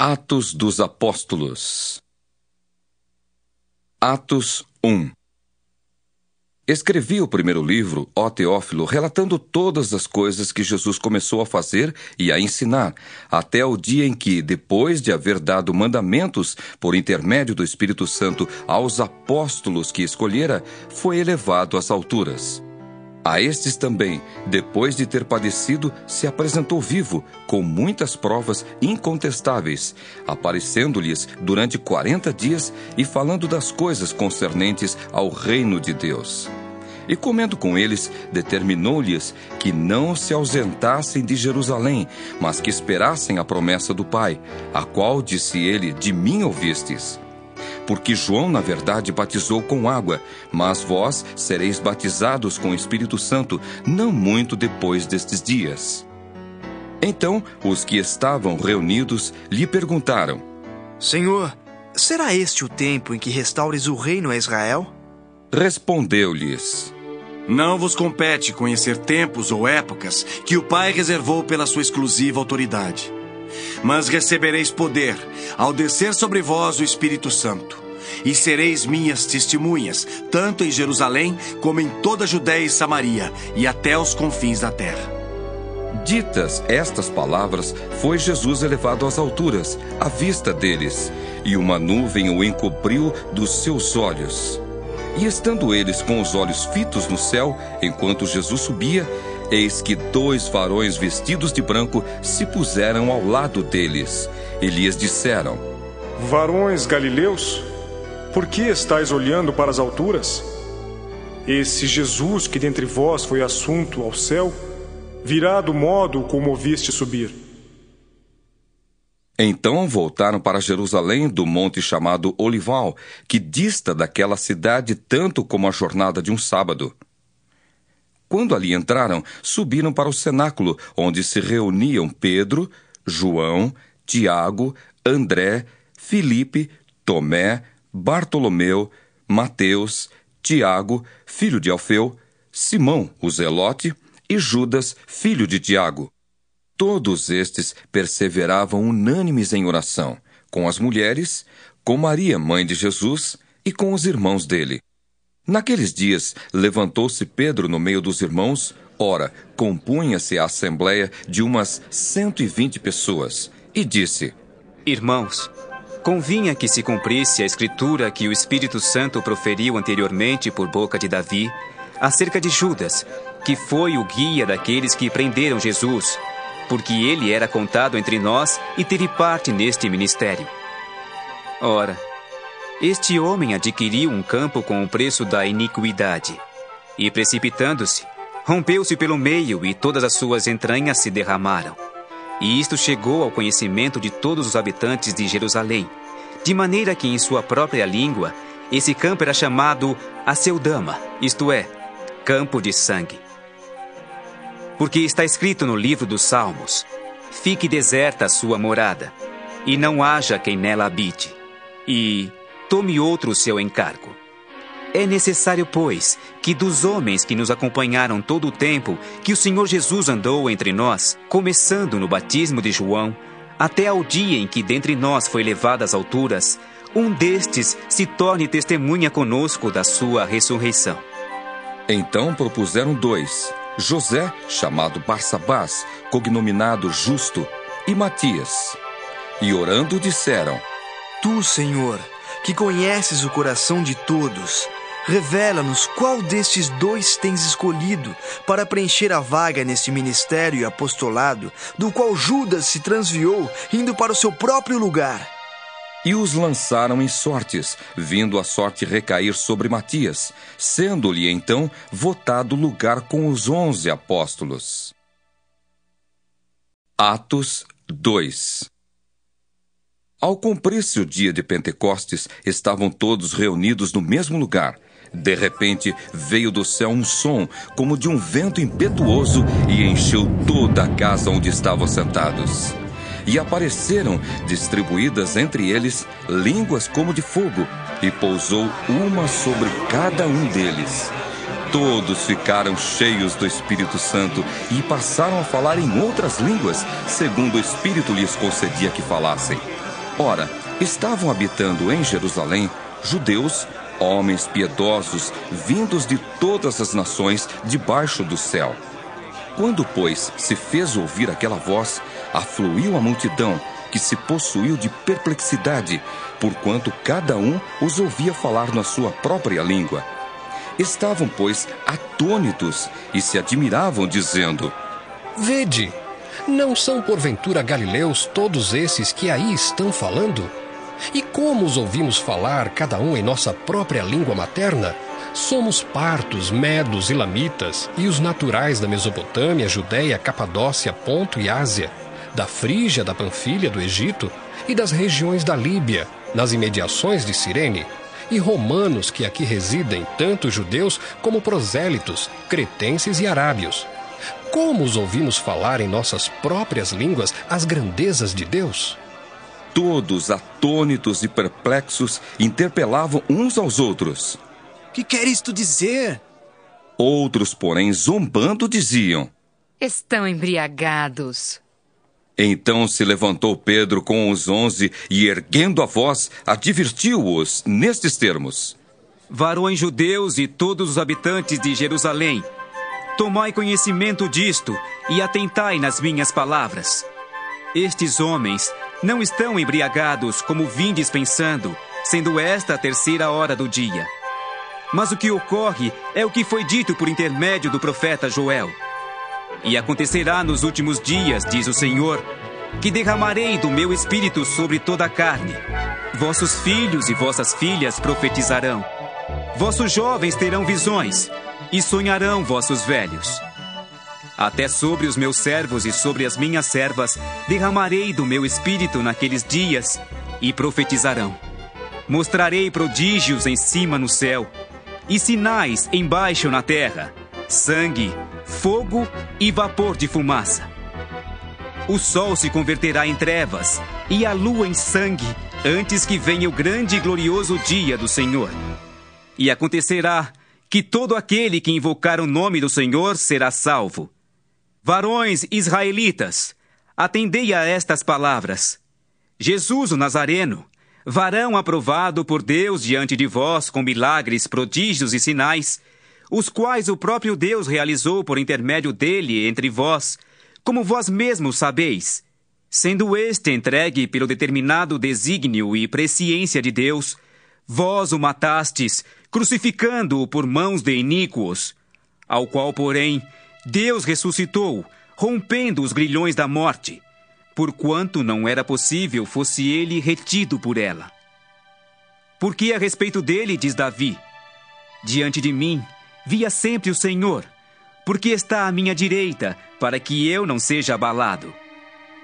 Atos dos Apóstolos Atos 1 Escrevi o primeiro livro, ó Teófilo, relatando todas as coisas que Jesus começou a fazer e a ensinar, até o dia em que, depois de haver dado mandamentos por intermédio do Espírito Santo aos apóstolos que escolhera, foi elevado às alturas. A estes também, depois de ter padecido, se apresentou vivo, com muitas provas incontestáveis, aparecendo-lhes durante quarenta dias e falando das coisas concernentes ao reino de Deus. E comendo com eles, determinou-lhes que não se ausentassem de Jerusalém, mas que esperassem a promessa do Pai, a qual, disse ele, de mim ouvistes porque João, na verdade, batizou com água, mas vós sereis batizados com o Espírito Santo não muito depois destes dias. Então os que estavam reunidos lhe perguntaram: Senhor, será este o tempo em que restaures o reino a Israel? Respondeu-lhes: Não vos compete conhecer tempos ou épocas que o Pai reservou pela sua exclusiva autoridade mas recebereis poder ao descer sobre vós o Espírito Santo. E sereis minhas testemunhas, tanto em Jerusalém como em toda a Judéia e Samaria, e até os confins da terra. Ditas estas palavras, foi Jesus elevado às alturas, à vista deles, e uma nuvem o encobriu dos seus olhos. E estando eles com os olhos fitos no céu, enquanto Jesus subia, Eis que dois varões vestidos de branco se puseram ao lado deles e lhes disseram: Varões galileus, por que estáis olhando para as alturas? Esse Jesus que dentre vós foi assunto ao céu, virá do modo como o viste subir. Então voltaram para Jerusalém do monte chamado Olival, que dista daquela cidade tanto como a jornada de um sábado. Quando ali entraram, subiram para o cenáculo, onde se reuniam Pedro, João, Tiago, André, Filipe, Tomé, Bartolomeu, Mateus, Tiago, filho de Alfeu, Simão, o Zelote, e Judas, filho de Tiago. Todos estes perseveravam unânimes em oração, com as mulheres, com Maria, mãe de Jesus, e com os irmãos dele. Naqueles dias, levantou-se Pedro no meio dos irmãos. Ora, compunha-se a assembleia de umas cento e vinte pessoas, e disse: Irmãos, convinha que se cumprisse a escritura que o Espírito Santo proferiu anteriormente por boca de Davi, acerca de Judas, que foi o guia daqueles que prenderam Jesus, porque ele era contado entre nós e teve parte neste ministério. Ora, este homem adquiriu um campo com o preço da iniquidade. E precipitando-se, rompeu-se pelo meio e todas as suas entranhas se derramaram. E isto chegou ao conhecimento de todos os habitantes de Jerusalém, de maneira que em sua própria língua esse campo era chamado Aceudama, isto é, campo de sangue. Porque está escrito no livro dos Salmos: Fique deserta a sua morada, e não haja quem nela habite. E tome outro o seu encargo. É necessário, pois, que dos homens que nos acompanharam todo o tempo que o Senhor Jesus andou entre nós, começando no batismo de João, até ao dia em que dentre nós foi levado às alturas, um destes se torne testemunha conosco da sua ressurreição. Então propuseram dois: José, chamado Barsabás, cognominado Justo, e Matias. E orando disseram: Tu, Senhor, que conheces o coração de todos, revela-nos qual destes dois tens escolhido para preencher a vaga neste ministério e apostolado, do qual Judas se transviou, indo para o seu próprio lugar. E os lançaram em sortes, vindo a sorte recair sobre Matias, sendo-lhe então votado lugar com os onze apóstolos. Atos 2 ao cumprir-se o dia de Pentecostes, estavam todos reunidos no mesmo lugar. De repente, veio do céu um som, como de um vento impetuoso, e encheu toda a casa onde estavam sentados. E apareceram, distribuídas entre eles, línguas como de fogo, e pousou uma sobre cada um deles. Todos ficaram cheios do Espírito Santo e passaram a falar em outras línguas, segundo o Espírito lhes concedia que falassem. Ora, estavam habitando em Jerusalém judeus, homens piedosos, vindos de todas as nações debaixo do céu. Quando, pois, se fez ouvir aquela voz, afluiu a multidão, que se possuiu de perplexidade, porquanto cada um os ouvia falar na sua própria língua. Estavam, pois, atônitos e se admiravam, dizendo: Vede, não são porventura galileus todos esses que aí estão falando? E como os ouvimos falar, cada um em nossa própria língua materna? Somos partos, medos e lamitas, e os naturais da Mesopotâmia, Judéia, Capadócia, Ponto e Ásia, da Frígia, da Panfilha, do Egito e das regiões da Líbia, nas imediações de Cirene, e romanos que aqui residem, tanto judeus como prosélitos, cretenses e arábios. Como os ouvimos falar em nossas próprias línguas as grandezas de Deus? Todos, atônitos e perplexos, interpelavam uns aos outros. Que quer isto dizer? Outros, porém, zombando, diziam: Estão embriagados. Então se levantou Pedro com os onze e, erguendo a voz, advertiu-os nestes termos: Varões judeus e todos os habitantes de Jerusalém, tomai conhecimento disto e atentai nas minhas palavras. Estes homens não estão embriagados como vindes pensando, sendo esta a terceira hora do dia. Mas o que ocorre é o que foi dito por intermédio do profeta Joel. E acontecerá nos últimos dias, diz o Senhor, que derramarei do meu espírito sobre toda a carne. Vossos filhos e vossas filhas profetizarão. Vossos jovens terão visões, e sonharão vossos velhos. Até sobre os meus servos e sobre as minhas servas derramarei do meu espírito naqueles dias, e profetizarão. Mostrarei prodígios em cima no céu, e sinais embaixo na terra: sangue, fogo e vapor de fumaça. O sol se converterá em trevas e a lua em sangue, antes que venha o grande e glorioso dia do Senhor. E acontecerá que todo aquele que invocar o nome do Senhor será salvo. Varões israelitas, atendei a estas palavras. Jesus o Nazareno, varão aprovado por Deus diante de vós com milagres, prodígios e sinais, os quais o próprio Deus realizou por intermédio dele entre vós, como vós mesmos sabeis, sendo este entregue pelo determinado desígnio e presciência de Deus, vós o matastes, crucificando-o por mãos de iníquos, ao qual, porém, Deus ressuscitou, rompendo os grilhões da morte, porquanto não era possível fosse ele retido por ela. Porque a respeito dele diz Davi: Diante de mim via sempre o Senhor, porque está à minha direita, para que eu não seja abalado.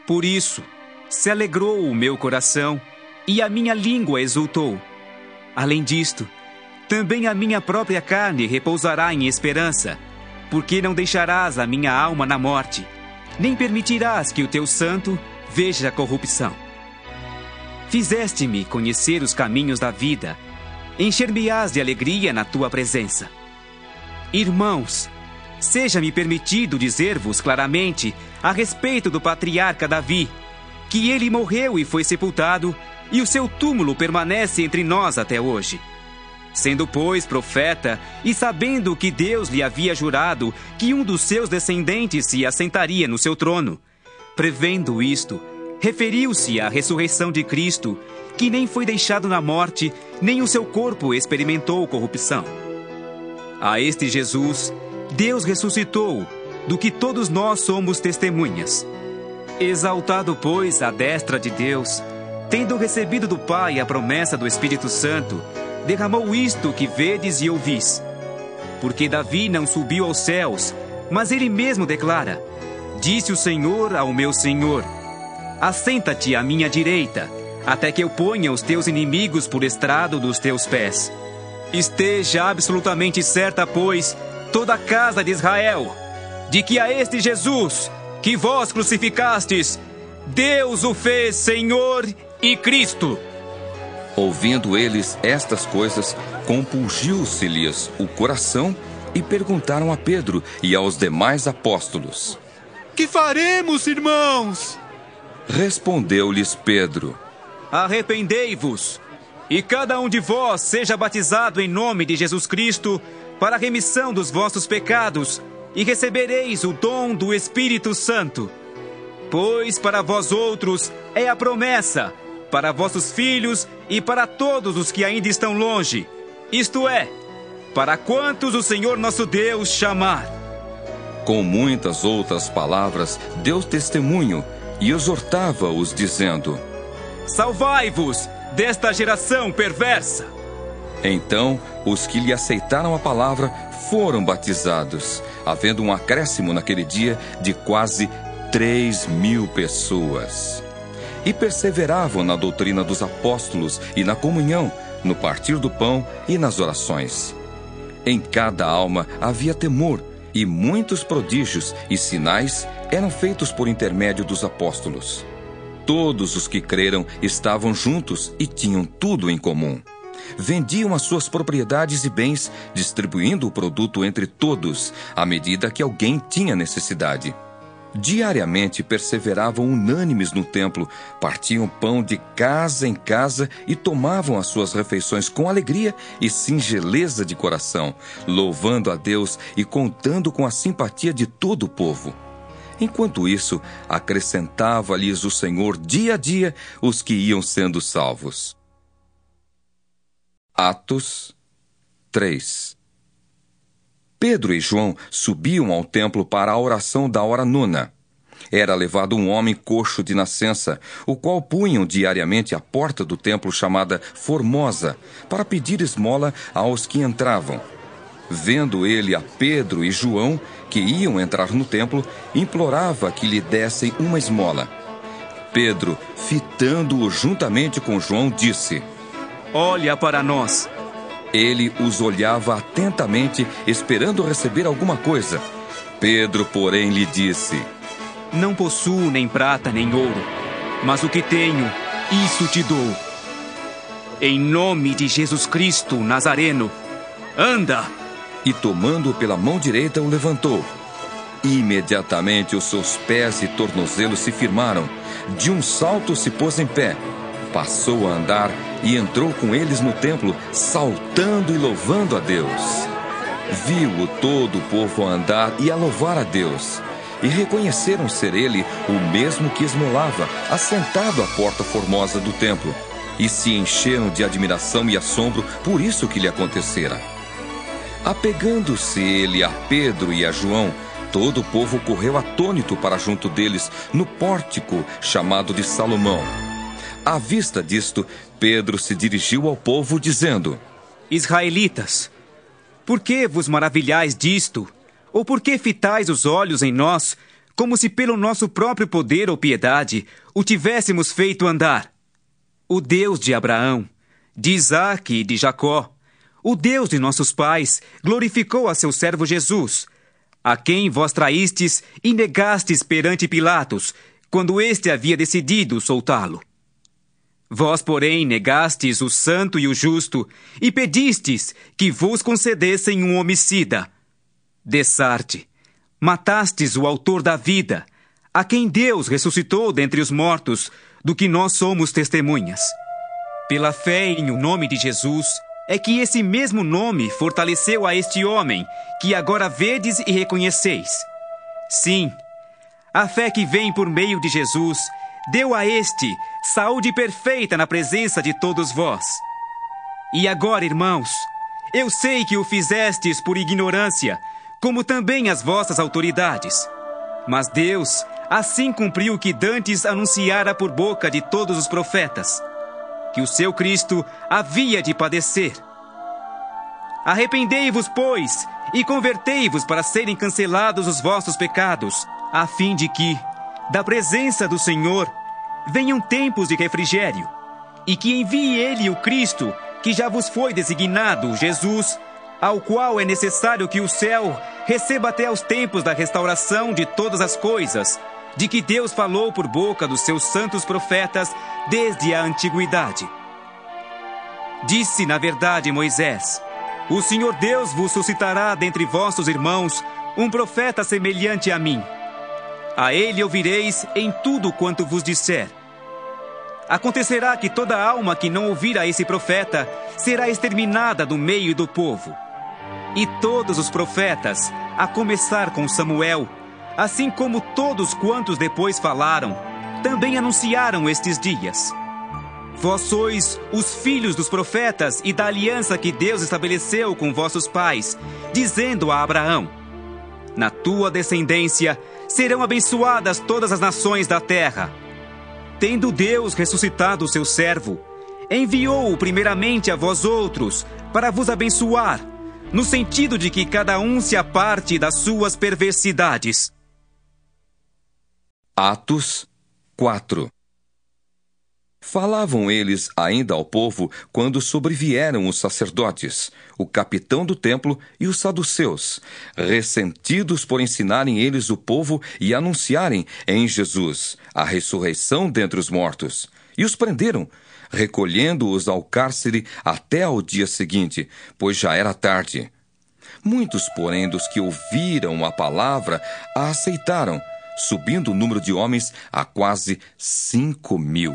Por isso, se alegrou o meu coração e a minha língua exultou. Além disto, também a minha própria carne repousará em esperança, porque não deixarás a minha alma na morte, nem permitirás que o teu santo veja a corrupção. Fizeste-me conhecer os caminhos da vida, encher-me-ás de alegria na tua presença. Irmãos, seja-me permitido dizer-vos claramente a respeito do patriarca Davi, que ele morreu e foi sepultado, e o seu túmulo permanece entre nós até hoje. Sendo, pois, profeta, e sabendo que Deus lhe havia jurado que um dos seus descendentes se assentaria no seu trono, prevendo isto, referiu-se à ressurreição de Cristo, que nem foi deixado na morte, nem o seu corpo experimentou corrupção. A este Jesus, Deus ressuscitou, do que todos nós somos testemunhas. Exaltado, pois, à destra de Deus, tendo recebido do Pai a promessa do Espírito Santo, derramou isto que vedes e ouvis. Porque Davi não subiu aos céus, mas ele mesmo declara: Disse o Senhor ao meu Senhor: Assenta-te à minha direita, até que eu ponha os teus inimigos por estrado dos teus pés. Esteja absolutamente certa, pois, toda a casa de Israel, de que a este Jesus, que vós crucificastes, Deus o fez Senhor e Cristo. Ouvindo eles estas coisas, compungiu-se-lhes o coração e perguntaram a Pedro e aos demais apóstolos: Que faremos, irmãos? Respondeu-lhes Pedro: Arrependei-vos, e cada um de vós seja batizado em nome de Jesus Cristo para a remissão dos vossos pecados, e recebereis o dom do Espírito Santo. Pois para vós outros é a promessa, para vossos filhos e para todos os que ainda estão longe, isto é, para quantos o Senhor nosso Deus chamar. Com muitas outras palavras, deu testemunho e exortava-os, dizendo: Salvai-vos desta geração perversa. Então, os que lhe aceitaram a palavra foram batizados, havendo um acréscimo naquele dia de quase três mil pessoas. E perseveravam na doutrina dos apóstolos e na comunhão, no partir do pão e nas orações. Em cada alma havia temor, e muitos prodígios e sinais eram feitos por intermédio dos apóstolos. Todos os que creram estavam juntos e tinham tudo em comum. Vendiam as suas propriedades e bens, distribuindo o produto entre todos, à medida que alguém tinha necessidade. Diariamente perseveravam unânimes no templo, partiam pão de casa em casa e tomavam as suas refeições com alegria e singeleza de coração, louvando a Deus e contando com a simpatia de todo o povo. Enquanto isso, acrescentava-lhes o Senhor dia a dia os que iam sendo salvos. Atos 3 Pedro e João subiam ao templo para a oração da hora nona. Era levado um homem coxo de nascença, o qual punham diariamente à porta do templo chamada Formosa, para pedir esmola aos que entravam. Vendo ele a Pedro e João, que iam entrar no templo, implorava que lhe dessem uma esmola. Pedro, fitando-o juntamente com João, disse: Olha para nós. Ele os olhava atentamente, esperando receber alguma coisa. Pedro, porém, lhe disse: Não possuo nem prata nem ouro, mas o que tenho, isso te dou. Em nome de Jesus Cristo Nazareno, anda! E tomando-o pela mão direita, o levantou. Imediatamente os seus pés e tornozelos se firmaram. De um salto se pôs em pé passou a andar e entrou com eles no templo, saltando e louvando a Deus. Viu-o todo o povo a andar e a louvar a Deus. E reconheceram ser ele o mesmo que esmolava, assentado à porta formosa do templo. E se encheram de admiração e assombro por isso que lhe acontecera. Apegando-se ele a Pedro e a João, todo o povo correu atônito para junto deles, no pórtico chamado de Salomão à vista disto, Pedro se dirigiu ao povo, dizendo: Israelitas, por que vos maravilhais disto? Ou por que fitais os olhos em nós, como se pelo nosso próprio poder ou piedade o tivéssemos feito andar? O Deus de Abraão, de Isaque e de Jacó, o Deus de nossos pais, glorificou a seu servo Jesus, a quem vós traístes e negastes perante Pilatos, quando este havia decidido soltá-lo. Vós, porém, negastes o santo e o justo, e pedistes que vos concedessem um homicida. Dessarte, matastes o autor da vida, a quem Deus ressuscitou dentre os mortos, do que nós somos testemunhas. Pela fé em o nome de Jesus, é que esse mesmo nome fortaleceu a este homem, que agora vedes e reconheceis. Sim, a fé que vem por meio de Jesus deu a este saúde perfeita na presença de todos vós. E agora, irmãos, eu sei que o fizestes por ignorância, como também as vossas autoridades. Mas Deus assim cumpriu o que dantes anunciara por boca de todos os profetas, que o seu Cristo havia de padecer. Arrependei-vos, pois, e convertei-vos para serem cancelados os vossos pecados, a fim de que, da presença do Senhor, venham tempos de refrigério, e que envie ele o Cristo, que já vos foi designado, Jesus, ao qual é necessário que o céu receba até os tempos da restauração de todas as coisas, de que Deus falou por boca dos seus santos profetas desde a antiguidade. Disse, na verdade, Moisés: O Senhor Deus vos suscitará dentre vossos irmãos um profeta semelhante a mim a ele ouvireis em tudo quanto vos disser. Acontecerá que toda alma que não ouvir a esse profeta será exterminada do meio do povo. E todos os profetas, a começar com Samuel, assim como todos quantos depois falaram, também anunciaram estes dias. Vós sois os filhos dos profetas e da aliança que Deus estabeleceu com vossos pais, dizendo a Abraão: Na tua descendência serão abençoadas todas as nações da terra. Tendo Deus ressuscitado o seu servo, enviou-o primeiramente a vós outros, para vos abençoar, no sentido de que cada um se aparte das suas perversidades. Atos 4 Falavam eles ainda ao povo quando sobrevieram os sacerdotes, o capitão do templo e os saduceus, ressentidos por ensinarem eles o povo e anunciarem em Jesus a ressurreição dentre os mortos. E os prenderam, recolhendo-os ao cárcere até ao dia seguinte, pois já era tarde. Muitos, porém, dos que ouviram a palavra a aceitaram, subindo o número de homens a quase cinco mil.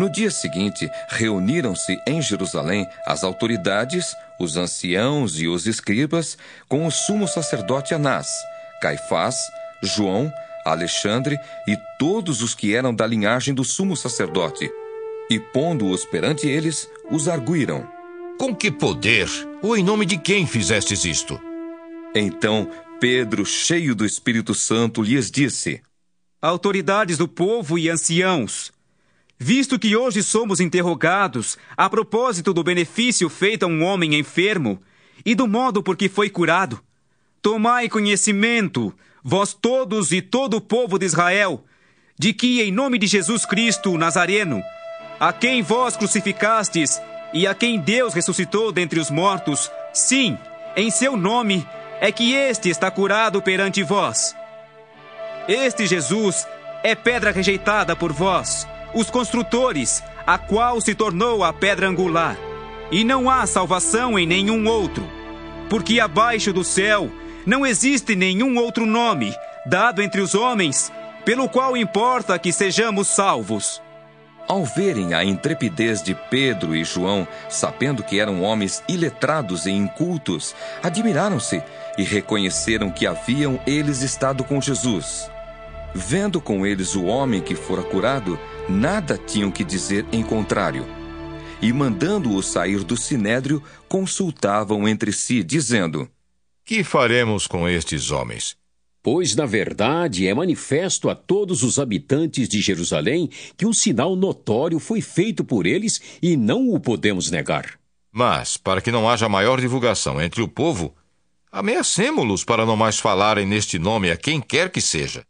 No dia seguinte, reuniram-se em Jerusalém as autoridades, os anciãos e os escribas, com o sumo sacerdote Anás, Caifás, João, Alexandre e todos os que eram da linhagem do sumo sacerdote. E pondo-os perante eles, os arguíram. Com que poder ou em nome de quem fizestes isto? Então Pedro, cheio do Espírito Santo, lhes disse: Autoridades do povo e anciãos, Visto que hoje somos interrogados a propósito do benefício feito a um homem enfermo e do modo por que foi curado, tomai conhecimento, vós todos e todo o povo de Israel, de que, em nome de Jesus Cristo, Nazareno, a quem vós crucificastes e a quem Deus ressuscitou dentre os mortos, sim, em seu nome, é que este está curado perante vós. Este Jesus é pedra rejeitada por vós os construtores, a qual se tornou a pedra angular. E não há salvação em nenhum outro, porque abaixo do céu não existe nenhum outro nome dado entre os homens pelo qual importa que sejamos salvos. Ao verem a intrepidez de Pedro e João, sabendo que eram homens iletrados e incultos, admiraram-se e reconheceram que haviam eles estado com Jesus. Vendo com eles o homem que fora curado, nada tinham que dizer em contrário. E mandando-o sair do sinédrio, consultavam entre si, dizendo: Que faremos com estes homens? Pois, na verdade, é manifesto a todos os habitantes de Jerusalém que um sinal notório foi feito por eles e não o podemos negar. Mas, para que não haja maior divulgação entre o povo, ameacemo-los para não mais falarem neste nome a quem quer que seja.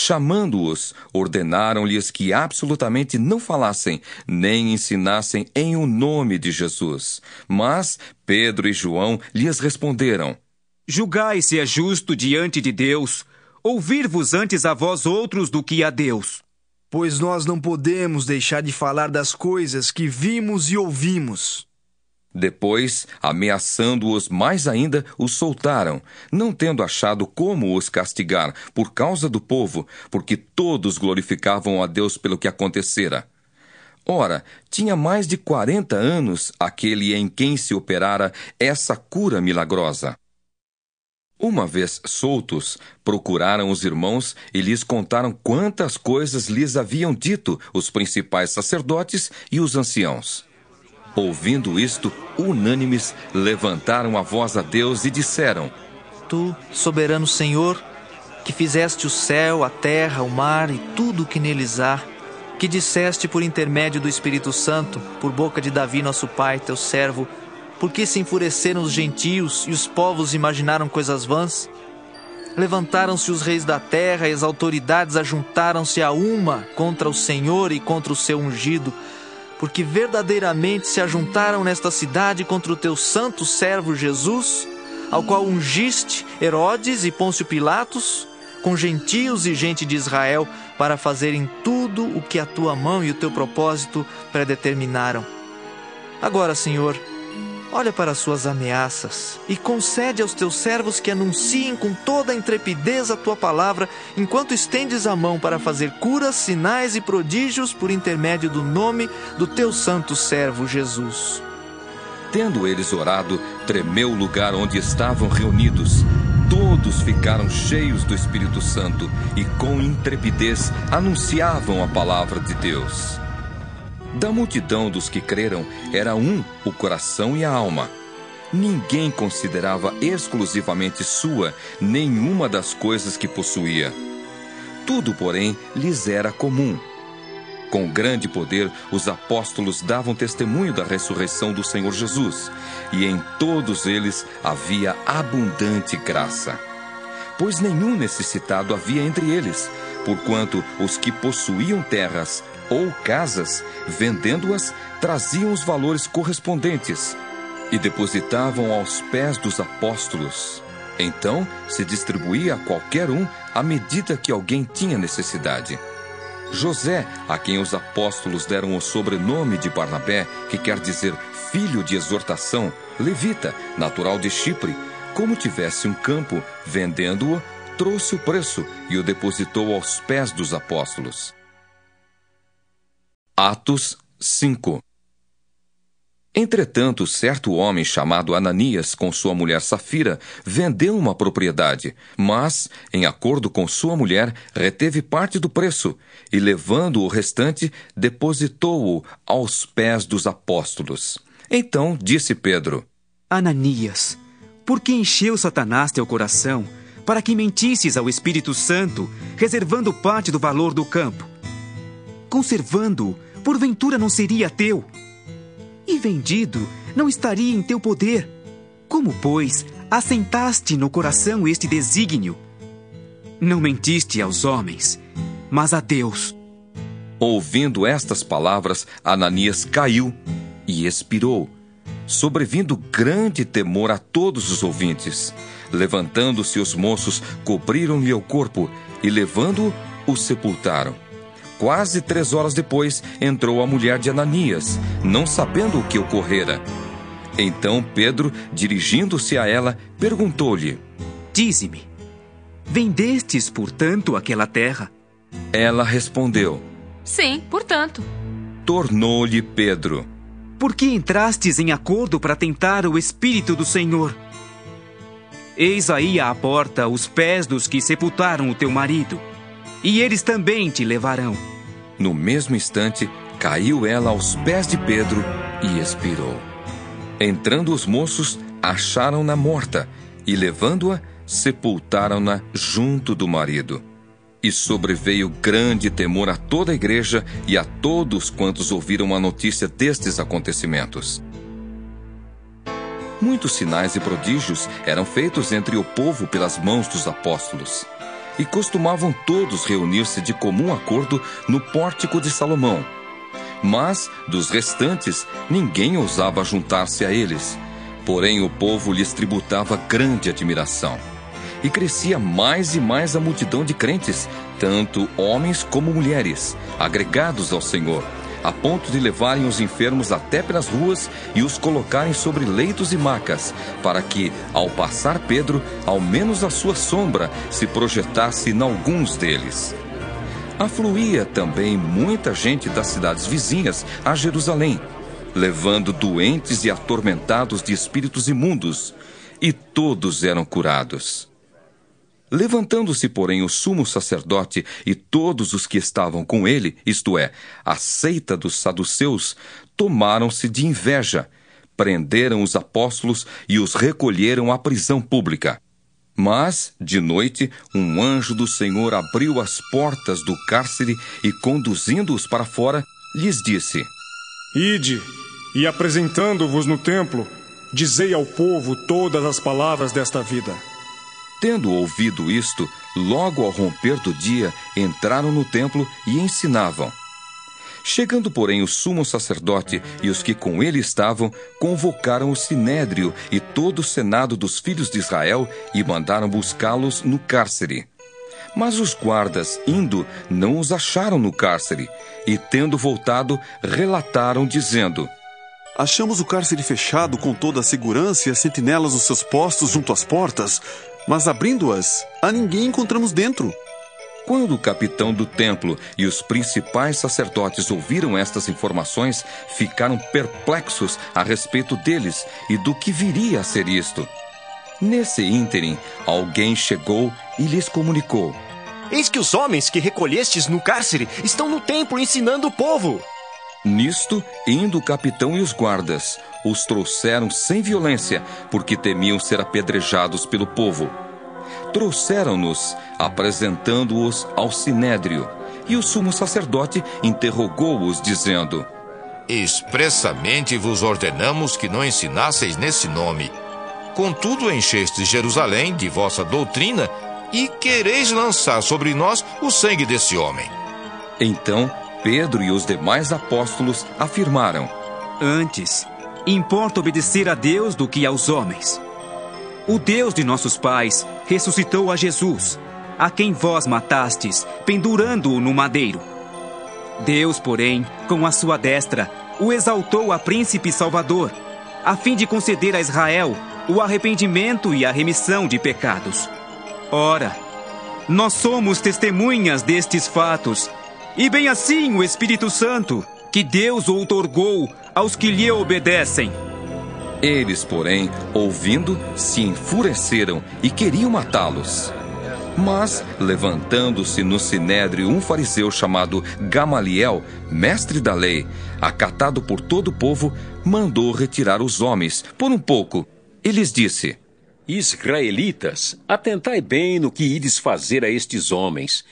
Chamando-os, ordenaram-lhes que absolutamente não falassem, nem ensinassem em o nome de Jesus. Mas Pedro e João lhes responderam: Julgai se é justo diante de Deus ouvir-vos antes a vós outros do que a Deus. Pois nós não podemos deixar de falar das coisas que vimos e ouvimos. Depois, ameaçando-os mais ainda, os soltaram, não tendo achado como os castigar por causa do povo, porque todos glorificavam a Deus pelo que acontecera. Ora, tinha mais de quarenta anos aquele em quem se operara essa cura milagrosa. Uma vez soltos, procuraram os irmãos e lhes contaram quantas coisas lhes haviam dito os principais sacerdotes e os anciãos. Ouvindo isto, unânimes levantaram a voz a Deus e disseram: Tu, soberano Senhor, que fizeste o céu, a terra, o mar e tudo o que neles há, que disseste por intermédio do Espírito Santo, por boca de Davi, nosso pai, teu servo, por que se enfureceram os gentios e os povos imaginaram coisas vãs? Levantaram-se os reis da terra e as autoridades ajuntaram-se a uma contra o Senhor e contra o seu ungido porque verdadeiramente se ajuntaram nesta cidade contra o teu santo servo Jesus, ao qual ungiste Herodes e Pôncio Pilatos, com gentios e gente de Israel, para fazerem tudo o que a tua mão e o teu propósito predeterminaram. Agora, Senhor, olha para as suas ameaças e concede aos teus servos que anunciem com toda a intrepidez a tua palavra, enquanto estendes a mão para fazer curas, sinais e prodígios por intermédio do nome do teu santo servo Jesus. Tendo eles orado, tremeu o lugar onde estavam reunidos. Todos ficaram cheios do Espírito Santo e, com intrepidez, anunciavam a palavra de Deus. Da multidão dos que creram, era um o coração e a alma. Ninguém considerava exclusivamente sua nenhuma das coisas que possuía. Tudo, porém, lhes era comum. Com grande poder, os apóstolos davam testemunho da ressurreição do Senhor Jesus, e em todos eles havia abundante graça. Pois nenhum necessitado havia entre eles, porquanto os que possuíam terras ou casas, vendendo-as, traziam os valores correspondentes e depositavam aos pés dos apóstolos. Então se distribuía a qualquer um à medida que alguém tinha necessidade. José, a quem os apóstolos deram o sobrenome de Barnabé, que quer dizer filho de exortação, levita, natural de Chipre, como tivesse um campo, vendendo-o, trouxe o preço e o depositou aos pés dos apóstolos. Atos 5 Entretanto, certo homem chamado Ananias, com sua mulher Safira, vendeu uma propriedade, mas, em acordo com sua mulher, reteve parte do preço e, levando o restante, depositou-o aos pés dos apóstolos. Então disse Pedro: Ananias, por que encheu Satanás teu coração para que mentisses ao Espírito Santo, reservando parte do valor do campo? Conservando-o porventura não seria teu? E vendido, não estaria em teu poder? Como, pois, assentaste no coração este desígnio? Não mentiste aos homens, mas a Deus. Ouvindo estas palavras, Ananias caiu e expirou, sobrevindo grande temor a todos os ouvintes. Levantando-se os moços, cobriram-lhe o corpo e, levando-o, o sepultaram. Quase três horas depois, entrou a mulher de Ananias, não sabendo o que ocorrera. Então Pedro, dirigindo-se a ela, perguntou-lhe: Dize-me, vendestes, portanto, aquela terra? Ela respondeu: Sim, portanto. Tornou-lhe Pedro: Por que entrastes em acordo para tentar o Espírito do Senhor? Eis aí à porta os pés dos que sepultaram o teu marido e eles também te levarão. No mesmo instante, caiu ela aos pés de Pedro e expirou. Entrando os moços, acharam-na morta e, levando-a, sepultaram-na junto do marido. E sobreveio grande temor a toda a igreja e a todos quantos ouviram a notícia destes acontecimentos. Muitos sinais e prodígios eram feitos entre o povo pelas mãos dos apóstolos e costumavam todos reunir-se de comum acordo no pórtico de Salomão. Mas, dos restantes, ninguém ousava juntar-se a eles. Porém, o povo lhes tributava grande admiração. E crescia mais e mais a multidão de crentes, tanto homens como mulheres, agregados ao Senhor a ponto de levarem os enfermos até pelas ruas e os colocarem sobre leitos e macas, para que, ao passar Pedro, ao menos a sua sombra se projetasse em alguns deles. Afluía também muita gente das cidades vizinhas a Jerusalém, levando doentes e atormentados de espíritos imundos, e todos eram curados. Levantando-se, porém, o sumo sacerdote e todos os que estavam com ele, isto é, a seita dos saduceus, tomaram-se de inveja, prenderam os apóstolos e os recolheram à prisão pública. Mas, de noite, um anjo do Senhor abriu as portas do cárcere e, conduzindo-os para fora, lhes disse: Ide, e apresentando-vos no templo, dizei ao povo todas as palavras desta vida. Tendo ouvido isto, logo ao romper do dia, entraram no templo e ensinavam. Chegando, porém, o sumo sacerdote e os que com ele estavam, convocaram o sinédrio e todo o senado dos filhos de Israel e mandaram buscá-los no cárcere. Mas os guardas, indo, não os acharam no cárcere, e tendo voltado, relataram, dizendo: Achamos o cárcere fechado com toda a segurança e as sentinelas nos seus postos junto às portas, mas abrindo-as, a ninguém encontramos dentro. Quando o capitão do templo e os principais sacerdotes ouviram estas informações, ficaram perplexos a respeito deles e do que viria a ser isto. Nesse ínterim, alguém chegou e lhes comunicou: Eis que os homens que recolhestes no cárcere estão no templo ensinando o povo. Nisto, indo o capitão e os guardas, os trouxeram sem violência, porque temiam ser apedrejados pelo povo. Trouxeram-nos, apresentando-os ao sinédrio, e o sumo sacerdote interrogou-os, dizendo: Expressamente vos ordenamos que não ensinasseis nesse nome. Contudo, enchestes Jerusalém de vossa doutrina e quereis lançar sobre nós o sangue desse homem. Então Pedro e os demais apóstolos afirmaram: Antes, importa obedecer a Deus do que aos homens. O Deus de nossos pais ressuscitou a Jesus, a quem vós matastes, pendurando-o no madeiro. Deus, porém, com a sua destra, o exaltou a príncipe salvador, a fim de conceder a Israel o arrependimento e a remissão de pecados. Ora, nós somos testemunhas destes fatos e bem assim o Espírito Santo, que Deus outorgou aos que lhe obedecem. Eles, porém, ouvindo, se enfureceram e queriam matá-los. Mas, levantando-se no sinédrio um fariseu chamado Gamaliel, mestre da lei, acatado por todo o povo, mandou retirar os homens por um pouco e lhes disse: Israelitas, atentai bem no que ides fazer a estes homens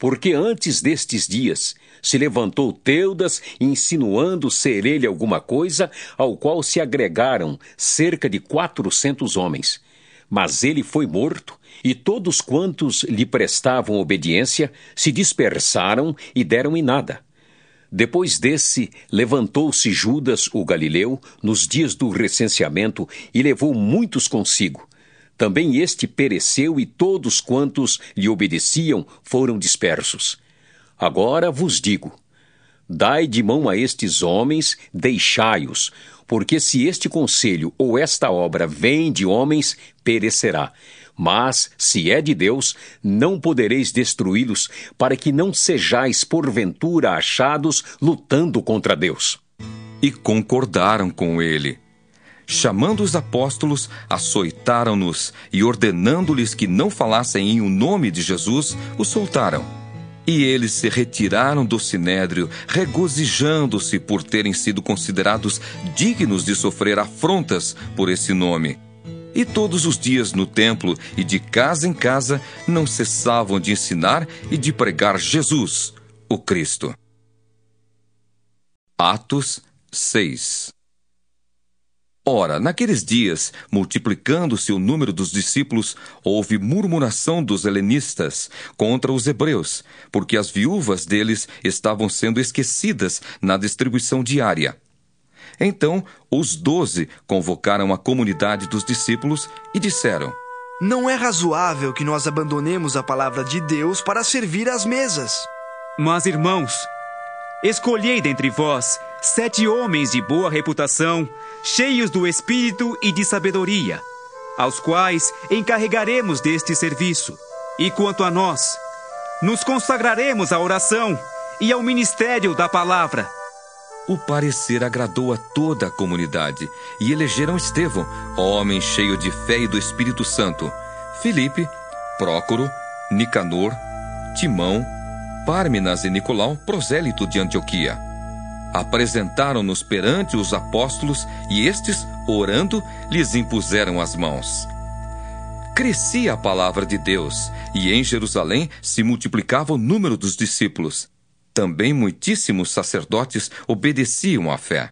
porque antes destes dias se levantou Teudas, insinuando ser ele alguma coisa, ao qual se agregaram cerca de quatrocentos homens. Mas ele foi morto, e todos quantos lhe prestavam obediência se dispersaram e deram em nada. Depois desse, levantou-se Judas, o galileu, nos dias do recenseamento, e levou muitos consigo também este pereceu e todos quantos lhe obedeciam foram dispersos. Agora vos digo: dai de mão a estes homens, deixai-os, porque se este conselho ou esta obra vem de homens, perecerá. Mas, se é de Deus, não podereis destruí-los, para que não sejais porventura achados lutando contra Deus. E concordaram com ele. Chamando os apóstolos, açoitaram-nos e, ordenando-lhes que não falassem em o nome de Jesus, os soltaram. E eles se retiraram do sinédrio, regozijando-se por terem sido considerados dignos de sofrer afrontas por esse nome. E todos os dias no templo e de casa em casa não cessavam de ensinar e de pregar Jesus, o Cristo. Atos 6 Ora, naqueles dias, multiplicando-se o número dos discípulos, houve murmuração dos helenistas contra os hebreus, porque as viúvas deles estavam sendo esquecidas na distribuição diária. Então, os doze convocaram a comunidade dos discípulos e disseram: Não é razoável que nós abandonemos a palavra de Deus para servir às mesas. Mas, irmãos, escolhei dentre vós sete homens de boa reputação, cheios do espírito e de sabedoria, aos quais encarregaremos deste serviço. E quanto a nós, nos consagraremos à oração e ao ministério da palavra. O parecer agradou a toda a comunidade e elegeram Estevão, homem cheio de fé e do Espírito Santo, Filipe, Prócoro, Nicanor, Timão, Párminas e Nicolau, prosélito de Antioquia apresentaram-nos perante os apóstolos e estes, orando, lhes impuseram as mãos. Crescia a palavra de Deus, e em Jerusalém se multiplicava o número dos discípulos. Também muitíssimos sacerdotes obedeciam à fé.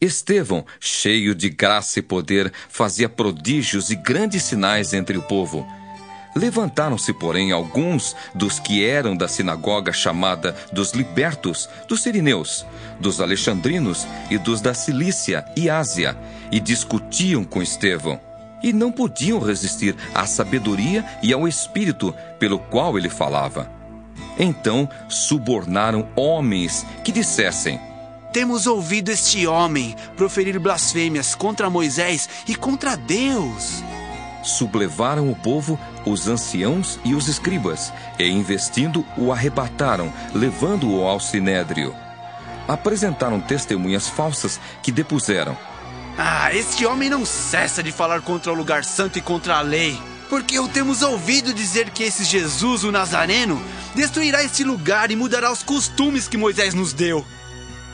Estevão, cheio de graça e poder, fazia prodígios e grandes sinais entre o povo Levantaram-se, porém, alguns dos que eram da sinagoga chamada dos libertos, dos sirineus, dos alexandrinos e dos da Cilícia e Ásia, e discutiam com Estevão. E não podiam resistir à sabedoria e ao espírito pelo qual ele falava. Então subornaram homens que dissessem: Temos ouvido este homem proferir blasfêmias contra Moisés e contra Deus. Sublevaram o povo, os anciãos e os escribas, e investindo, o arrebataram, levando-o ao sinédrio. Apresentaram testemunhas falsas que depuseram: Ah, este homem não cessa de falar contra o lugar santo e contra a lei. Porque o temos ouvido dizer que esse Jesus, o Nazareno, destruirá este lugar e mudará os costumes que Moisés nos deu.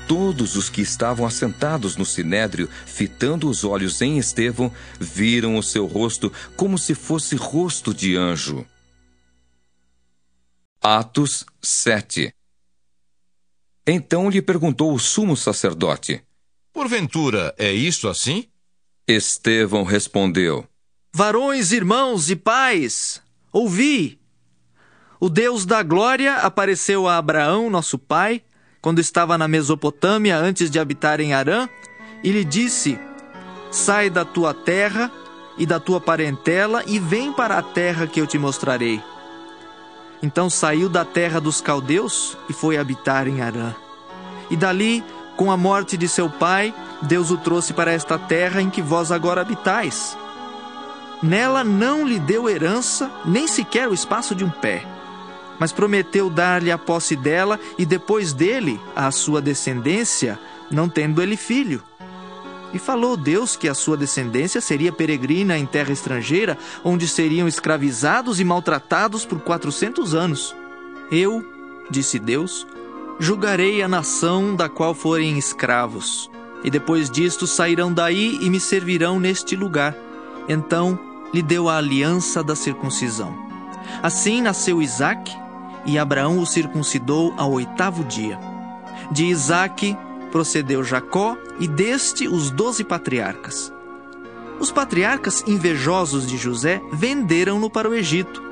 Todos os que estavam assentados no sinédrio, fitando os olhos em Estevão, viram o seu rosto como se fosse rosto de anjo. Atos 7 Então lhe perguntou o sumo sacerdote: Porventura é isto assim? Estevão respondeu: Varões, irmãos e pais, ouvi! O Deus da glória apareceu a Abraão, nosso pai, quando estava na Mesopotâmia antes de habitar em Arã, e lhe disse: Sai da tua terra e da tua parentela e vem para a terra que eu te mostrarei. Então saiu da terra dos caldeus e foi habitar em Arã. E dali, com a morte de seu pai, Deus o trouxe para esta terra em que vós agora habitais. Nela não lhe deu herança, nem sequer o espaço de um pé, mas prometeu dar-lhe a posse dela e depois dele a sua descendência, não tendo ele filho. E falou Deus que a sua descendência seria peregrina em terra estrangeira, onde seriam escravizados e maltratados por quatrocentos anos. Eu, disse Deus, julgarei a nação da qual forem escravos, e depois disto sairão daí e me servirão neste lugar. Então lhe deu a aliança da circuncisão. Assim nasceu Isaque, e Abraão o circuncidou ao oitavo dia. De Isaque procedeu Jacó, e deste os doze patriarcas. Os patriarcas invejosos de José venderam-no para o Egito.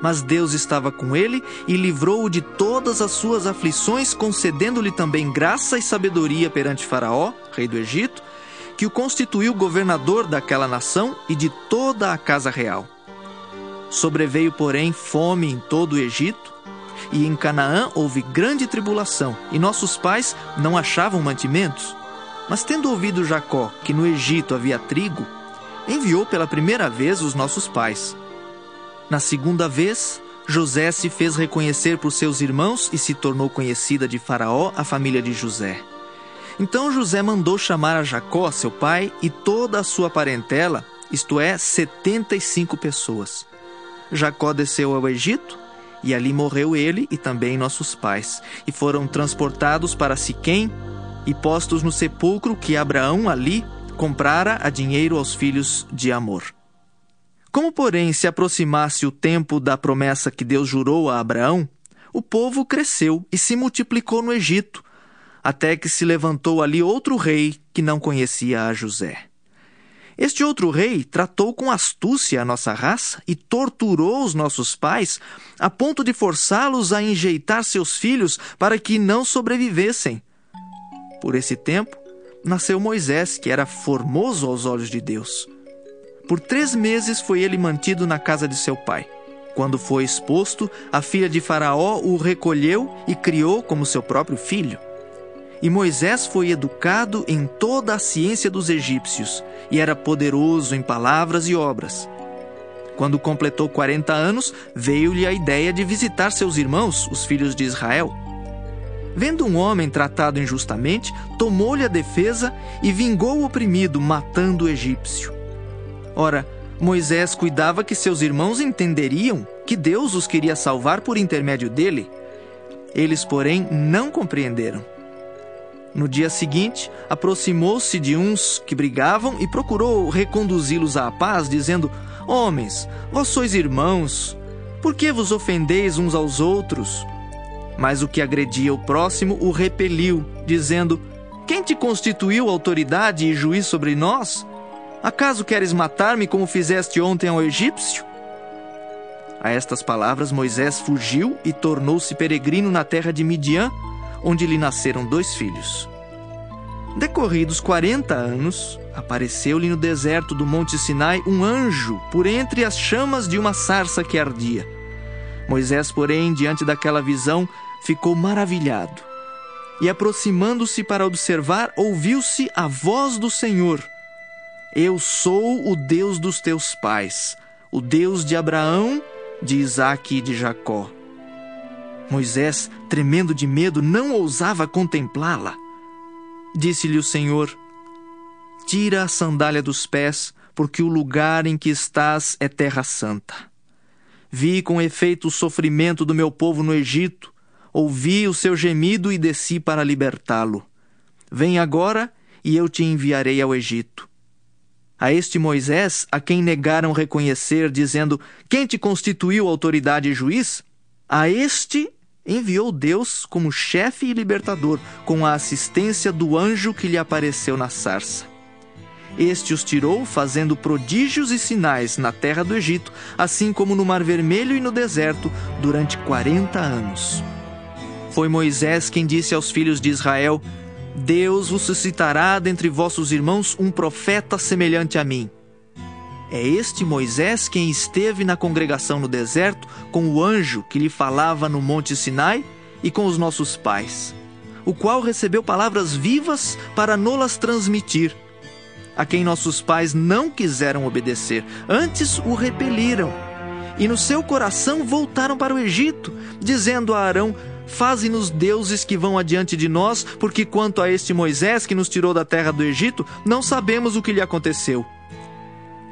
Mas Deus estava com ele e livrou-o de todas as suas aflições, concedendo-lhe também graça e sabedoria perante Faraó, rei do Egito, que o constituiu governador daquela nação e de toda a casa real. Sobreveio, porém, fome em todo o Egito, e em Canaã houve grande tribulação, e nossos pais não achavam mantimentos. Mas tendo ouvido Jacó que no Egito havia trigo, enviou pela primeira vez os nossos pais. Na segunda vez, José se fez reconhecer por seus irmãos e se tornou conhecida de Faraó a família de José. Então José mandou chamar a Jacó, seu pai, e toda a sua parentela, isto é, setenta e cinco pessoas. Jacó desceu ao Egito, e ali morreu ele e também nossos pais, e foram transportados para Siquém e postos no sepulcro que Abraão ali comprara a dinheiro aos filhos de Amor. Como, porém, se aproximasse o tempo da promessa que Deus jurou a Abraão, o povo cresceu e se multiplicou no Egito, até que se levantou ali outro rei que não conhecia a José. Este outro rei tratou com astúcia a nossa raça e torturou os nossos pais, a ponto de forçá-los a enjeitar seus filhos para que não sobrevivessem. Por esse tempo, nasceu Moisés, que era formoso aos olhos de Deus. Por três meses foi ele mantido na casa de seu pai. Quando foi exposto, a filha de Faraó o recolheu e criou como seu próprio filho. E Moisés foi educado em toda a ciência dos egípcios e era poderoso em palavras e obras. Quando completou 40 anos, veio-lhe a ideia de visitar seus irmãos, os filhos de Israel. Vendo um homem tratado injustamente, tomou-lhe a defesa e vingou o oprimido, matando o egípcio. Ora, Moisés cuidava que seus irmãos entenderiam que Deus os queria salvar por intermédio dele. Eles, porém, não compreenderam. No dia seguinte, aproximou-se de uns que brigavam e procurou reconduzi-los à paz, dizendo: Homens, vós sois irmãos, por que vos ofendeis uns aos outros? Mas o que agredia o próximo o repeliu, dizendo: Quem te constituiu autoridade e juiz sobre nós? Acaso queres matar-me como fizeste ontem ao egípcio? A estas palavras, Moisés fugiu e tornou-se peregrino na terra de Midian onde lhe nasceram dois filhos. Decorridos quarenta anos, apareceu-lhe no deserto do Monte Sinai um anjo por entre as chamas de uma sarça que ardia. Moisés, porém, diante daquela visão, ficou maravilhado. e aproximando-se para observar, ouviu-se a voz do Senhor: Eu sou o Deus dos teus pais, o Deus de Abraão, de Isaque e de Jacó. Moisés, tremendo de medo, não ousava contemplá-la. Disse-lhe o Senhor: Tira a sandália dos pés, porque o lugar em que estás é terra santa. Vi com efeito o sofrimento do meu povo no Egito, ouvi o seu gemido e desci para libertá-lo. Vem agora e eu te enviarei ao Egito. A este Moisés, a quem negaram reconhecer, dizendo: Quem te constituiu autoridade e juiz? A este enviou Deus como chefe e libertador, com a assistência do anjo que lhe apareceu na sarça. Este os tirou, fazendo prodígios e sinais na terra do Egito, assim como no Mar Vermelho e no deserto, durante quarenta anos. Foi Moisés quem disse aos filhos de Israel: Deus vos suscitará dentre vossos irmãos um profeta semelhante a mim. É este Moisés quem esteve na congregação no deserto com o anjo que lhe falava no Monte Sinai e com os nossos pais, o qual recebeu palavras vivas para nolas transmitir a quem nossos pais não quiseram obedecer, antes o repeliram. E no seu coração voltaram para o Egito, dizendo a Arão: Faze-nos deuses que vão adiante de nós, porque quanto a este Moisés que nos tirou da terra do Egito, não sabemos o que lhe aconteceu.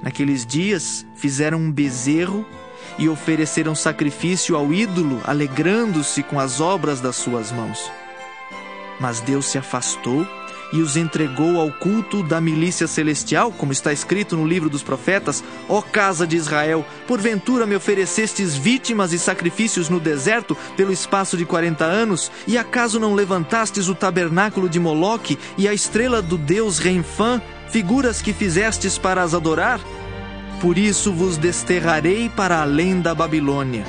Naqueles dias fizeram um bezerro e ofereceram sacrifício ao ídolo, alegrando-se com as obras das suas mãos. Mas Deus se afastou e os entregou ao culto da milícia celestial, como está escrito no livro dos profetas: Ó casa de Israel, porventura me oferecestes vítimas e sacrifícios no deserto pelo espaço de quarenta anos, e acaso não levantastes o tabernáculo de Moloque e a estrela do deus Renfã, figuras que fizestes para as adorar? Por isso vos desterrarei para além da Babilônia.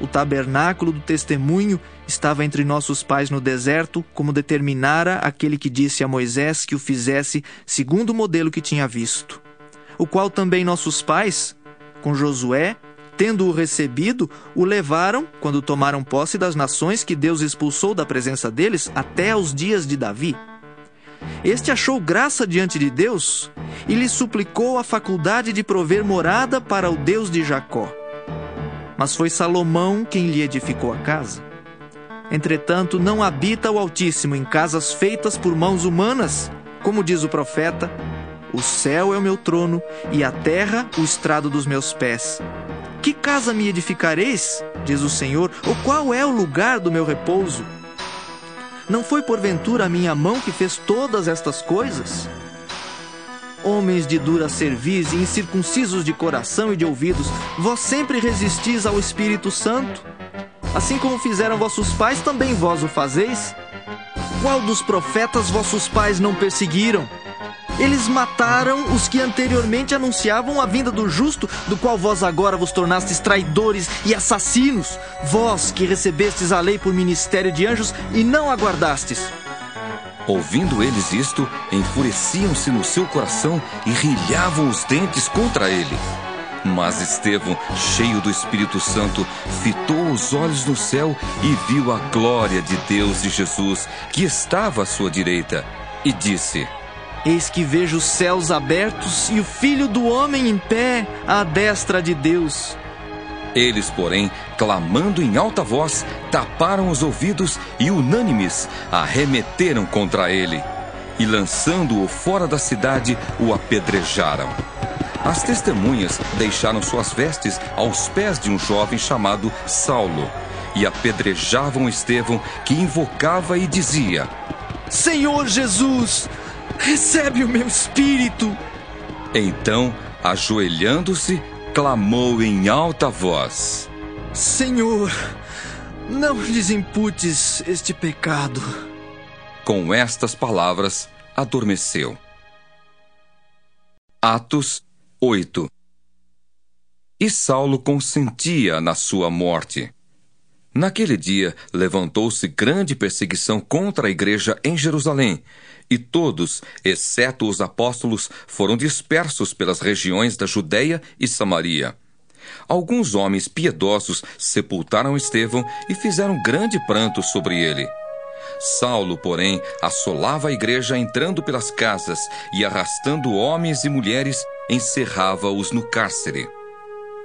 O tabernáculo do testemunho estava entre nossos pais no deserto, como determinara aquele que disse a Moisés que o fizesse segundo o modelo que tinha visto. O qual também nossos pais, com Josué, tendo-o recebido, o levaram, quando tomaram posse das nações que Deus expulsou da presença deles, até aos dias de Davi. Este achou graça diante de Deus e lhe suplicou a faculdade de prover morada para o Deus de Jacó. Mas foi Salomão quem lhe edificou a casa. Entretanto, não habita o Altíssimo em casas feitas por mãos humanas, como diz o profeta: O céu é o meu trono e a terra o estrado dos meus pés. Que casa me edificareis? diz o Senhor, ou qual é o lugar do meu repouso? Não foi porventura a minha mão que fez todas estas coisas? Homens de dura cerviz e incircuncisos de coração e de ouvidos, vós sempre resistis ao Espírito Santo? Assim como fizeram vossos pais, também vós o fazeis? Qual dos profetas vossos pais não perseguiram? Eles mataram os que anteriormente anunciavam a vinda do justo, do qual vós agora vos tornastes traidores e assassinos, vós que recebestes a lei por ministério de anjos e não aguardastes. Ouvindo eles isto, enfureciam-se no seu coração e rilhavam os dentes contra ele. Mas Estevão, cheio do Espírito Santo, fitou os olhos no céu e viu a glória de Deus e Jesus, que estava à sua direita, e disse: Eis que vejo os céus abertos e o Filho do Homem em pé à destra de Deus. Eles, porém, clamando em alta voz, taparam os ouvidos e, unânimes, arremeteram contra ele. E, lançando-o fora da cidade, o apedrejaram. As testemunhas deixaram suas vestes aos pés de um jovem chamado Saulo e apedrejavam Estevão, que invocava e dizia: Senhor Jesus, recebe o meu espírito. Então, ajoelhando-se, clamou em alta voz: Senhor, não lhes imputes este pecado. Com estas palavras, adormeceu. Atos 8 E Saulo consentia na sua morte. Naquele dia levantou-se grande perseguição contra a igreja em Jerusalém, e todos, exceto os apóstolos, foram dispersos pelas regiões da Judéia e Samaria. Alguns homens piedosos sepultaram Estevão e fizeram grande pranto sobre ele. Saulo, porém, assolava a igreja entrando pelas casas e arrastando homens e mulheres, encerrava-os no cárcere.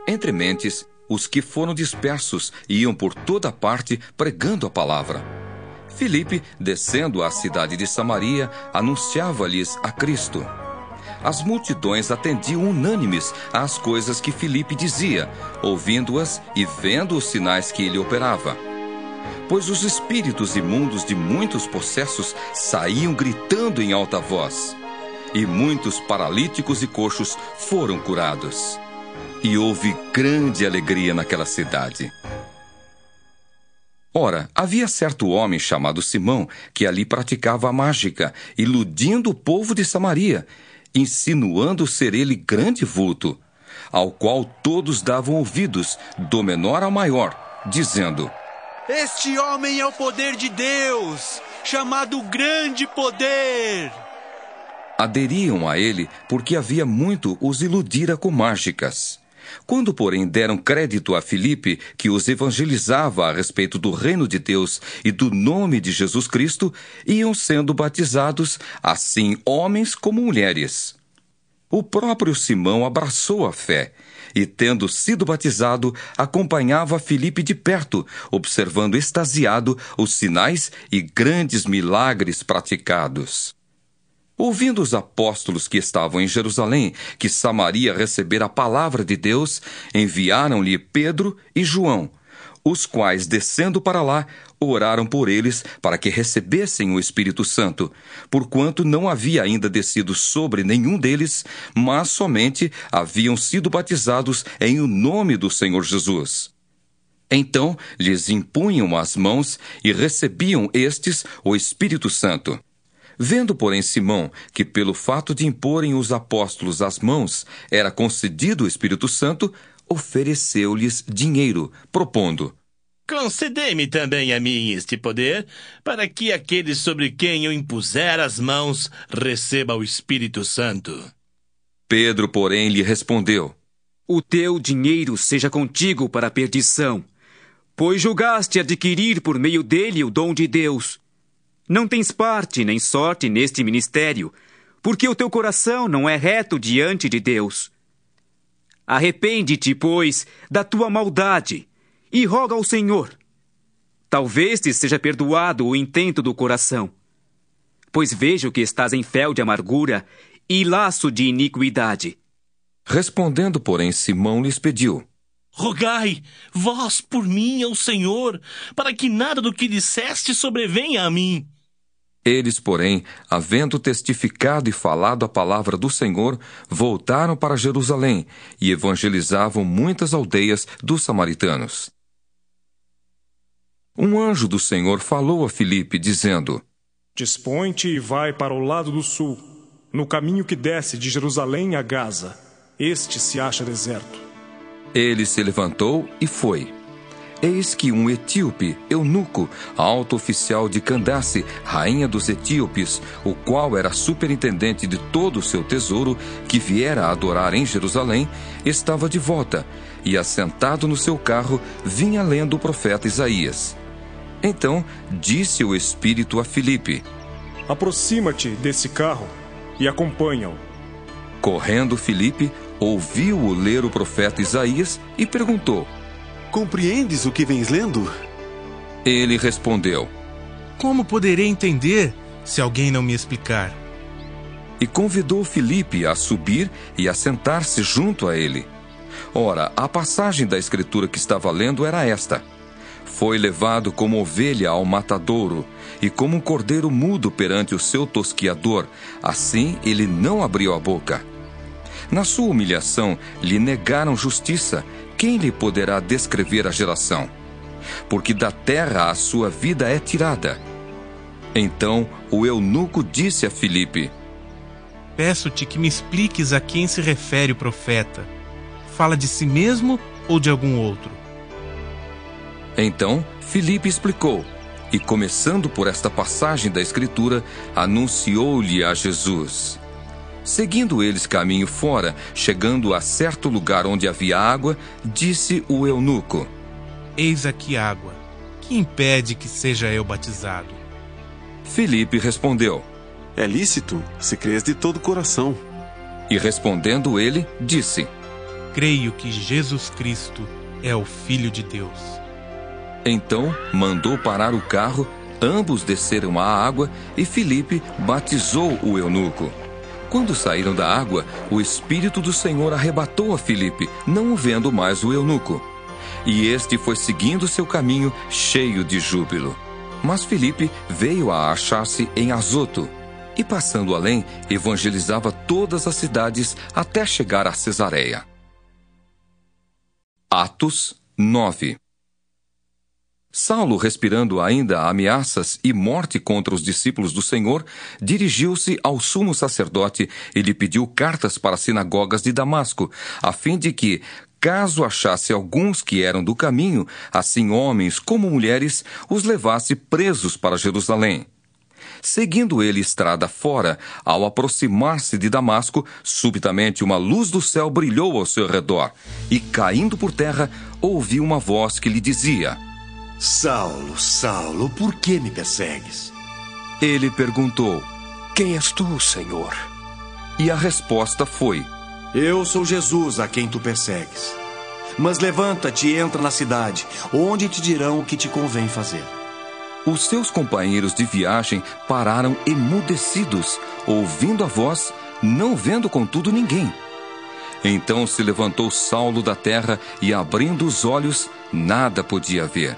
Entre mentes, os que foram dispersos iam por toda parte pregando a palavra. Filipe, descendo à cidade de Samaria, anunciava-lhes a Cristo. As multidões atendiam unânimes às coisas que Filipe dizia, ouvindo-as e vendo os sinais que ele operava. Pois os espíritos imundos de muitos possessos saíam gritando em alta voz, e muitos paralíticos e coxos foram curados. E houve grande alegria naquela cidade. Ora, havia certo homem chamado Simão que ali praticava a mágica, iludindo o povo de Samaria, insinuando ser ele grande vulto, ao qual todos davam ouvidos, do menor ao maior, dizendo: Este homem é o poder de Deus, chamado Grande Poder. Aderiam a ele porque havia muito os iludira com mágicas. Quando, porém, deram crédito a Filipe, que os evangelizava a respeito do reino de Deus e do nome de Jesus Cristo, iam sendo batizados, assim homens como mulheres. O próprio Simão abraçou a fé e, tendo sido batizado, acompanhava Filipe de perto, observando extasiado os sinais e grandes milagres praticados. Ouvindo os apóstolos que estavam em Jerusalém que Samaria recebera a palavra de Deus, enviaram-lhe Pedro e João, os quais, descendo para lá, oraram por eles para que recebessem o Espírito Santo, porquanto não havia ainda descido sobre nenhum deles, mas somente haviam sido batizados em o nome do Senhor Jesus. Então lhes impunham as mãos e recebiam estes o Espírito Santo. Vendo, porém, Simão que, pelo fato de imporem os apóstolos as mãos, era concedido o Espírito Santo, ofereceu-lhes dinheiro, propondo: Concedei-me também a mim este poder, para que aquele sobre quem eu impuser as mãos receba o Espírito Santo. Pedro, porém, lhe respondeu: O teu dinheiro seja contigo para a perdição, pois julgaste adquirir por meio dele o dom de Deus. Não tens parte nem sorte neste ministério, porque o teu coração não é reto diante de Deus. Arrepende-te, pois, da tua maldade e roga ao Senhor. Talvez te seja perdoado o intento do coração. Pois vejo que estás em fel de amargura e laço de iniquidade. Respondendo, porém, Simão lhes pediu: Rogai, vós por mim ao Senhor, para que nada do que disseste sobrevenha a mim. Eles, porém, havendo testificado e falado a palavra do Senhor, voltaram para Jerusalém e evangelizavam muitas aldeias dos samaritanos. Um anjo do Senhor falou a Filipe, dizendo: Dispõe-te e vai para o lado do sul, no caminho que desce de Jerusalém a Gaza. Este se acha deserto. Ele se levantou e foi. Eis que um etíope, eunuco, alto oficial de Candace, rainha dos etíopes, o qual era superintendente de todo o seu tesouro, que viera a adorar em Jerusalém, estava de volta, e assentado no seu carro, vinha lendo o profeta Isaías. Então disse o Espírito a Filipe: Aproxima-te desse carro e acompanha-o. Correndo Filipe, ouviu-o ler o profeta Isaías e perguntou: Compreendes o que vens lendo? Ele respondeu: Como poderei entender se alguém não me explicar? E convidou Filipe a subir e a sentar-se junto a ele. Ora, a passagem da escritura que estava lendo era esta: Foi levado como ovelha ao matadouro, e como um cordeiro mudo perante o seu tosquiador, assim ele não abriu a boca. Na sua humilhação, lhe negaram justiça. Quem lhe poderá descrever a geração? Porque da terra a sua vida é tirada. Então o eunuco disse a Filipe: Peço-te que me expliques a quem se refere o profeta. Fala de si mesmo ou de algum outro? Então Filipe explicou, e começando por esta passagem da Escritura, anunciou-lhe a Jesus. Seguindo eles caminho fora, chegando a certo lugar onde havia água, disse o eunuco: Eis aqui água. Que impede que seja eu batizado? Filipe respondeu: É lícito, se crês de todo o coração. E respondendo ele, disse: Creio que Jesus Cristo é o Filho de Deus. Então mandou parar o carro, ambos desceram à água e Filipe batizou o eunuco. Quando saíram da água, o Espírito do Senhor arrebatou a Filipe, não o vendo mais o eunuco. E este foi seguindo seu caminho, cheio de júbilo. Mas Filipe veio a achar-se em Azoto, e passando além, evangelizava todas as cidades até chegar a Cesareia. Atos 9 Saulo, respirando ainda ameaças e morte contra os discípulos do Senhor, dirigiu-se ao sumo sacerdote e lhe pediu cartas para as sinagogas de Damasco, a fim de que, caso achasse alguns que eram do caminho, assim homens como mulheres, os levasse presos para Jerusalém. Seguindo ele estrada fora, ao aproximar-se de Damasco, subitamente uma luz do céu brilhou ao seu redor, e caindo por terra, ouviu uma voz que lhe dizia: Saulo, Saulo, por que me persegues? Ele perguntou: Quem és tu, Senhor? E a resposta foi: Eu sou Jesus a quem tu persegues. Mas levanta-te e entra na cidade, onde te dirão o que te convém fazer. Os seus companheiros de viagem pararam emudecidos, ouvindo a voz, não vendo contudo ninguém. Então se levantou Saulo da terra e, abrindo os olhos, nada podia ver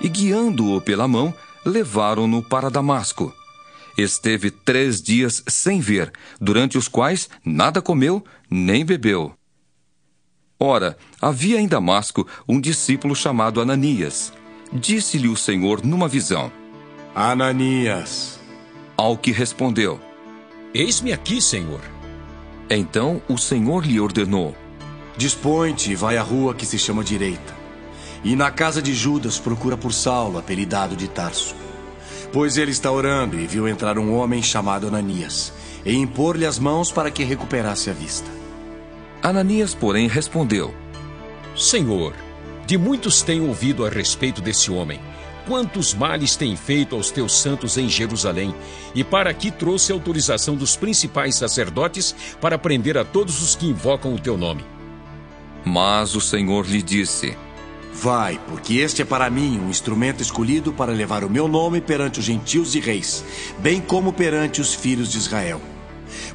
e, guiando-o pela mão, levaram-no para Damasco. Esteve três dias sem ver, durante os quais nada comeu nem bebeu. Ora, havia em Damasco um discípulo chamado Ananias. Disse-lhe o Senhor numa visão: Ananias. Ao que respondeu: Eis-me aqui, Senhor. Então o Senhor lhe ordenou: Dispõe-te e vai à rua que se chama Direita e na casa de Judas procura por Saulo, apelidado de Tarso. Pois ele está orando e viu entrar um homem chamado Ananias, e impor-lhe as mãos para que recuperasse a vista. Ananias, porém, respondeu: Senhor, de muitos tenho ouvido a respeito desse homem. Quantos males tem feito aos teus santos em Jerusalém, e para aqui trouxe autorização dos principais sacerdotes para prender a todos os que invocam o teu nome. Mas o Senhor lhe disse: Vai, porque este é para mim um instrumento escolhido para levar o meu nome perante os gentios e reis, bem como perante os filhos de Israel.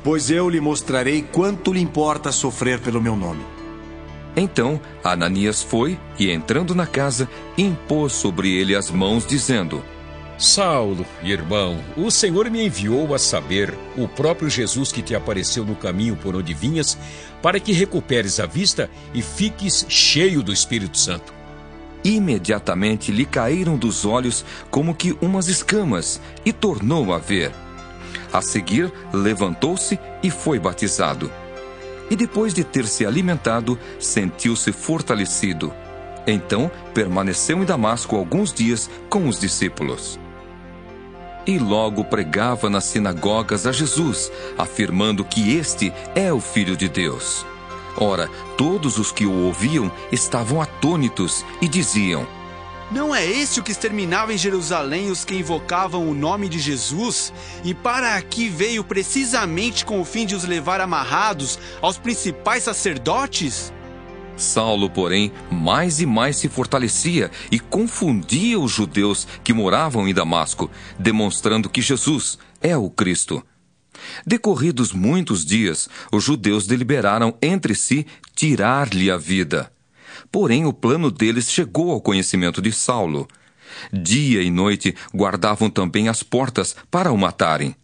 Pois eu lhe mostrarei quanto lhe importa sofrer pelo meu nome. Então Ananias foi e, entrando na casa, impôs sobre ele as mãos, dizendo: Saulo, irmão, o Senhor me enviou a saber, o próprio Jesus que te apareceu no caminho por onde vinhas, para que recuperes a vista e fiques cheio do Espírito Santo. Imediatamente lhe caíram dos olhos como que umas escamas, e tornou a ver. A seguir, levantou-se e foi batizado. E depois de ter se alimentado, sentiu-se fortalecido. Então permaneceu em Damasco alguns dias com os discípulos. E logo pregava nas sinagogas a Jesus, afirmando que este é o Filho de Deus. Ora, todos os que o ouviam estavam atônitos e diziam: Não é este o que exterminava em Jerusalém os que invocavam o nome de Jesus? E para aqui veio precisamente com o fim de os levar amarrados aos principais sacerdotes? Saulo, porém, mais e mais se fortalecia e confundia os judeus que moravam em Damasco, demonstrando que Jesus é o Cristo. Decorridos muitos dias, os judeus deliberaram entre si tirar-lhe a vida. Porém, o plano deles chegou ao conhecimento de Saulo. Dia e noite guardavam também as portas para o matarem.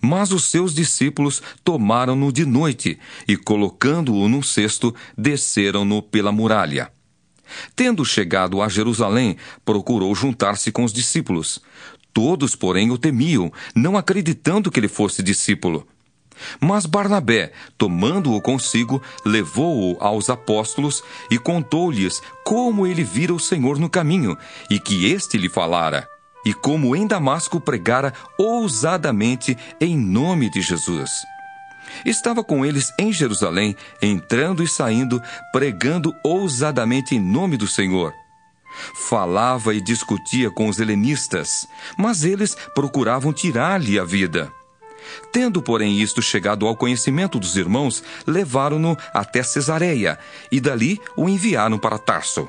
Mas os seus discípulos tomaram-no de noite e, colocando-o num cesto, desceram-no pela muralha. Tendo chegado a Jerusalém, procurou juntar-se com os discípulos. Todos, porém, o temiam, não acreditando que ele fosse discípulo. Mas Barnabé, tomando-o consigo, levou-o aos apóstolos e contou-lhes como ele vira o Senhor no caminho e que este lhe falara, e como em Damasco pregara ousadamente em nome de Jesus. Estava com eles em Jerusalém, entrando e saindo, pregando ousadamente em nome do Senhor. Falava e discutia com os helenistas, mas eles procuravam tirar-lhe a vida. Tendo, porém, isto chegado ao conhecimento dos irmãos, levaram-no até Cesareia e dali o enviaram para Tarso.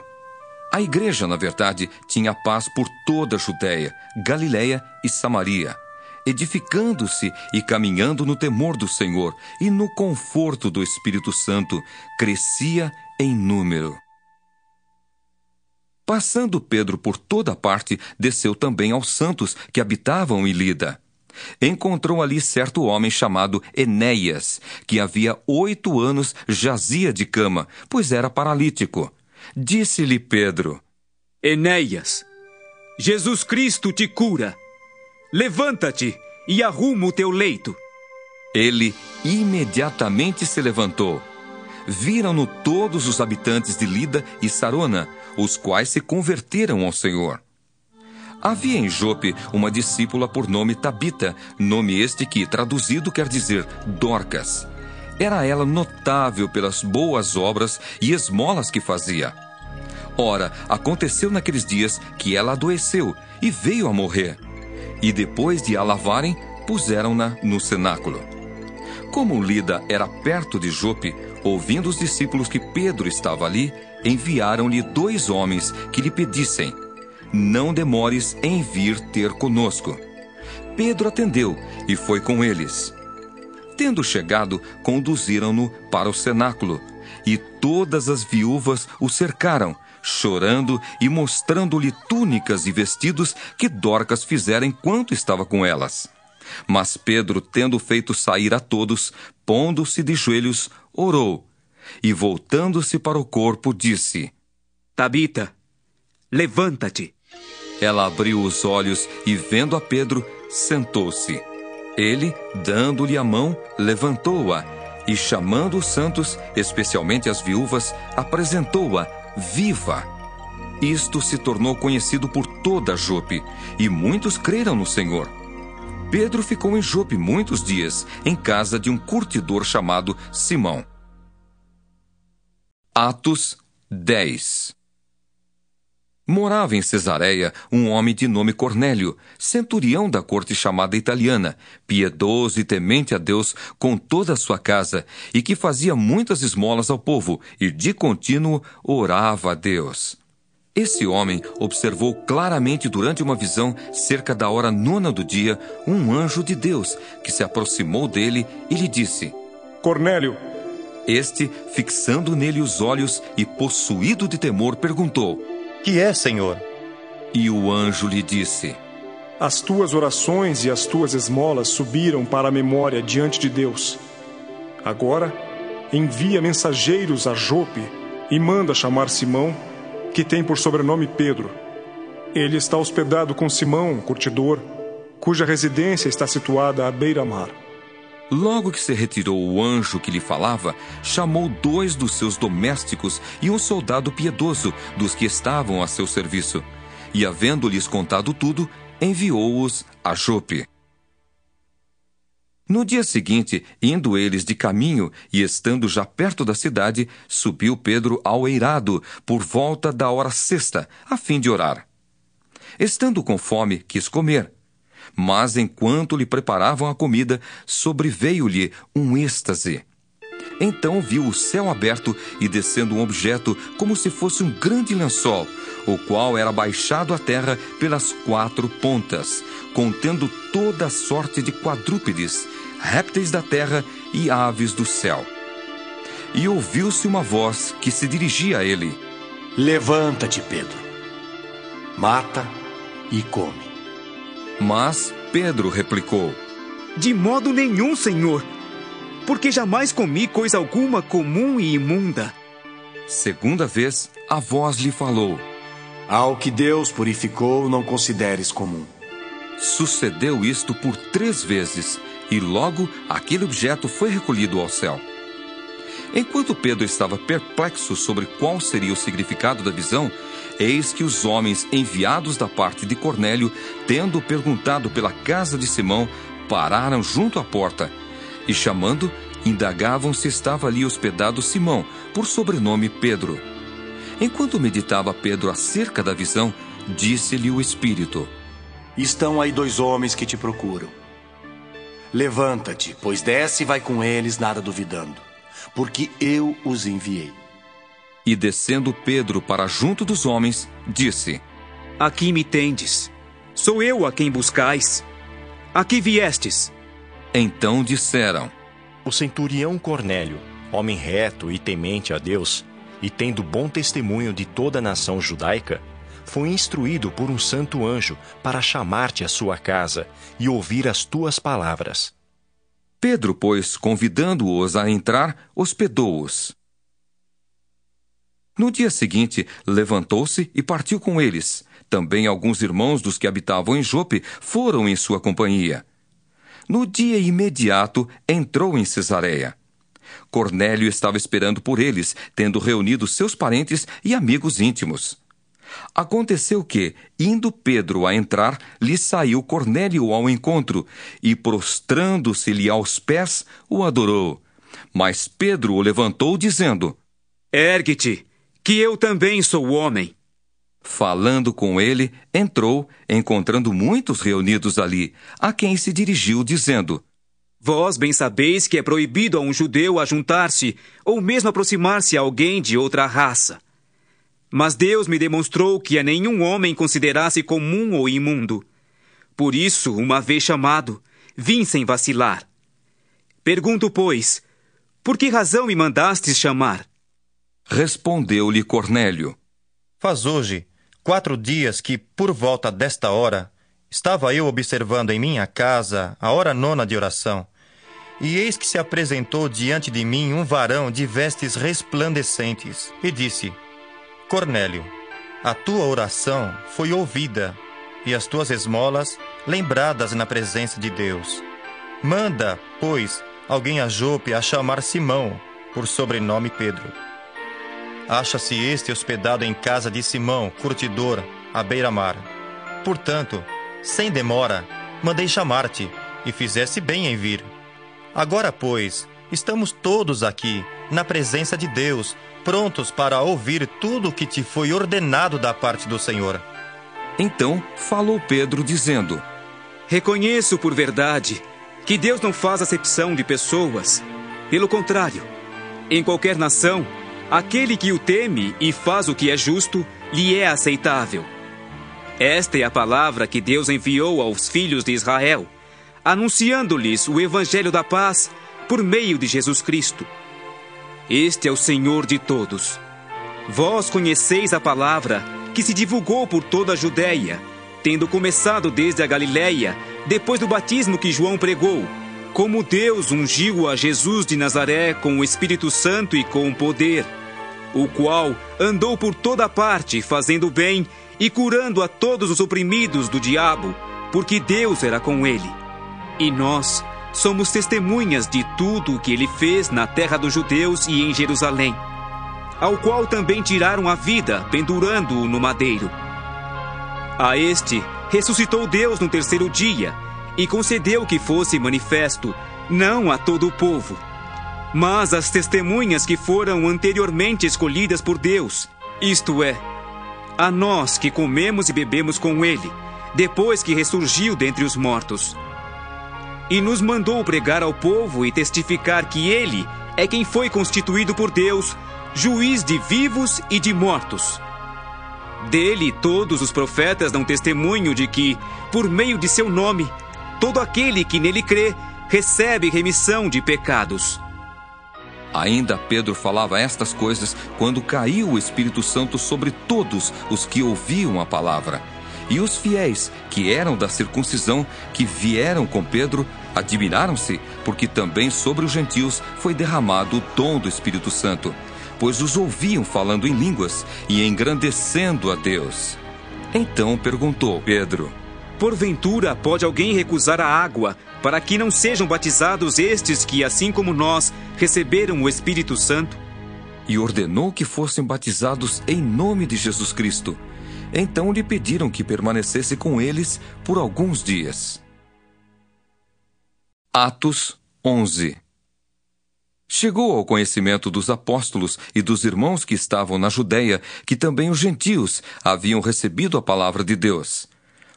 A igreja, na verdade, tinha paz por toda a Judéia, Galiléia e Samaria, edificando-se e caminhando no temor do Senhor e no conforto do Espírito Santo, crescia em número. Passando Pedro por toda parte, desceu também aos santos que habitavam em Lida. Encontrou ali certo homem chamado Enéas, que havia oito anos jazia de cama, pois era paralítico. Disse-lhe Pedro: Enéas, Jesus Cristo te cura. Levanta-te e arruma o teu leito. Ele imediatamente se levantou. Viram-no todos os habitantes de Lida e Sarona, os quais se converteram ao Senhor. Havia em Jope uma discípula por nome Tabita, nome este que, traduzido, quer dizer Dorcas. Era ela notável pelas boas obras e esmolas que fazia. Ora, aconteceu naqueles dias que ela adoeceu e veio a morrer. E depois de a lavarem, puseram-na no cenáculo. Como Lida era perto de Jope, ouvindo os discípulos que Pedro estava ali, enviaram-lhe dois homens que lhe pedissem: Não demores em vir ter conosco. Pedro atendeu e foi com eles. Tendo chegado, conduziram-no para o cenáculo, e todas as viúvas o cercaram, chorando e mostrando-lhe túnicas e vestidos que Dorcas fizera enquanto estava com elas. Mas Pedro, tendo feito sair a todos, pondo-se de joelhos, orou, e voltando-se para o corpo, disse: Tabita, levanta-te. Ela abriu os olhos e, vendo a Pedro, sentou-se. Ele, dando-lhe a mão, levantou-a e, chamando os santos, especialmente as viúvas, apresentou-a viva. Isto se tornou conhecido por toda Jope, e muitos creram no Senhor. Pedro ficou em Jope muitos dias, em casa de um curtidor chamado Simão. Atos 10 Morava em Cesareia um homem de nome Cornélio, centurião da corte chamada italiana, piedoso e temente a Deus com toda a sua casa, e que fazia muitas esmolas ao povo, e de contínuo orava a Deus. Esse homem observou claramente durante uma visão, cerca da hora nona do dia, um anjo de Deus que se aproximou dele e lhe disse: Cornélio. Este, fixando nele os olhos e possuído de temor, perguntou: que é, Senhor? E o anjo lhe disse: As tuas orações e as tuas esmolas subiram para a memória diante de Deus. Agora, envia mensageiros a Jope e manda chamar Simão, que tem por sobrenome Pedro. Ele está hospedado com Simão, curtidor, cuja residência está situada à beira-mar. Logo que se retirou o anjo que lhe falava, chamou dois dos seus domésticos e um soldado piedoso dos que estavam a seu serviço. E, havendo-lhes contado tudo, enviou-os a Jope. No dia seguinte, indo eles de caminho e estando já perto da cidade, subiu Pedro ao eirado por volta da hora sexta, a fim de orar. Estando com fome, quis comer. Mas enquanto lhe preparavam a comida, sobreveio-lhe um êxtase. Então viu o céu aberto e descendo um objeto como se fosse um grande lençol, o qual era baixado à terra pelas quatro pontas, contendo toda sorte de quadrúpedes, répteis da terra e aves do céu. E ouviu-se uma voz que se dirigia a ele: Levanta-te, Pedro. Mata e come. Mas Pedro replicou: De modo nenhum, Senhor, porque jamais comi coisa alguma comum e imunda. Segunda vez, a voz lhe falou: Ao que Deus purificou, não consideres comum. Sucedeu isto por três vezes, e logo aquele objeto foi recolhido ao céu. Enquanto Pedro estava perplexo sobre qual seria o significado da visão, eis que os homens enviados da parte de Cornélio, tendo perguntado pela casa de Simão, pararam junto à porta e, chamando, indagavam se estava ali hospedado Simão, por sobrenome Pedro. Enquanto meditava Pedro acerca da visão, disse-lhe o Espírito: Estão aí dois homens que te procuram. Levanta-te, pois desce e vai com eles, nada duvidando, porque eu os enviei. E descendo Pedro para junto dos homens, disse: Aqui me tendes. Sou eu a quem buscais. Aqui viestes. Então disseram: O centurião Cornélio, homem reto e temente a Deus, e tendo bom testemunho de toda a nação judaica, foi instruído por um santo anjo para chamar-te à sua casa e ouvir as tuas palavras. Pedro, pois, convidando-os a entrar, hospedou-os. No dia seguinte, levantou-se e partiu com eles. Também alguns irmãos dos que habitavam em Jope foram em sua companhia. No dia imediato, entrou em Cesareia. Cornélio estava esperando por eles, tendo reunido seus parentes e amigos íntimos. Aconteceu que, indo Pedro a entrar, lhe saiu Cornélio ao encontro e, prostrando-se-lhe aos pés, o adorou. Mas Pedro o levantou, dizendo: Ergue-te, que eu também sou homem. Falando com ele, entrou, encontrando muitos reunidos ali, a quem se dirigiu, dizendo: Vós bem sabeis que é proibido a um judeu ajuntar-se ou mesmo aproximar-se a alguém de outra raça. Mas Deus me demonstrou que a nenhum homem considerasse comum ou imundo. Por isso, uma vez chamado, vim sem vacilar. Pergunto, pois, por que razão me mandastes chamar? Respondeu-lhe Cornélio: Faz hoje quatro dias que, por volta desta hora, estava eu observando em minha casa a hora nona de oração. E eis que se apresentou diante de mim um varão de vestes resplandecentes, e disse: Cornélio, a tua oração foi ouvida e as tuas esmolas lembradas na presença de Deus. Manda, pois, alguém a Jope a chamar Simão, por sobrenome Pedro. Acha-se este hospedado em casa de Simão, curtidor, à beira-mar. Portanto, sem demora, mandei chamar-te, e fizesse bem em vir. Agora, pois, estamos todos aqui, na presença de Deus, prontos para ouvir tudo o que te foi ordenado da parte do Senhor. Então falou Pedro, dizendo: Reconheço por verdade que Deus não faz acepção de pessoas. Pelo contrário, em qualquer nação, aquele que o teme e faz o que é justo lhe é aceitável. Esta é a palavra que Deus enviou aos filhos de Israel, anunciando-lhes o evangelho da paz por meio de Jesus Cristo. Este é o Senhor de todos. Vós conheceis a palavra que se divulgou por toda a Judéia, tendo começado desde a Galiléia, depois do batismo que João pregou, como Deus ungiu a Jesus de Nazaré com o Espírito Santo e com poder, o qual andou por toda parte fazendo bem e curando a todos os oprimidos do diabo, porque Deus era com ele. E nós somos testemunhas de tudo o que ele fez na terra dos judeus e em Jerusalém, ao qual também tiraram a vida, pendurando-o no madeiro. A este ressuscitou Deus no terceiro dia e concedeu que fosse manifesto, não a todo o povo, mas às testemunhas que foram anteriormente escolhidas por Deus, isto é, a nós que comemos e bebemos com ele, depois que ressurgiu dentre os mortos e nos mandou pregar ao povo e testificar que ele é quem foi constituído por Deus, juiz de vivos e de mortos. Dele todos os profetas dão testemunho de que, por meio de seu nome, todo aquele que nele crê recebe remissão de pecados. Ainda Pedro falava estas coisas quando caiu o Espírito Santo sobre todos os que ouviam a palavra. E os fiéis, que eram da circuncisão, que vieram com Pedro, admiraram-se, porque também sobre os gentios foi derramado o dom do Espírito Santo, pois os ouviam falando em línguas e engrandecendo a Deus. Então perguntou Pedro: Porventura pode alguém recusar a água para que não sejam batizados estes que, assim como nós, receberam o Espírito Santo? E ordenou que fossem batizados em nome de Jesus Cristo. Então lhe pediram que permanecesse com eles por alguns dias. Atos 11 Chegou ao conhecimento dos apóstolos e dos irmãos que estavam na Judéia que também os gentios haviam recebido a palavra de Deus.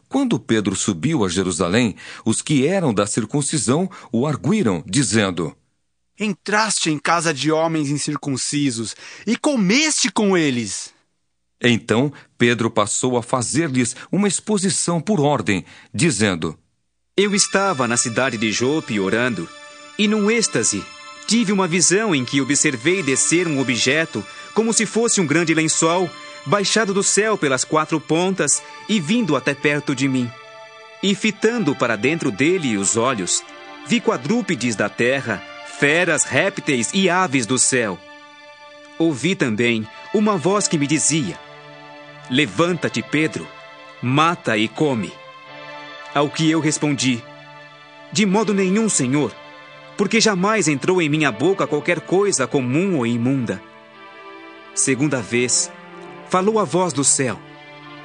Quando Pedro subiu a Jerusalém, os que eram da circuncisão o arguíram, dizendo: Entraste em casa de homens incircuncisos e comeste com eles. Então Pedro passou a fazer-lhes uma exposição por ordem, dizendo: Eu estava na cidade de Jope orando, e num êxtase tive uma visão em que observei descer um objeto como se fosse um grande lençol, baixado do céu pelas quatro pontas e vindo até perto de mim. E fitando para dentro dele os olhos, vi quadrúpedes da terra, feras, répteis e aves do céu. Ouvi também uma voz que me dizia: Levanta-te, Pedro, mata e come. Ao que eu respondi: De modo nenhum, Senhor porque jamais entrou em minha boca qualquer coisa comum ou imunda. Segunda vez, falou a voz do céu: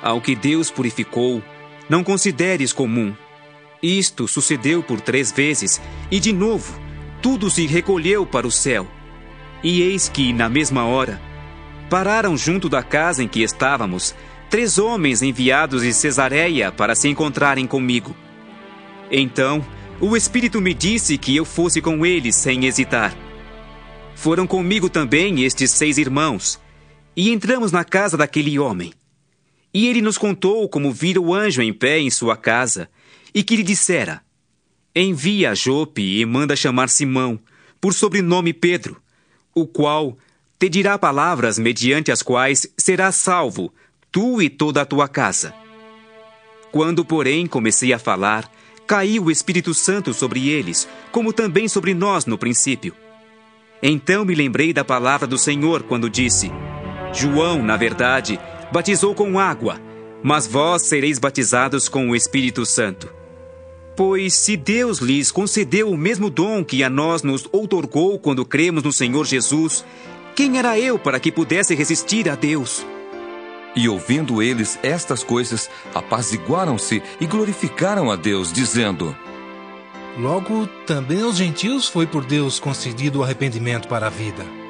Ao que Deus purificou, não consideres comum. Isto sucedeu por três vezes, e de novo, tudo se recolheu para o céu. E eis que, na mesma hora, pararam junto da casa em que estávamos três homens enviados de Cesareia para se encontrarem comigo. Então, o Espírito me disse que eu fosse com eles sem hesitar. Foram comigo também estes seis irmãos, e entramos na casa daquele homem. E ele nos contou como vira o anjo em pé em sua casa, e que lhe dissera: Envia a Jope e manda chamar Simão, por sobrenome Pedro, o qual te dirá palavras mediante as quais serás salvo, tu e toda a tua casa. Quando, porém, comecei a falar, caiu o Espírito Santo sobre eles, como também sobre nós no princípio. Então me lembrei da palavra do Senhor quando disse: João, na verdade, batizou com água, mas vós sereis batizados com o Espírito Santo. Pois se Deus lhes concedeu o mesmo dom que a nós nos outorgou quando cremos no Senhor Jesus, quem era eu para que pudesse resistir a Deus? E ouvindo eles estas coisas, apaziguaram-se e glorificaram a Deus, dizendo: Logo, também aos gentios foi por Deus concedido o arrependimento para a vida.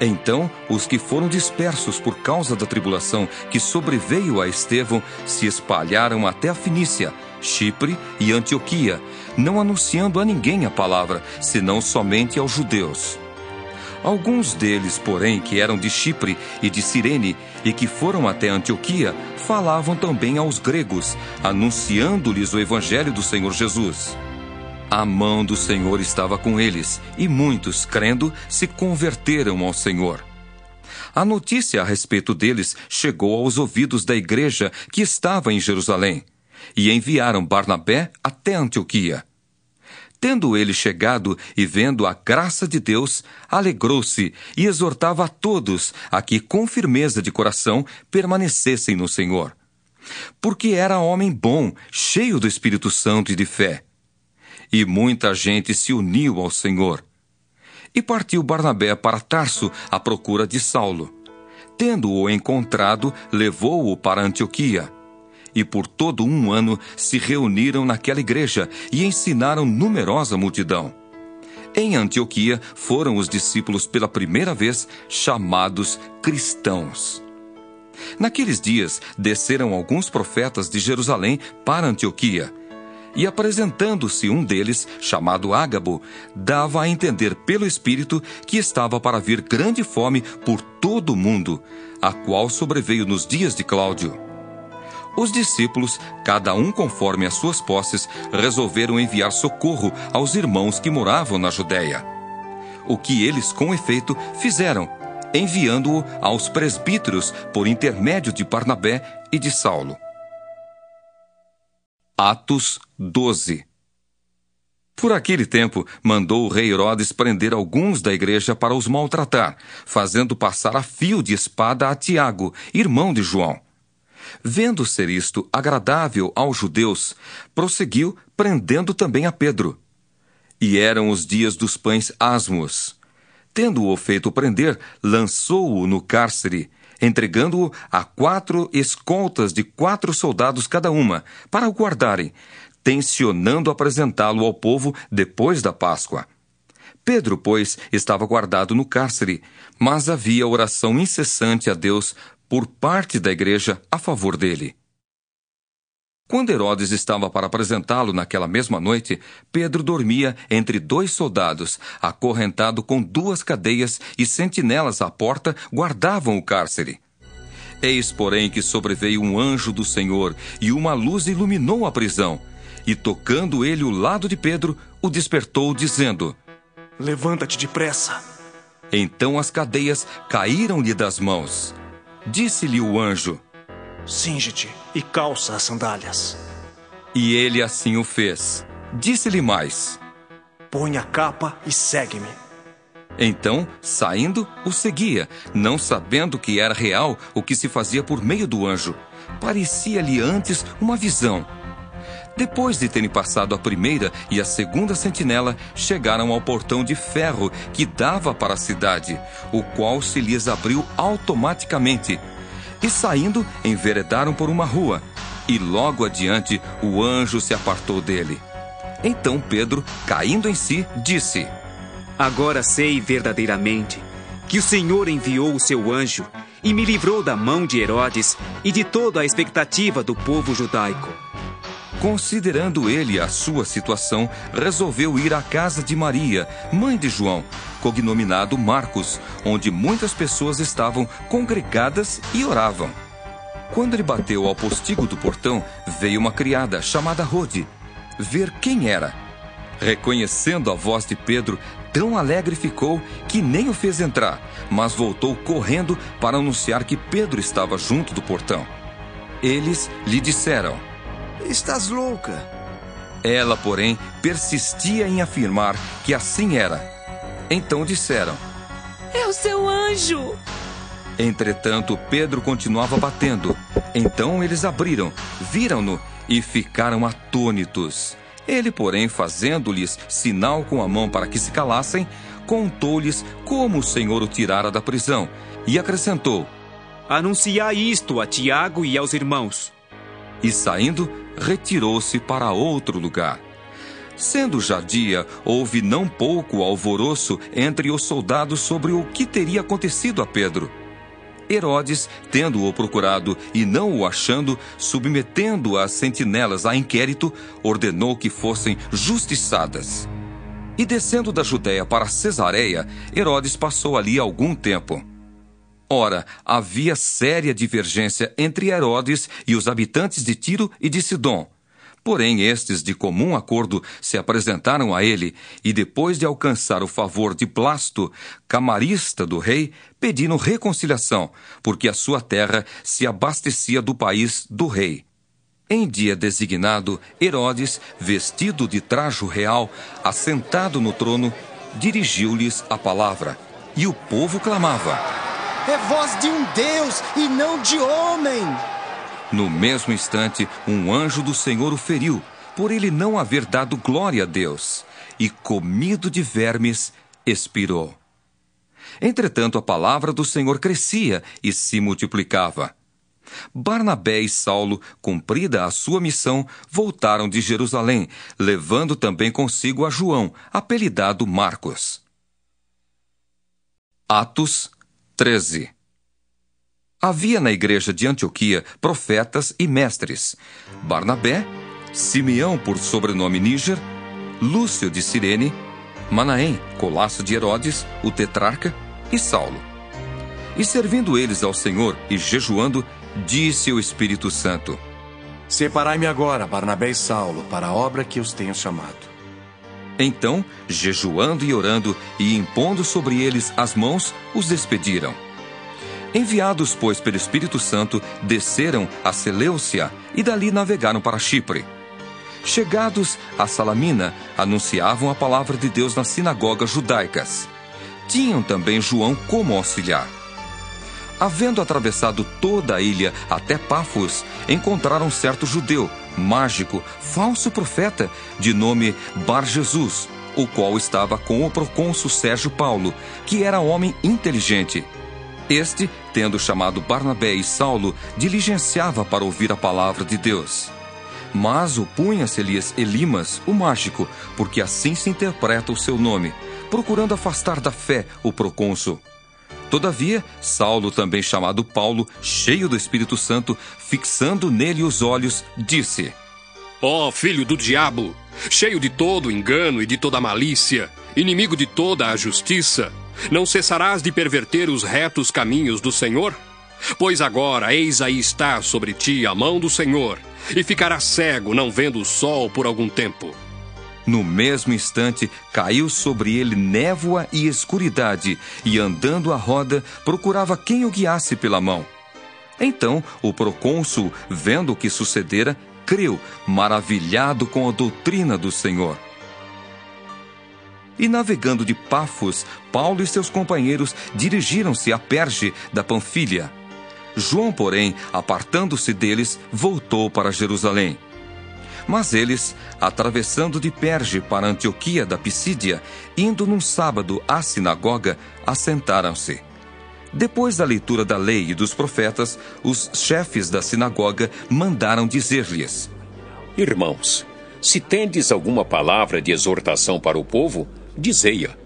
Então, os que foram dispersos por causa da tribulação que sobreveio a Estevão se espalharam até a Finícia, Chipre e Antioquia, não anunciando a ninguém a palavra, senão somente aos judeus. Alguns deles, porém, que eram de Chipre e de Cirene e que foram até Antioquia, falavam também aos gregos, anunciando-lhes o evangelho do Senhor Jesus. A mão do Senhor estava com eles, e muitos, crendo, se converteram ao Senhor. A notícia a respeito deles chegou aos ouvidos da igreja que estava em Jerusalém, e enviaram Barnabé até Antioquia. Tendo ele chegado e vendo a graça de Deus, alegrou-se e exortava a todos a que, com firmeza de coração, permanecessem no Senhor. Porque era homem bom, cheio do Espírito Santo e de fé. E muita gente se uniu ao Senhor. E partiu Barnabé para Tarso à procura de Saulo. Tendo-o encontrado, levou-o para Antioquia e por todo um ano se reuniram naquela igreja e ensinaram numerosa multidão. Em Antioquia foram os discípulos pela primeira vez chamados cristãos. Naqueles dias desceram alguns profetas de Jerusalém para Antioquia. E apresentando-se um deles, chamado Ágabo, dava a entender pelo Espírito que estava para vir grande fome por todo o mundo, a qual sobreveio nos dias de Cláudio. Os discípulos, cada um conforme as suas posses, resolveram enviar socorro aos irmãos que moravam na Judéia. O que eles, com efeito, fizeram, enviando-o aos presbíteros por intermédio de Barnabé e de Saulo. Atos 12 Por aquele tempo, mandou o rei Herodes prender alguns da igreja para os maltratar, fazendo passar a fio de espada a Tiago, irmão de João. Vendo ser isto agradável aos judeus, prosseguiu prendendo também a Pedro. E eram os dias dos pães asmos. Tendo-o feito prender, lançou-o no cárcere, entregando-o a quatro escoltas de quatro soldados cada uma, para o guardarem, tensionando apresentá-lo ao povo depois da Páscoa. Pedro, pois, estava guardado no cárcere, mas havia oração incessante a Deus por parte da igreja a favor dele. Quando Herodes estava para apresentá-lo naquela mesma noite, Pedro dormia entre dois soldados, acorrentado com duas cadeias e sentinelas à porta guardavam o cárcere. Eis, porém, que sobreveio um anjo do Senhor e uma luz iluminou a prisão. E tocando ele o lado de Pedro, o despertou, dizendo: Levanta-te depressa. Então as cadeias caíram-lhe das mãos. Disse-lhe o anjo: Cinge-te e calça as sandálias. E ele assim o fez. Disse-lhe mais: Põe a capa e segue-me. Então, saindo, o seguia, não sabendo que era real o que se fazia por meio do anjo. Parecia-lhe antes uma visão. Depois de terem passado a primeira e a segunda sentinela, chegaram ao portão de ferro que dava para a cidade, o qual se lhes abriu automaticamente. E saindo, enveredaram por uma rua. E logo adiante, o anjo se apartou dele. Então Pedro, caindo em si, disse: Agora sei verdadeiramente que o Senhor enviou o seu anjo e me livrou da mão de Herodes e de toda a expectativa do povo judaico. Considerando ele a sua situação, resolveu ir à casa de Maria, mãe de João, cognominado Marcos, onde muitas pessoas estavam congregadas e oravam. Quando ele bateu ao postigo do portão, veio uma criada chamada Rode ver quem era. Reconhecendo a voz de Pedro, tão alegre ficou que nem o fez entrar, mas voltou correndo para anunciar que Pedro estava junto do portão. Eles lhe disseram: Estás louca. Ela, porém, persistia em afirmar que assim era. Então disseram: É o seu anjo. Entretanto, Pedro continuava batendo. Então eles abriram, viram-no e ficaram atônitos. Ele, porém, fazendo-lhes sinal com a mão para que se calassem, contou-lhes como o Senhor o tirara da prisão e acrescentou: Anunciai isto a Tiago e aos irmãos. E saindo, retirou-se para outro lugar. Sendo já dia, houve não pouco alvoroço entre os soldados sobre o que teria acontecido a Pedro. Herodes, tendo-o procurado e não o achando, submetendo as sentinelas a inquérito, ordenou que fossem justiçadas. E descendo da Judéia para Cesareia, Herodes passou ali algum tempo. Ora, havia séria divergência entre Herodes e os habitantes de Tiro e de Sidom. Porém, estes, de comum acordo, se apresentaram a ele e, depois de alcançar o favor de Blasto, camarista do rei, pediram reconciliação, porque a sua terra se abastecia do país do rei. Em dia designado, Herodes, vestido de trajo real, assentado no trono, dirigiu-lhes a palavra. E o povo clamava: É voz de um Deus e não de homem! No mesmo instante, um anjo do Senhor o feriu, por ele não haver dado glória a Deus, e, comido de vermes, expirou. Entretanto, a palavra do Senhor crescia e se multiplicava. Barnabé e Saulo, cumprida a sua missão, voltaram de Jerusalém, levando também consigo a João, apelidado Marcos. Atos 13 Havia na igreja de Antioquia profetas e mestres: Barnabé, Simeão por sobrenome Níger, Lúcio de Cirene, Manaém, colasso de Herodes, o tetrarca, e Saulo. E servindo eles ao Senhor e jejuando, disse o Espírito Santo: Separai-me agora, Barnabé e Saulo, para a obra que os tenho chamado. Então, jejuando e orando e impondo sobre eles as mãos, os despediram. Enviados, pois, pelo Espírito Santo, desceram a Seleucia e dali navegaram para Chipre. Chegados a Salamina, anunciavam a palavra de Deus nas sinagogas judaicas. Tinham também João como auxiliar. Havendo atravessado toda a ilha até Pafos, encontraram certo judeu, mágico, falso profeta, de nome Bar Jesus, o qual estava com o procônsul Sérgio Paulo, que era homem inteligente este, tendo chamado Barnabé e Saulo, diligenciava para ouvir a palavra de Deus. Mas opunha-se-lhes Elimas, o mágico, porque assim se interpreta o seu nome, procurando afastar da fé o procônsul. Todavia, Saulo, também chamado Paulo, cheio do Espírito Santo, fixando nele os olhos, disse: Ó oh, filho do diabo, cheio de todo engano e de toda malícia, inimigo de toda a justiça, não cessarás de perverter os retos caminhos do Senhor? Pois agora, eis aí está sobre ti a mão do Senhor, e ficarás cego, não vendo o sol por algum tempo. No mesmo instante, caiu sobre ele névoa e escuridade, e andando à roda, procurava quem o guiasse pela mão. Então, o procônsul, vendo o que sucedera, creu, maravilhado com a doutrina do Senhor. E navegando de Pafos, Paulo e seus companheiros dirigiram-se a Perge da Panfilha. João, porém, apartando-se deles, voltou para Jerusalém. Mas eles, atravessando de Perge para Antioquia da Pisídia, indo num sábado à sinagoga, assentaram-se. Depois da leitura da lei e dos profetas, os chefes da sinagoga mandaram dizer-lhes: Irmãos, se tendes alguma palavra de exortação para o povo, dizei-a.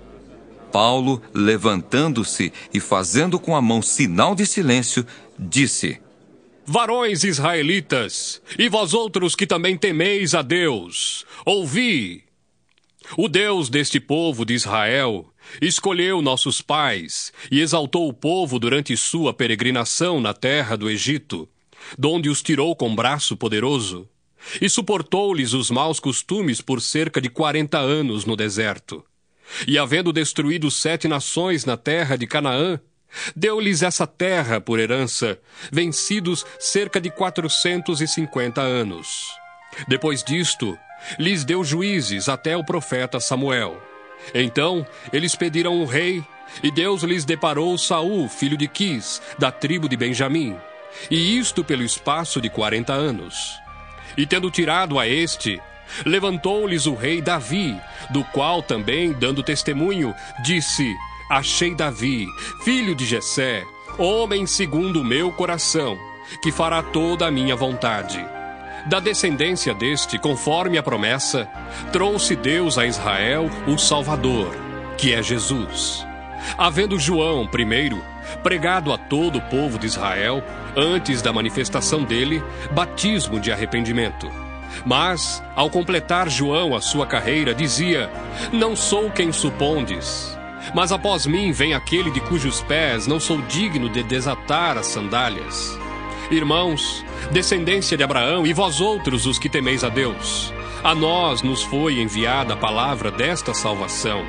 Paulo, levantando-se e fazendo com a mão sinal de silêncio, disse: Varões israelitas, e vós outros que também temeis a Deus, ouvi. O Deus deste povo de Israel escolheu nossos pais e exaltou o povo durante sua peregrinação na terra do Egito, donde os tirou com braço poderoso, e suportou-lhes os maus costumes por cerca de quarenta anos no deserto. E havendo destruído sete nações na terra de Canaã, Deu-lhes essa terra por herança, vencidos cerca de quatrocentos e cinquenta anos. Depois disto, lhes deu juízes até o profeta Samuel. Então eles pediram um rei, e Deus lhes deparou Saul, filho de Quis, da tribo de Benjamim, e isto pelo espaço de quarenta anos. E tendo tirado a este, levantou-lhes o rei Davi, do qual também, dando testemunho, disse: achei Davi, filho de Jessé, homem segundo o meu coração, que fará toda a minha vontade. Da descendência deste, conforme a promessa, trouxe Deus a Israel o Salvador, que é Jesus. Havendo João, primeiro, pregado a todo o povo de Israel, antes da manifestação dele, batismo de arrependimento. Mas, ao completar João a sua carreira, dizia: Não sou quem supondes mas após mim vem aquele de cujos pés não sou digno de desatar as sandálias. Irmãos, descendência de Abraão e vós outros os que temeis a Deus, a nós nos foi enviada a palavra desta salvação.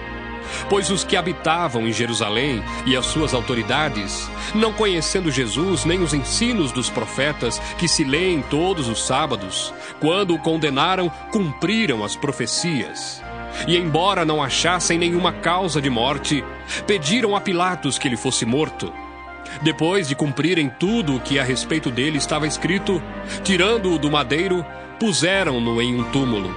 Pois os que habitavam em Jerusalém e as suas autoridades, não conhecendo Jesus nem os ensinos dos profetas que se leem todos os sábados, quando o condenaram, cumpriram as profecias e, embora não achassem nenhuma causa de morte, pediram a Pilatos que ele fosse morto. Depois de cumprirem tudo o que a respeito dele estava escrito, tirando-o do madeiro, puseram-no em um túmulo.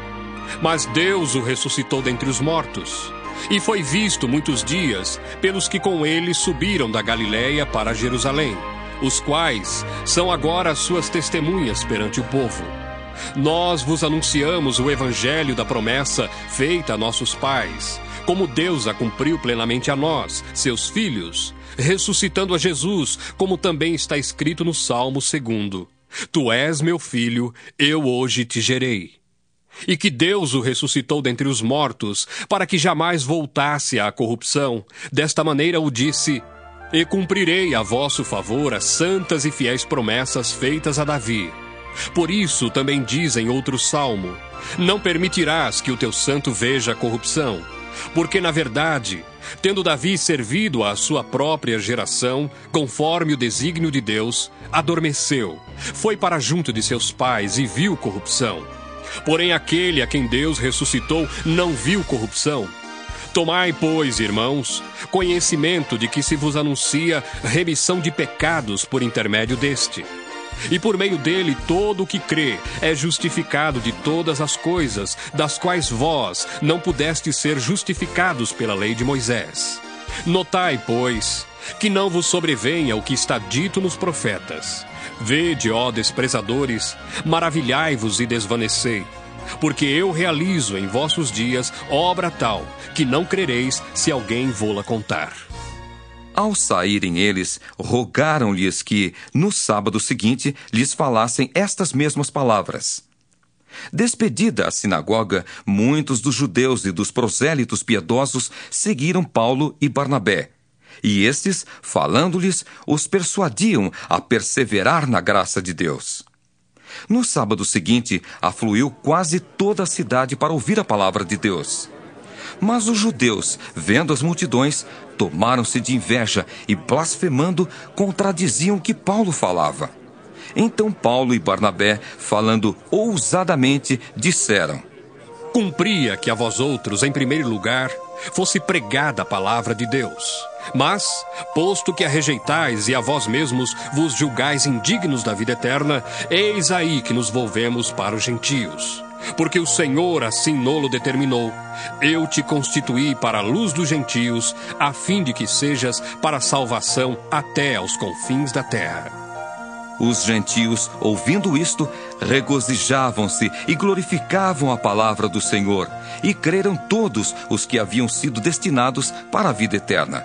Mas Deus o ressuscitou dentre os mortos. E foi visto muitos dias pelos que com ele subiram da Galiléia para Jerusalém, os quais são agora suas testemunhas perante o povo. Nós vos anunciamos o evangelho da promessa feita a nossos pais, como Deus a cumpriu plenamente a nós, seus filhos, ressuscitando a Jesus, como também está escrito no Salmo 2. Tu és meu filho, eu hoje te gerei. E que Deus o ressuscitou dentre os mortos, para que jamais voltasse à corrupção. Desta maneira o disse: E cumprirei a vosso favor as santas e fiéis promessas feitas a Davi. Por isso também diz em outro salmo: Não permitirás que o teu santo veja a corrupção. Porque, na verdade, tendo Davi servido à sua própria geração, conforme o desígnio de Deus, adormeceu, foi para junto de seus pais e viu corrupção. Porém, aquele a quem Deus ressuscitou não viu corrupção. Tomai, pois, irmãos, conhecimento de que se vos anuncia remissão de pecados por intermédio deste e por meio dele todo o que crê é justificado de todas as coisas, das quais vós não pudestes ser justificados pela lei de Moisés. Notai, pois, que não vos sobrevenha o que está dito nos profetas. Vede, ó desprezadores, maravilhai-vos e desvanecei. porque eu realizo em vossos dias obra tal que não crereis se alguém vô-la contar. Ao saírem eles, rogaram-lhes que, no sábado seguinte, lhes falassem estas mesmas palavras. Despedida a sinagoga, muitos dos judeus e dos prosélitos piedosos seguiram Paulo e Barnabé. E estes, falando-lhes, os persuadiam a perseverar na graça de Deus. No sábado seguinte, afluiu quase toda a cidade para ouvir a palavra de Deus. Mas os judeus, vendo as multidões, tomaram-se de inveja e, blasfemando, contradiziam o que Paulo falava. Então Paulo e Barnabé, falando ousadamente, disseram: Cumpria que a vós outros, em primeiro lugar, fosse pregada a palavra de Deus. Mas, posto que a rejeitais e a vós mesmos vos julgais indignos da vida eterna, eis aí que nos volvemos para os gentios. Porque o Senhor assim nolo determinou. Eu te constituí para a luz dos gentios, a fim de que sejas para salvação até aos confins da terra. Os gentios, ouvindo isto, regozijavam-se e glorificavam a palavra do Senhor, e creram todos os que haviam sido destinados para a vida eterna.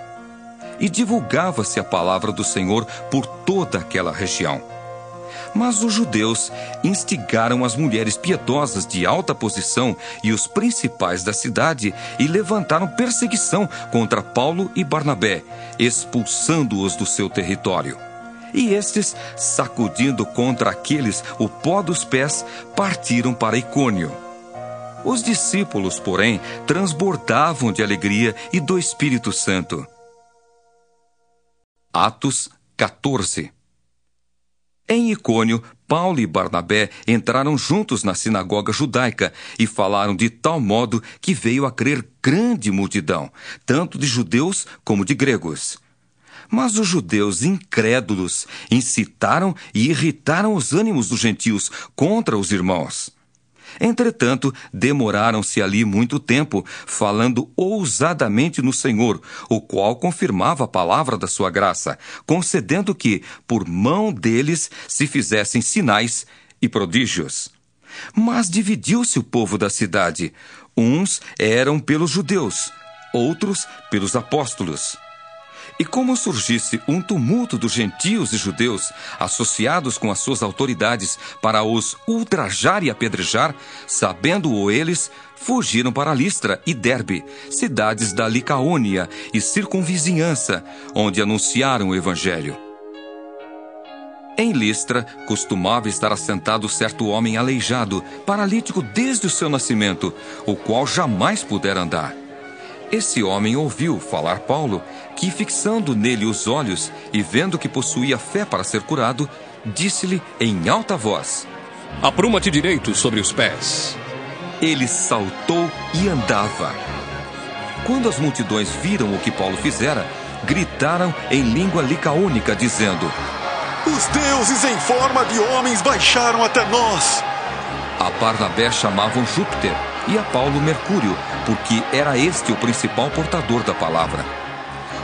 E divulgava-se a palavra do Senhor por toda aquela região. Mas os judeus instigaram as mulheres piedosas de alta posição e os principais da cidade e levantaram perseguição contra Paulo e Barnabé, expulsando-os do seu território. E estes, sacudindo contra aqueles o pó dos pés, partiram para Icônio. Os discípulos, porém, transbordavam de alegria e do Espírito Santo. Atos 14 Em Icônio, Paulo e Barnabé entraram juntos na sinagoga judaica e falaram de tal modo que veio a crer grande multidão, tanto de judeus como de gregos. Mas os judeus incrédulos incitaram e irritaram os ânimos dos gentios contra os irmãos. Entretanto, demoraram-se ali muito tempo, falando ousadamente no Senhor, o qual confirmava a palavra da sua graça, concedendo que, por mão deles, se fizessem sinais e prodígios. Mas dividiu-se o povo da cidade. Uns eram pelos judeus, outros pelos apóstolos. E como surgisse um tumulto dos gentios e judeus associados com as suas autoridades para os ultrajar e apedrejar, sabendo-o eles, fugiram para Listra e Derbe, cidades da Licaônia e circunvizinhança, onde anunciaram o evangelho. Em Listra, costumava estar assentado certo homem aleijado, paralítico desde o seu nascimento, o qual jamais pudera andar. Esse homem ouviu falar Paulo, que fixando nele os olhos e vendo que possuía fé para ser curado, disse-lhe em alta voz: Apruma-te direito sobre os pés. Ele saltou e andava. Quando as multidões viram o que Paulo fizera, gritaram em língua licaônica, dizendo: Os deuses em forma de homens baixaram até nós. A Barnabé chamavam Júpiter e a Paulo Mercúrio, porque era este o principal portador da palavra.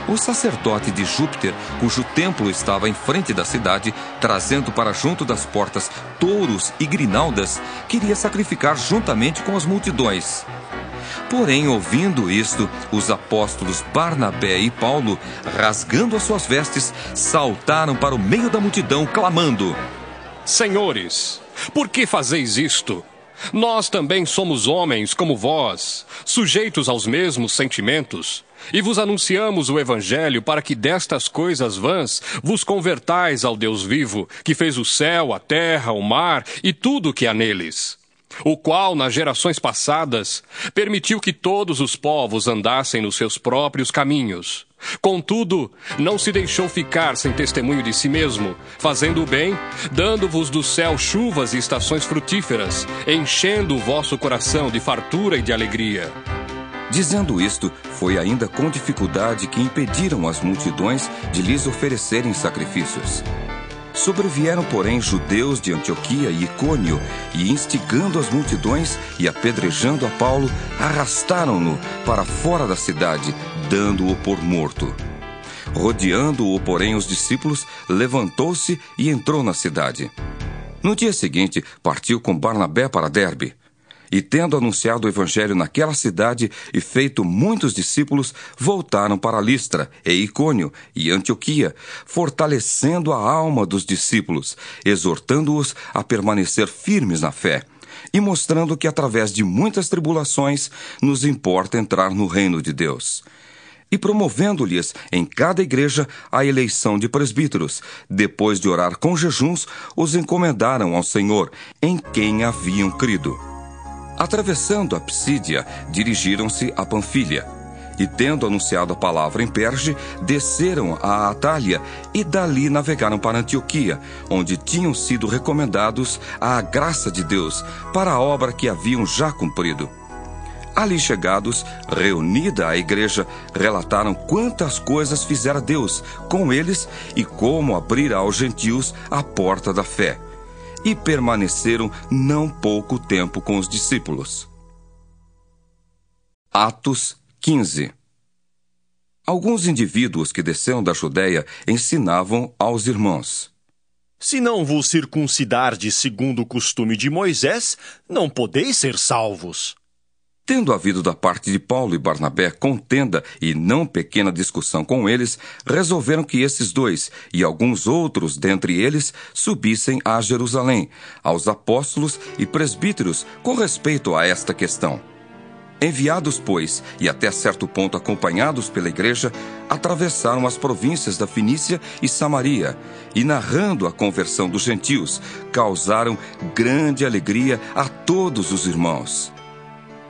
O sacerdote de Júpiter, cujo templo estava em frente da cidade, trazendo para junto das portas touros e grinaldas, queria sacrificar juntamente com as multidões. Porém, ouvindo isto, os apóstolos Barnabé e Paulo, rasgando as suas vestes, saltaram para o meio da multidão, clamando: Senhores, por que fazeis isto? Nós também somos homens como vós, sujeitos aos mesmos sentimentos. E vos anunciamos o Evangelho para que destas coisas vãs vos convertais ao Deus vivo, que fez o céu, a terra, o mar e tudo o que há neles. O qual, nas gerações passadas, permitiu que todos os povos andassem nos seus próprios caminhos. Contudo, não se deixou ficar sem testemunho de si mesmo, fazendo o bem, dando-vos do céu chuvas e estações frutíferas, enchendo o vosso coração de fartura e de alegria. Dizendo isto, foi ainda com dificuldade que impediram as multidões de lhes oferecerem sacrifícios. Sobrevieram, porém, judeus de Antioquia e Icônio, e instigando as multidões e apedrejando a Paulo, arrastaram-no para fora da cidade, dando-o por morto. Rodeando-o, porém, os discípulos, levantou-se e entrou na cidade. No dia seguinte, partiu com Barnabé para Derbe. E tendo anunciado o evangelho naquela cidade e feito muitos discípulos, voltaram para Listra, e Icônio e Antioquia, fortalecendo a alma dos discípulos, exortando-os a permanecer firmes na fé e mostrando que através de muitas tribulações nos importa entrar no reino de Deus e promovendo-lhes em cada igreja a eleição de presbíteros. Depois de orar com jejuns, os encomendaram ao Senhor, em quem haviam crido. Atravessando a Psídia, dirigiram-se a Panfilha. E tendo anunciado a palavra em Perge, desceram a Atália e dali navegaram para Antioquia, onde tinham sido recomendados à graça de Deus para a obra que haviam já cumprido. Ali chegados, reunida a igreja, relataram quantas coisas fizera Deus com eles e como abrira aos gentios a porta da fé. E permaneceram não pouco tempo com os discípulos. Atos 15 Alguns indivíduos que desceram da Judéia ensinavam aos irmãos. Se não vos circuncidardes segundo o costume de Moisés, não podeis ser salvos. Tendo havido da parte de Paulo e Barnabé contenda e não pequena discussão com eles, resolveram que esses dois e alguns outros dentre eles subissem a Jerusalém, aos apóstolos e presbíteros, com respeito a esta questão. Enviados, pois, e até certo ponto acompanhados pela igreja, atravessaram as províncias da Finícia e Samaria, e narrando a conversão dos gentios, causaram grande alegria a todos os irmãos.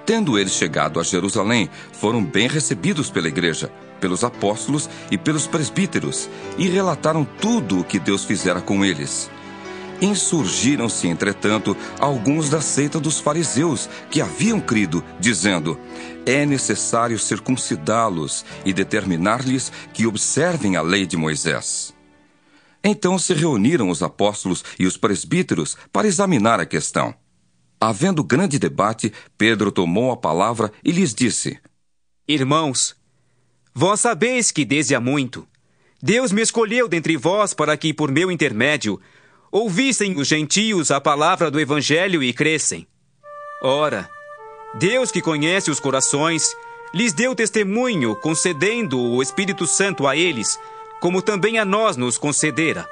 Tendo eles chegado a Jerusalém, foram bem recebidos pela igreja, pelos apóstolos e pelos presbíteros, e relataram tudo o que Deus fizera com eles. Insurgiram-se, entretanto, alguns da seita dos fariseus, que haviam crido, dizendo: É necessário circuncidá-los e determinar-lhes que observem a lei de Moisés. Então se reuniram os apóstolos e os presbíteros para examinar a questão. Havendo grande debate, Pedro tomou a palavra e lhes disse: Irmãos, vós sabeis que desde há muito Deus me escolheu dentre vós para que, por meu intermédio, ouvissem os gentios a palavra do Evangelho e crescem. Ora, Deus que conhece os corações, lhes deu testemunho, concedendo o Espírito Santo a eles, como também a nós nos concedera.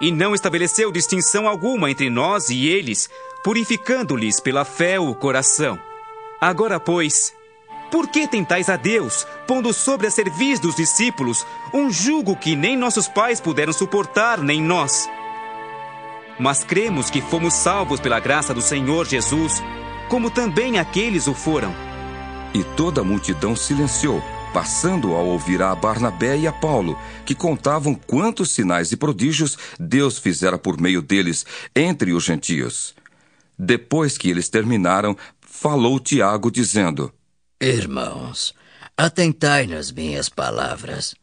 E não estabeleceu distinção alguma entre nós e eles, purificando-lhes pela fé o coração. Agora, pois, por que tentais a Deus, pondo sobre a cerviz dos discípulos um jugo que nem nossos pais puderam suportar, nem nós? Mas cremos que fomos salvos pela graça do Senhor Jesus, como também aqueles o foram. E toda a multidão silenciou, passando a ouvir a Barnabé e a Paulo, que contavam quantos sinais e prodígios Deus fizera por meio deles entre os gentios. Depois que eles terminaram, falou Tiago, dizendo: Irmãos, atentai nas minhas palavras.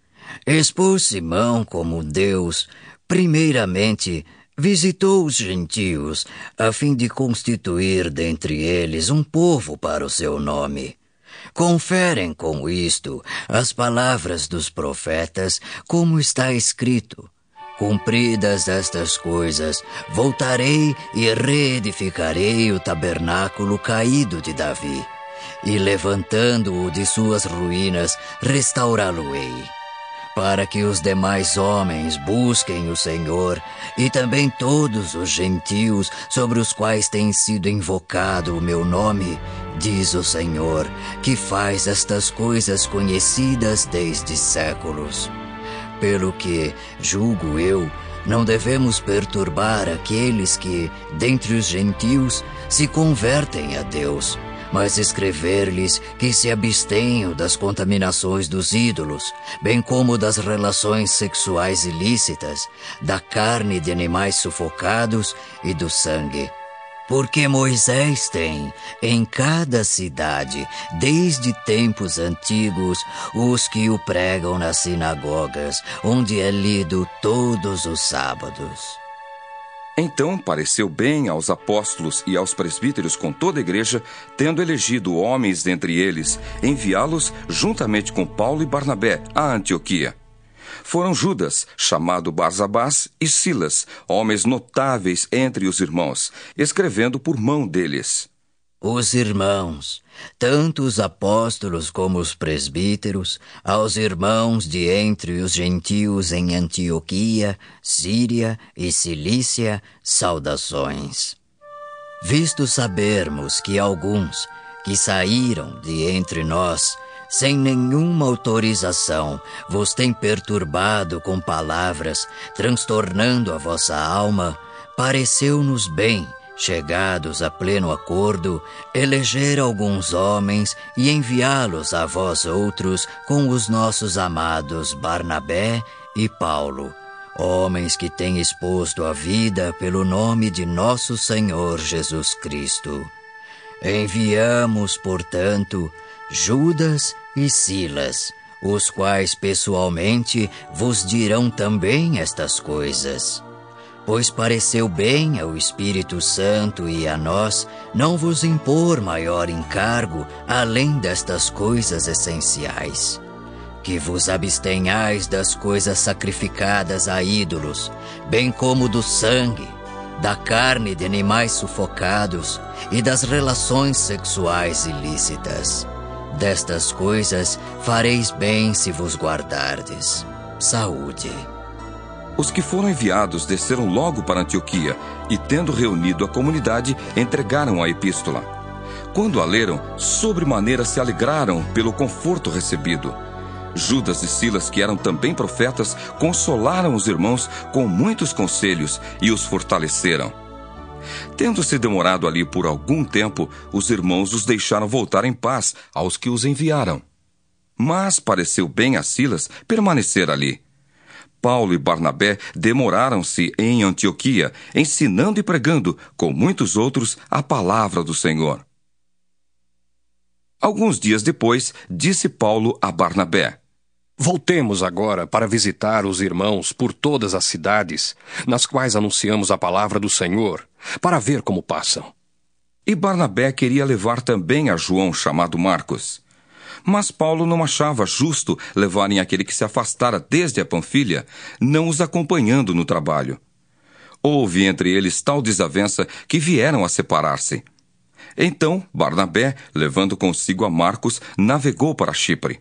Expôs Simão como Deus, primeiramente, visitou os gentios, a fim de constituir dentre eles um povo para o seu nome. Conferem com isto as palavras dos profetas, como está escrito. Cumpridas estas coisas, voltarei e reedificarei o tabernáculo caído de Davi, e levantando-o de suas ruínas, restaurá-lo-ei, para que os demais homens busquem o Senhor, e também todos os gentios sobre os quais tem sido invocado o meu nome, diz o Senhor, que faz estas coisas conhecidas desde séculos. Pelo que, julgo eu, não devemos perturbar aqueles que, dentre os gentios, se convertem a Deus, mas escrever-lhes que se abstenham das contaminações dos ídolos, bem como das relações sexuais ilícitas, da carne de animais sufocados e do sangue porque Moisés tem em cada cidade, desde tempos antigos, os que o pregam nas sinagogas, onde é lido todos os sábados. Então pareceu bem aos apóstolos e aos presbíteros com toda a igreja, tendo elegido homens dentre eles, enviá-los juntamente com Paulo e Barnabé a Antioquia foram Judas, chamado Barzabás, e Silas, homens notáveis entre os irmãos, escrevendo por mão deles. os irmãos, tanto os apóstolos como os presbíteros, aos irmãos de entre os gentios em Antioquia, Síria e Cilícia, saudações. Visto sabermos que alguns que saíram de entre nós, sem nenhuma autorização, vos têm perturbado com palavras, transtornando a vossa alma, pareceu-nos bem chegados a pleno acordo, eleger alguns homens e enviá-los a vós outros com os nossos amados Barnabé e Paulo, homens que têm exposto a vida pelo nome de nosso Senhor Jesus Cristo. Enviamos, portanto, Judas e Silas, os quais pessoalmente vos dirão também estas coisas pois pareceu bem ao Espírito Santo e a nós não vos impor maior encargo além destas coisas essenciais. Que vos abstenhais das coisas sacrificadas a ídolos, bem como do sangue, da carne de animais sufocados e das relações sexuais ilícitas. Destas coisas fareis bem se vos guardardes. Saúde. Os que foram enviados desceram logo para Antioquia e, tendo reunido a comunidade, entregaram a epístola. Quando a leram, sobremaneira se alegraram pelo conforto recebido. Judas e Silas, que eram também profetas, consolaram os irmãos com muitos conselhos e os fortaleceram. Tendo-se demorado ali por algum tempo, os irmãos os deixaram voltar em paz aos que os enviaram. Mas pareceu bem a Silas permanecer ali. Paulo e Barnabé demoraram-se em Antioquia, ensinando e pregando, com muitos outros, a palavra do Senhor. Alguns dias depois, disse Paulo a Barnabé: Voltemos agora para visitar os irmãos por todas as cidades, nas quais anunciamos a palavra do Senhor, para ver como passam. E Barnabé queria levar também a João, chamado Marcos. Mas Paulo não achava justo levarem aquele que se afastara desde a Panfilha, não os acompanhando no trabalho. Houve entre eles tal desavença que vieram a separar-se. Então Barnabé, levando consigo a Marcos, navegou para Chipre.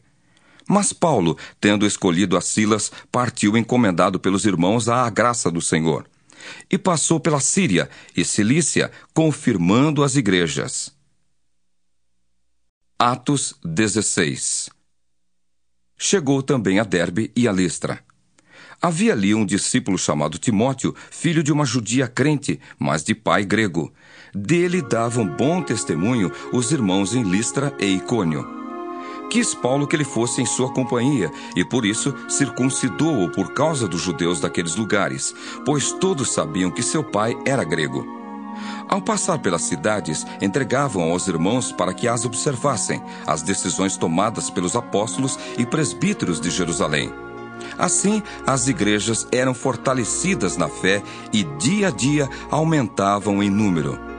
Mas Paulo, tendo escolhido a Silas, partiu encomendado pelos irmãos à graça do Senhor. E passou pela Síria e Cilícia, confirmando as igrejas. Atos 16 Chegou também a Derbe e a Listra. Havia ali um discípulo chamado Timóteo, filho de uma judia crente, mas de pai grego. Dele davam bom testemunho os irmãos em Listra e Icônio. Quis Paulo que ele fosse em sua companhia, e por isso circuncidou-o por causa dos judeus daqueles lugares, pois todos sabiam que seu pai era grego. Ao passar pelas cidades, entregavam aos irmãos para que as observassem, as decisões tomadas pelos apóstolos e presbíteros de Jerusalém. Assim, as igrejas eram fortalecidas na fé e dia a dia aumentavam em número.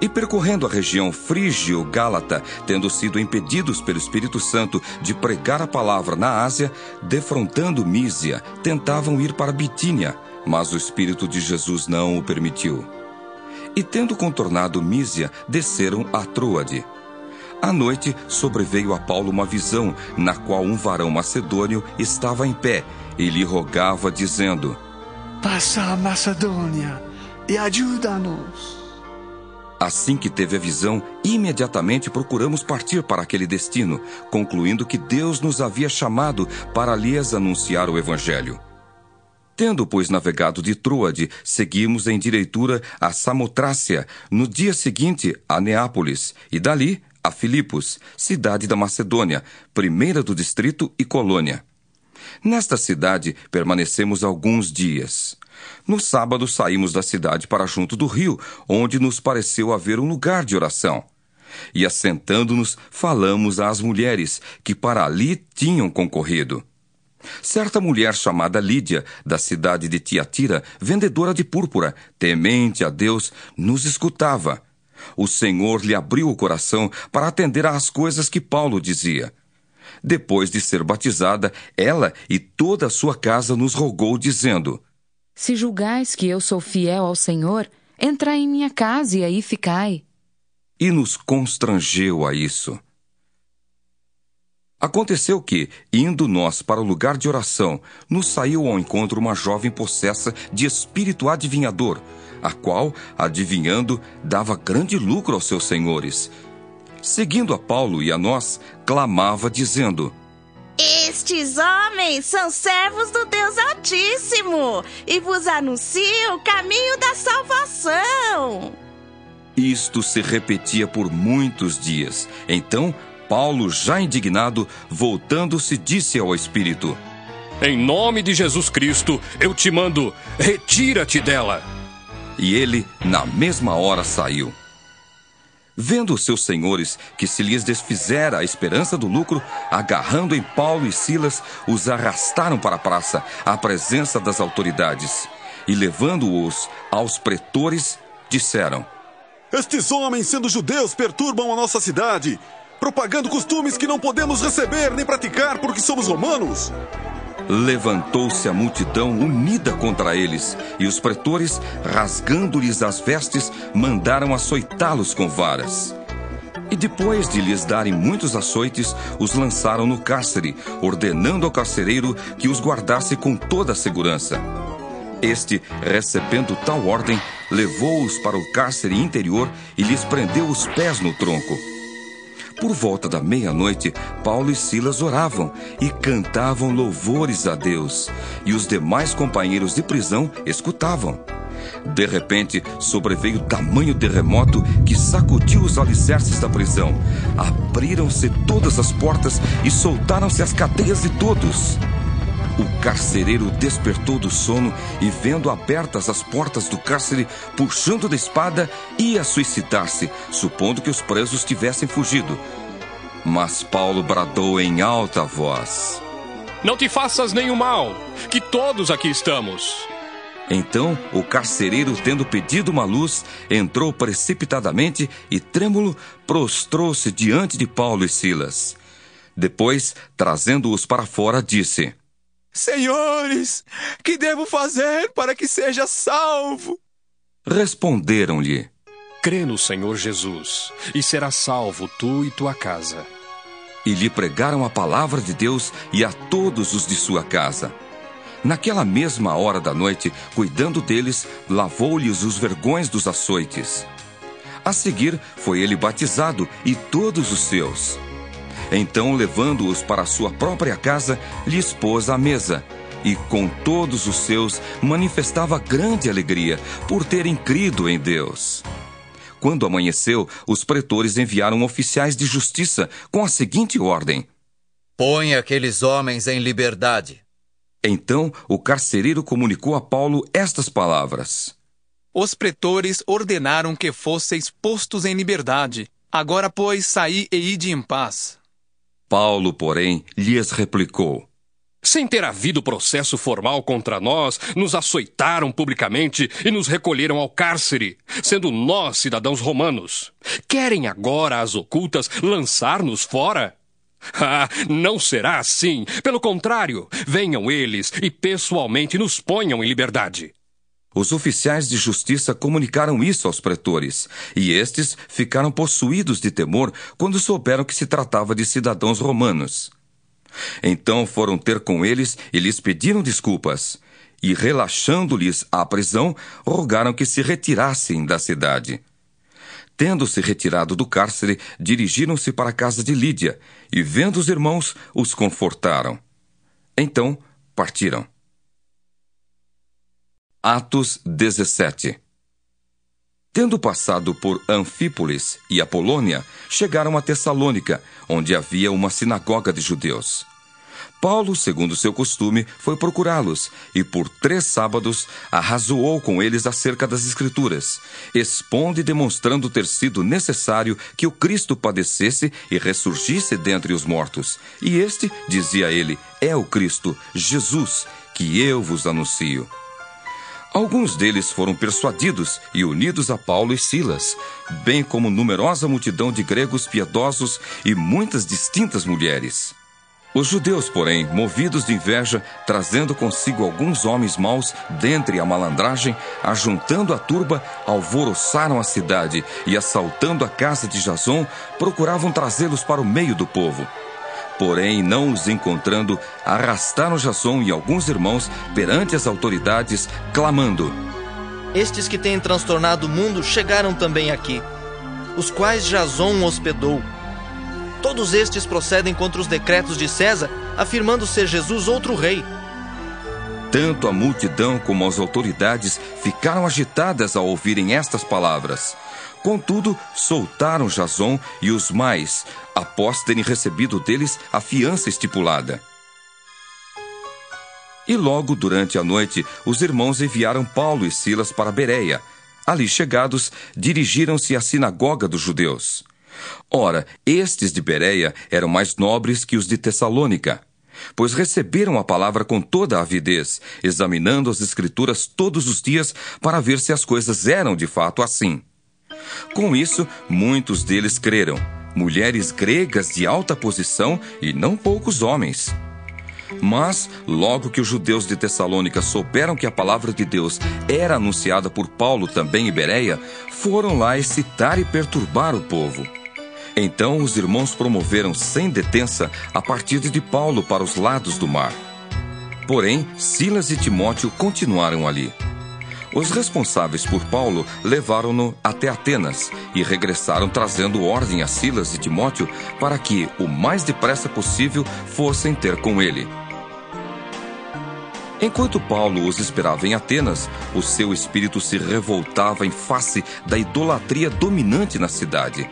E percorrendo a região frígio-gálata, tendo sido impedidos pelo Espírito Santo de pregar a palavra na Ásia, defrontando Mísia, tentavam ir para Bitínia, mas o Espírito de Jesus não o permitiu. E tendo contornado Mísia, desceram a Troade. À noite sobreveio a Paulo uma visão, na qual um varão macedônio estava em pé e lhe rogava, dizendo: Passa a Macedônia e ajuda-nos. Assim que teve a visão, imediatamente procuramos partir para aquele destino, concluindo que Deus nos havia chamado para lhes anunciar o Evangelho. Tendo, pois, navegado de Troade, seguimos em direitura a Samotrácia, no dia seguinte a Neápolis, e dali a Filipos, cidade da Macedônia, primeira do distrito e colônia. Nesta cidade permanecemos alguns dias. No sábado saímos da cidade para junto do rio, onde nos pareceu haver um lugar de oração. E assentando-nos, falamos às mulheres que para ali tinham concorrido. Certa mulher chamada Lídia, da cidade de Tiatira, vendedora de púrpura, temente a Deus, nos escutava. O Senhor lhe abriu o coração para atender às coisas que Paulo dizia. Depois de ser batizada, ela e toda a sua casa nos rogou, dizendo: Se julgais que eu sou fiel ao Senhor, entrai em minha casa e aí ficai. e nos constrangeu a isso. Aconteceu que, indo nós para o lugar de oração, nos saiu ao encontro uma jovem possessa de espírito adivinhador, a qual, adivinhando, dava grande lucro aos seus senhores. Seguindo a Paulo e a nós, clamava, dizendo: Estes homens são servos do Deus Altíssimo e vos anunciam o caminho da salvação. Isto se repetia por muitos dias. Então, Paulo, já indignado, voltando-se, disse ao Espírito: Em nome de Jesus Cristo, eu te mando, retira-te dela. E ele, na mesma hora, saiu. Vendo os seus senhores que se lhes desfizera a esperança do lucro, agarrando em Paulo e Silas, os arrastaram para a praça, à presença das autoridades. E levando-os aos pretores, disseram: Estes homens, sendo judeus, perturbam a nossa cidade propagando costumes que não podemos receber nem praticar porque somos romanos. Levantou-se a multidão unida contra eles, e os pretores, rasgando-lhes as vestes, mandaram açoitá-los com varas. E depois de lhes darem muitos açoites, os lançaram no cárcere, ordenando ao carcereiro que os guardasse com toda a segurança. Este, recebendo tal ordem, levou-os para o cárcere interior e lhes prendeu os pés no tronco. Por volta da meia-noite, Paulo e Silas oravam e cantavam louvores a Deus, e os demais companheiros de prisão escutavam. De repente, sobreveio tamanho terremoto que sacudiu os alicerces da prisão. Abriram-se todas as portas e soltaram-se as cadeias de todos. O carcereiro despertou do sono e, vendo abertas as portas do cárcere, puxando da espada, ia suicidar-se, supondo que os presos tivessem fugido. Mas Paulo bradou em alta voz: Não te faças nenhum mal, que todos aqui estamos. Então o carcereiro, tendo pedido uma luz, entrou precipitadamente e, trêmulo, prostrou-se diante de Paulo e Silas. Depois, trazendo-os para fora, disse: Senhores, que devo fazer para que seja salvo? Responderam-lhe: Crê no Senhor Jesus, e serás salvo tu e tua casa. E lhe pregaram a palavra de Deus e a todos os de sua casa. Naquela mesma hora da noite, cuidando deles, lavou-lhes os vergões dos açoites. A seguir, foi ele batizado e todos os seus. Então, levando-os para sua própria casa, lhes pôs à mesa. E com todos os seus manifestava grande alegria por terem crido em Deus. Quando amanheceu, os pretores enviaram oficiais de justiça com a seguinte ordem: Põe aqueles homens em liberdade. Então o carcereiro comunicou a Paulo estas palavras: Os pretores ordenaram que fosseis postos em liberdade. Agora, pois, saí e ide em paz. Paulo, porém, lhes replicou: Sem ter havido processo formal contra nós, nos açoitaram publicamente e nos recolheram ao cárcere, sendo nós cidadãos romanos. Querem agora, às ocultas, lançar-nos fora? Ah, não será assim. Pelo contrário, venham eles e pessoalmente nos ponham em liberdade. Os oficiais de justiça comunicaram isso aos pretores, e estes ficaram possuídos de temor quando souberam que se tratava de cidadãos romanos. Então foram ter com eles e lhes pediram desculpas, e relaxando-lhes a prisão, rogaram que se retirassem da cidade. Tendo-se retirado do cárcere, dirigiram-se para a casa de Lídia, e vendo os irmãos, os confortaram. Então partiram. Atos 17 Tendo passado por Anfípolis e Apolônia, chegaram a Tessalônica, onde havia uma sinagoga de judeus. Paulo, segundo seu costume, foi procurá-los e por três sábados arrazoou com eles acerca das Escrituras, expondo e demonstrando ter sido necessário que o Cristo padecesse e ressurgisse dentre os mortos. E este, dizia ele, é o Cristo, Jesus, que eu vos anuncio. Alguns deles foram persuadidos e unidos a Paulo e Silas, bem como numerosa multidão de gregos piedosos e muitas distintas mulheres. Os judeus, porém, movidos de inveja, trazendo consigo alguns homens maus dentre a malandragem, ajuntando a turba, alvoroçaram a cidade e, assaltando a casa de Jason, procuravam trazê-los para o meio do povo. Porém, não os encontrando, arrastaram Jason e alguns irmãos perante as autoridades, clamando: Estes que têm transtornado o mundo chegaram também aqui, os quais Jason hospedou. Todos estes procedem contra os decretos de César, afirmando ser Jesus outro rei. Tanto a multidão como as autoridades ficaram agitadas ao ouvirem estas palavras. Contudo, soltaram Jason e os mais, após terem recebido deles a fiança estipulada. E logo durante a noite, os irmãos enviaram Paulo e Silas para Bereia. Ali chegados, dirigiram-se à sinagoga dos judeus. Ora, estes de Bereia eram mais nobres que os de Tessalônica, pois receberam a palavra com toda a avidez, examinando as Escrituras todos os dias para ver se as coisas eram de fato assim. Com isso, muitos deles creram, mulheres gregas de alta posição e não poucos homens. Mas, logo que os judeus de Tessalônica souberam que a palavra de Deus era anunciada por Paulo também em Bereia, foram lá excitar e perturbar o povo. Então os irmãos promoveram sem detença a partida de Paulo para os lados do mar. Porém, Silas e Timóteo continuaram ali. Os responsáveis por Paulo levaram-no até Atenas e regressaram trazendo ordem a Silas e Timóteo para que, o mais depressa possível, fossem ter com ele. Enquanto Paulo os esperava em Atenas, o seu espírito se revoltava em face da idolatria dominante na cidade.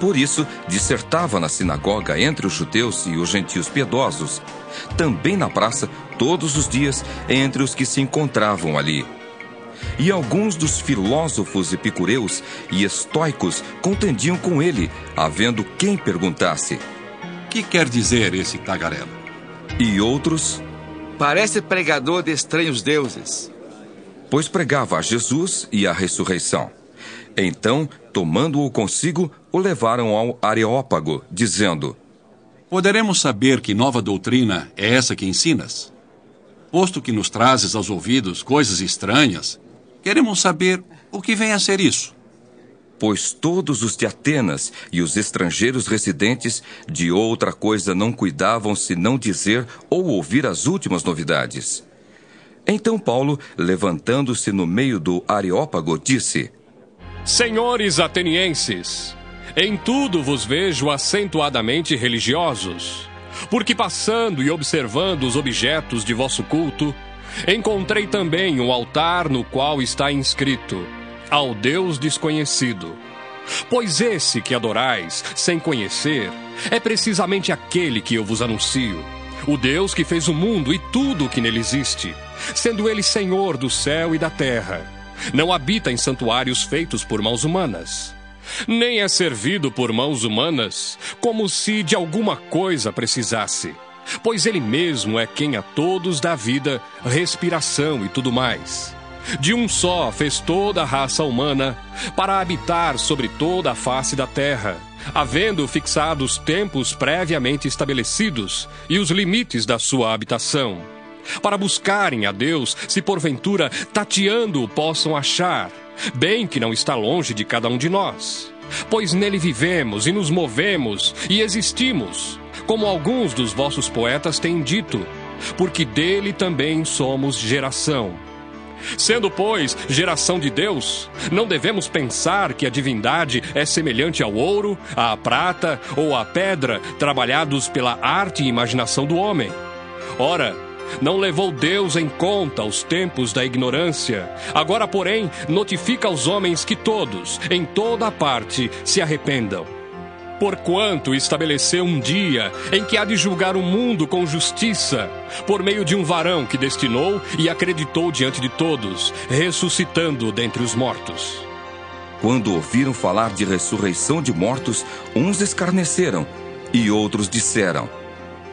Por isso, dissertava na sinagoga entre os judeus e os gentios piedosos, também na praça, todos os dias, entre os que se encontravam ali. E alguns dos filósofos epicureus e estoicos contendiam com ele, havendo quem perguntasse: Que quer dizer esse tagarela? E outros: Parece pregador de estranhos deuses. Pois pregava a Jesus e a ressurreição. Então, tomando-o consigo, o levaram ao Areópago, dizendo: Poderemos saber que nova doutrina é essa que ensinas? Posto que nos trazes aos ouvidos coisas estranhas, queremos saber o que vem a ser isso. Pois todos os de Atenas e os estrangeiros residentes de outra coisa não cuidavam senão dizer ou ouvir as últimas novidades. Então Paulo, levantando-se no meio do Areópago, disse: Senhores atenienses, em tudo vos vejo acentuadamente religiosos, porque passando e observando os objetos de vosso culto, encontrei também um altar no qual está inscrito: Ao Deus desconhecido. Pois esse que adorais, sem conhecer, é precisamente aquele que eu vos anuncio. O Deus que fez o mundo e tudo o que nele existe, sendo ele Senhor do céu e da terra. Não habita em santuários feitos por mãos humanas nem é servido por mãos humanas, como se de alguma coisa precisasse, pois ele mesmo é quem a todos dá vida, respiração e tudo mais. De um só fez toda a raça humana, para habitar sobre toda a face da terra, havendo fixado os tempos previamente estabelecidos e os limites da sua habitação, para buscarem a Deus, se porventura tateando o possam achar bem que não está longe de cada um de nós. Pois nele vivemos e nos movemos e existimos, como alguns dos vossos poetas têm dito, porque dele também somos geração. Sendo, pois, geração de Deus, não devemos pensar que a divindade é semelhante ao ouro, à prata ou à pedra, trabalhados pela arte e imaginação do homem. Ora, não levou Deus em conta os tempos da ignorância. Agora, porém, notifica aos homens que todos, em toda parte, se arrependam. Porquanto estabeleceu um dia em que há de julgar o mundo com justiça, por meio de um varão que destinou e acreditou diante de todos, ressuscitando dentre os mortos. Quando ouviram falar de ressurreição de mortos, uns escarneceram e outros disseram: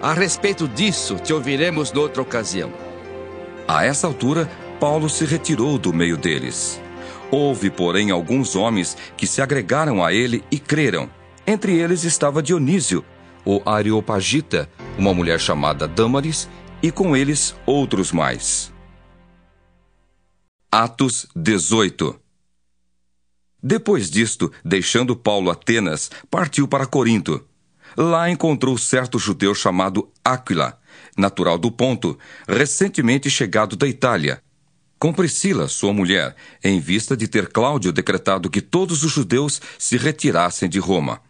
a respeito disso, te ouviremos noutra ocasião. A essa altura, Paulo se retirou do meio deles. Houve, porém, alguns homens que se agregaram a ele e creram. Entre eles estava Dionísio, o Areopagita, uma mulher chamada Dâmaris e com eles outros mais. Atos 18 Depois disto, deixando Paulo Atenas, partiu para Corinto. Lá encontrou certo judeu chamado Áquila, natural do Ponto, recentemente chegado da Itália. Com Priscila, sua mulher, em vista de ter Cláudio decretado que todos os judeus se retirassem de Roma.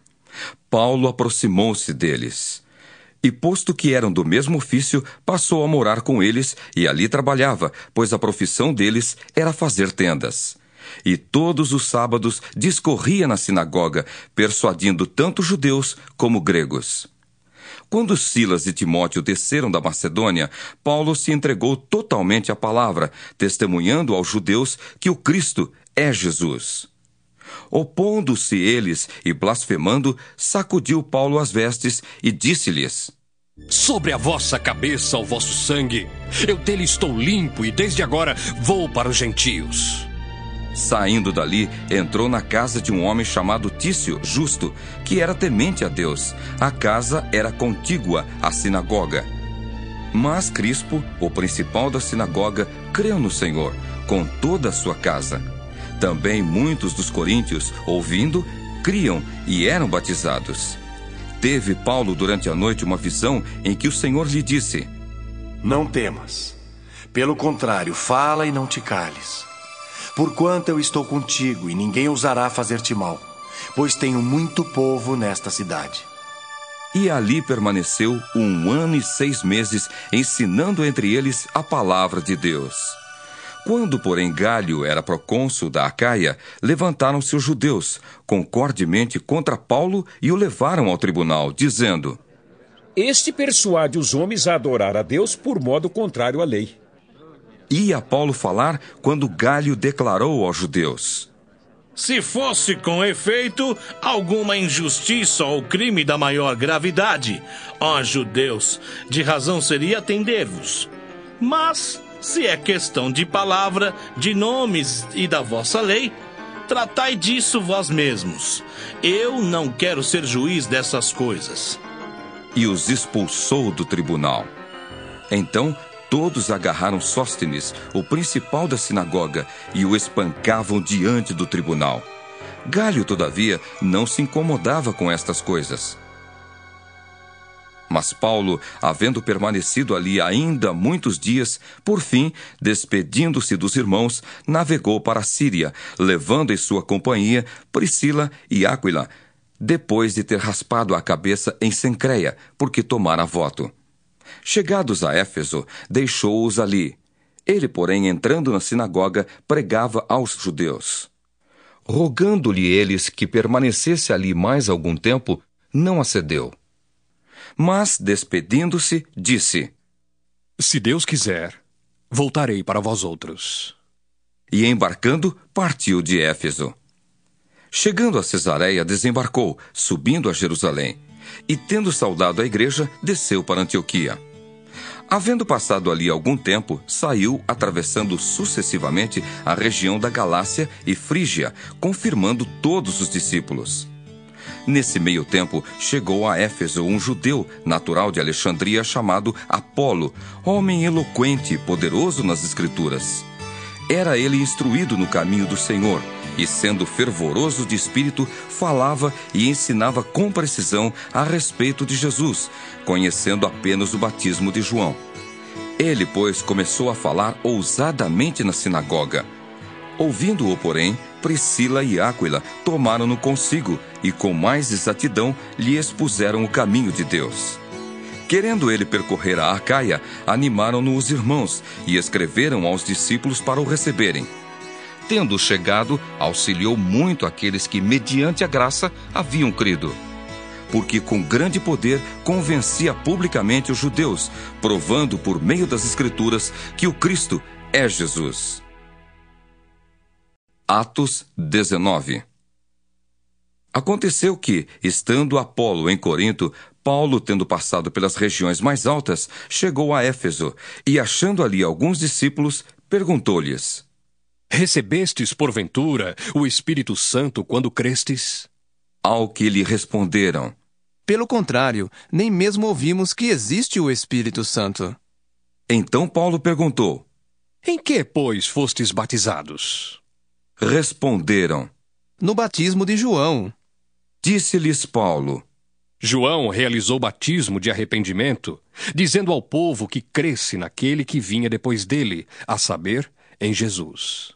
Paulo aproximou-se deles. E posto que eram do mesmo ofício, passou a morar com eles e ali trabalhava, pois a profissão deles era fazer tendas. E todos os sábados discorria na sinagoga, persuadindo tanto judeus como gregos. Quando Silas e Timóteo desceram da Macedônia, Paulo se entregou totalmente à palavra, testemunhando aos judeus que o Cristo é Jesus. Opondo-se eles e blasfemando, sacudiu Paulo as vestes e disse-lhes: Sobre a vossa cabeça o vosso sangue, eu dele estou limpo e desde agora vou para os gentios. Saindo dali, entrou na casa de um homem chamado Tício, justo, que era temente a Deus. A casa era contígua à sinagoga. Mas Crispo, o principal da sinagoga, creu no Senhor, com toda a sua casa. Também muitos dos coríntios, ouvindo, criam e eram batizados. Teve Paulo durante a noite uma visão em que o Senhor lhe disse: Não temas. Pelo contrário, fala e não te cales. Porquanto eu estou contigo e ninguém ousará fazer-te mal, pois tenho muito povo nesta cidade. E ali permaneceu um ano e seis meses, ensinando entre eles a palavra de Deus. Quando, porém, Galho era procônsul da Acaia, levantaram-se os judeus, concordemente contra Paulo, e o levaram ao tribunal, dizendo: Este persuade os homens a adorar a Deus por modo contrário à lei. Ia Paulo falar quando Galho declarou aos judeus: Se fosse com efeito alguma injustiça ou crime da maior gravidade, ó judeus, de razão seria atender-vos. Mas se é questão de palavra, de nomes e da vossa lei, tratai disso vós mesmos. Eu não quero ser juiz dessas coisas. E os expulsou do tribunal. Então todos agarraram Sóstenes, o principal da sinagoga, e o espancavam diante do tribunal. Galho, todavia, não se incomodava com estas coisas. Mas Paulo, havendo permanecido ali ainda muitos dias, por fim, despedindo-se dos irmãos, navegou para a Síria, levando em sua companhia Priscila e Áquila, depois de ter raspado a cabeça em Sencreia, porque tomara voto. Chegados a Éfeso, deixou-os ali. Ele, porém, entrando na sinagoga, pregava aos judeus. Rogando-lhe eles que permanecesse ali mais algum tempo, não acedeu. Mas, despedindo-se, disse: Se Deus quiser, voltarei para vós outros. E embarcando, partiu de Éfeso. Chegando a Cesareia, desembarcou, subindo a Jerusalém, e tendo saudado a igreja, desceu para Antioquia. Havendo passado ali algum tempo, saiu atravessando sucessivamente a região da Galácia e Frígia, confirmando todos os discípulos. Nesse meio tempo, chegou a Éfeso um judeu, natural de Alexandria, chamado Apolo, homem eloquente e poderoso nas Escrituras. Era ele instruído no caminho do Senhor, e sendo fervoroso de espírito, falava e ensinava com precisão a respeito de Jesus, conhecendo apenas o batismo de João. Ele, pois, começou a falar ousadamente na sinagoga. Ouvindo-o, porém, Priscila e Áquila tomaram-no consigo e, com mais exatidão, lhe expuseram o caminho de Deus. Querendo ele percorrer a Acaia, animaram-no os irmãos e escreveram aos discípulos para o receberem. Tendo chegado, auxiliou muito aqueles que, mediante a graça, haviam crido. Porque com grande poder convencia publicamente os judeus, provando por meio das Escrituras que o Cristo é Jesus. Atos 19 Aconteceu que, estando Apolo em Corinto, Paulo, tendo passado pelas regiões mais altas, chegou a Éfeso e, achando ali alguns discípulos, perguntou-lhes: Recebestes, porventura, o Espírito Santo quando crestes? Ao que lhe responderam: Pelo contrário, nem mesmo ouvimos que existe o Espírito Santo. Então Paulo perguntou: Em que, pois, fostes batizados? Responderam: No batismo de João. Disse-lhes Paulo: João realizou batismo de arrependimento, dizendo ao povo que cresce naquele que vinha depois dele, a saber, em Jesus.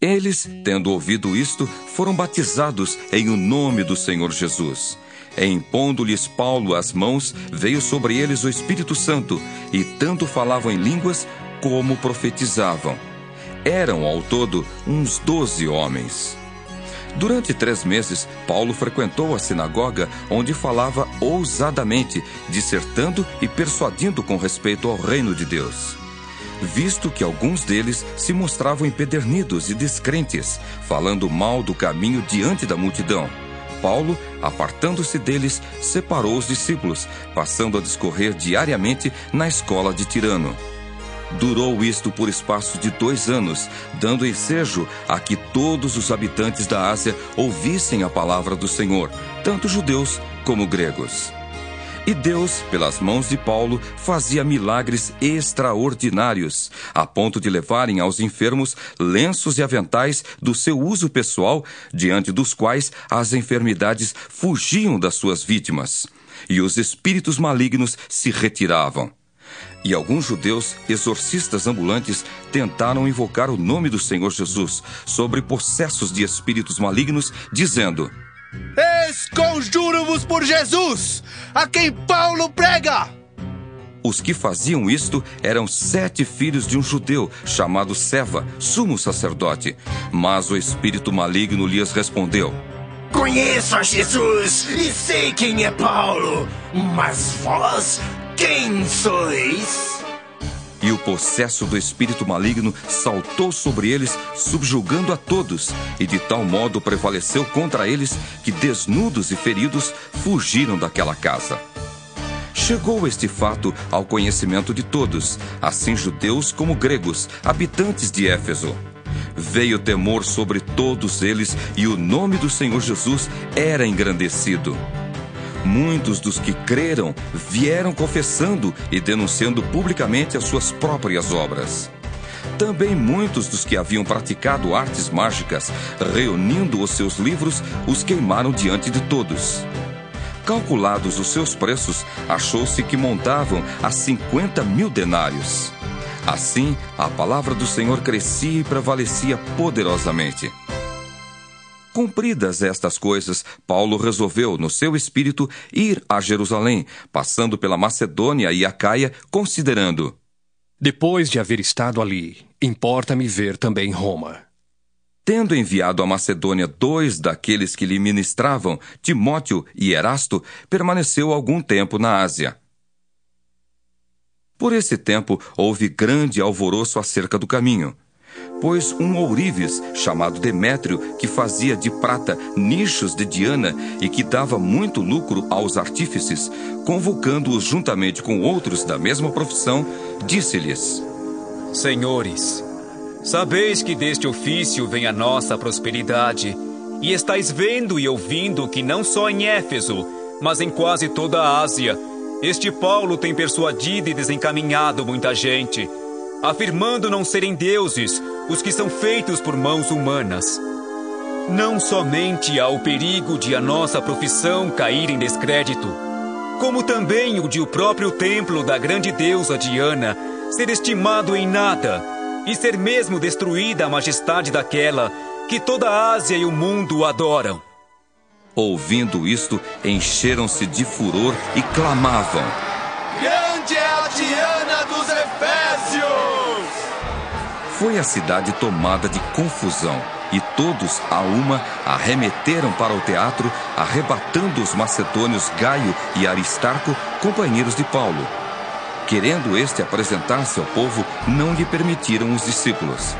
Eles, tendo ouvido isto, foram batizados em o nome do Senhor Jesus. E impondo-lhes Paulo as mãos, veio sobre eles o Espírito Santo, e tanto falavam em línguas como profetizavam. Eram, ao todo, uns doze homens. Durante três meses, Paulo frequentou a sinagoga, onde falava ousadamente, dissertando e persuadindo com respeito ao reino de Deus. Visto que alguns deles se mostravam empedernidos e descrentes, falando mal do caminho diante da multidão, Paulo, apartando-se deles, separou os discípulos, passando a discorrer diariamente na escola de Tirano. Durou isto por espaço de dois anos, dando ensejo a que todos os habitantes da Ásia ouvissem a palavra do Senhor, tanto judeus como gregos. E Deus, pelas mãos de Paulo, fazia milagres extraordinários, a ponto de levarem aos enfermos lenços e aventais do seu uso pessoal, diante dos quais as enfermidades fugiam das suas vítimas, e os espíritos malignos se retiravam. E alguns judeus, exorcistas ambulantes, tentaram invocar o nome do Senhor Jesus sobre possessos de espíritos malignos, dizendo: Esconjuro-vos por Jesus, a quem Paulo prega! Os que faziam isto eram sete filhos de um judeu chamado Seva, sumo sacerdote. Mas o espírito maligno lhes respondeu: Conheço a Jesus e sei quem é Paulo, mas vós quem sois? E o possesso do espírito maligno saltou sobre eles, subjugando a todos, e de tal modo prevaleceu contra eles que, desnudos e feridos, fugiram daquela casa. Chegou este fato ao conhecimento de todos, assim judeus como gregos, habitantes de Éfeso. Veio temor sobre todos eles e o nome do Senhor Jesus era engrandecido. Muitos dos que creram vieram confessando e denunciando publicamente as suas próprias obras. Também muitos dos que haviam praticado artes mágicas, reunindo os seus livros, os queimaram diante de todos. Calculados os seus preços, achou-se que montavam a 50 mil denários. Assim, a palavra do Senhor crescia e prevalecia poderosamente. Cumpridas estas coisas, Paulo resolveu, no seu espírito, ir a Jerusalém, passando pela Macedônia e Acaia, considerando: Depois de haver estado ali, importa-me ver também Roma. Tendo enviado à Macedônia dois daqueles que lhe ministravam, Timóteo e Erasto, permaneceu algum tempo na Ásia. Por esse tempo houve grande alvoroço acerca do caminho pois um ourives chamado Demétrio, que fazia de prata nichos de Diana e que dava muito lucro aos artífices, convocando-os juntamente com outros da mesma profissão, disse-lhes: Senhores, sabeis que deste ofício vem a nossa prosperidade, e estáis vendo e ouvindo que não só em Éfeso, mas em quase toda a Ásia, este Paulo tem persuadido e desencaminhado muita gente afirmando não serem deuses os que são feitos por mãos humanas. Não somente há o perigo de a nossa profissão cair em descrédito, como também o de o próprio templo da grande deusa Diana ser estimado em nada e ser mesmo destruída a majestade daquela que toda a Ásia e o mundo adoram. Ouvindo isto, encheram-se de furor e clamavam: Grande é a Diana Foi a cidade tomada de confusão, e todos, a uma, arremeteram para o teatro, arrebatando os macedônios Gaio e Aristarco, companheiros de Paulo. Querendo este apresentar-se ao povo, não lhe permitiram os discípulos.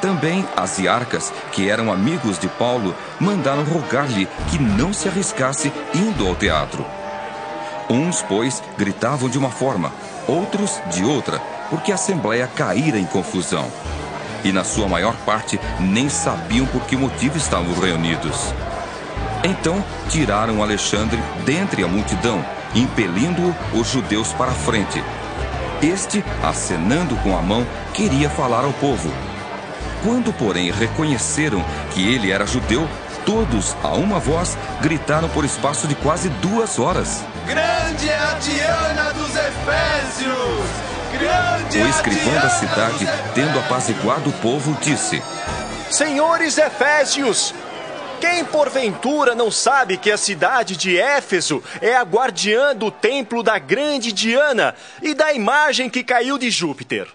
Também as iarcas, que eram amigos de Paulo, mandaram rogar-lhe que não se arriscasse indo ao teatro. Uns, pois, gritavam de uma forma, outros de outra, porque a assembleia caíra em confusão. E na sua maior parte nem sabiam por que motivo estavam reunidos. Então tiraram Alexandre dentre a multidão, impelindo-o os judeus para a frente. Este, acenando com a mão, queria falar ao povo. Quando, porém, reconheceram que ele era judeu, todos, a uma voz, gritaram por espaço de quase duas horas. Grande é a Diana dos Efésios! O escrivão da cidade, tendo apaziguado o povo, disse: Senhores Efésios, quem porventura não sabe que a cidade de Éfeso é a guardiã do templo da grande Diana e da imagem que caiu de Júpiter?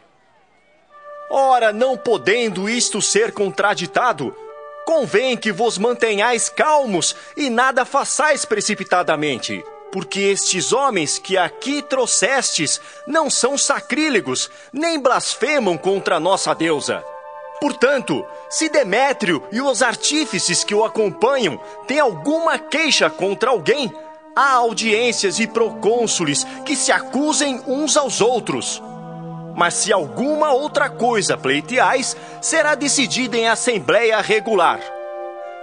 Ora, não podendo isto ser contraditado, convém que vos mantenhais calmos e nada façais precipitadamente. Porque estes homens que aqui trouxestes não são sacrílegos, nem blasfemam contra a nossa deusa. Portanto, se Demétrio e os artífices que o acompanham têm alguma queixa contra alguém, há audiências e procônsules que se acusem uns aos outros. Mas se alguma outra coisa pleiteais, será decidida em assembleia regular.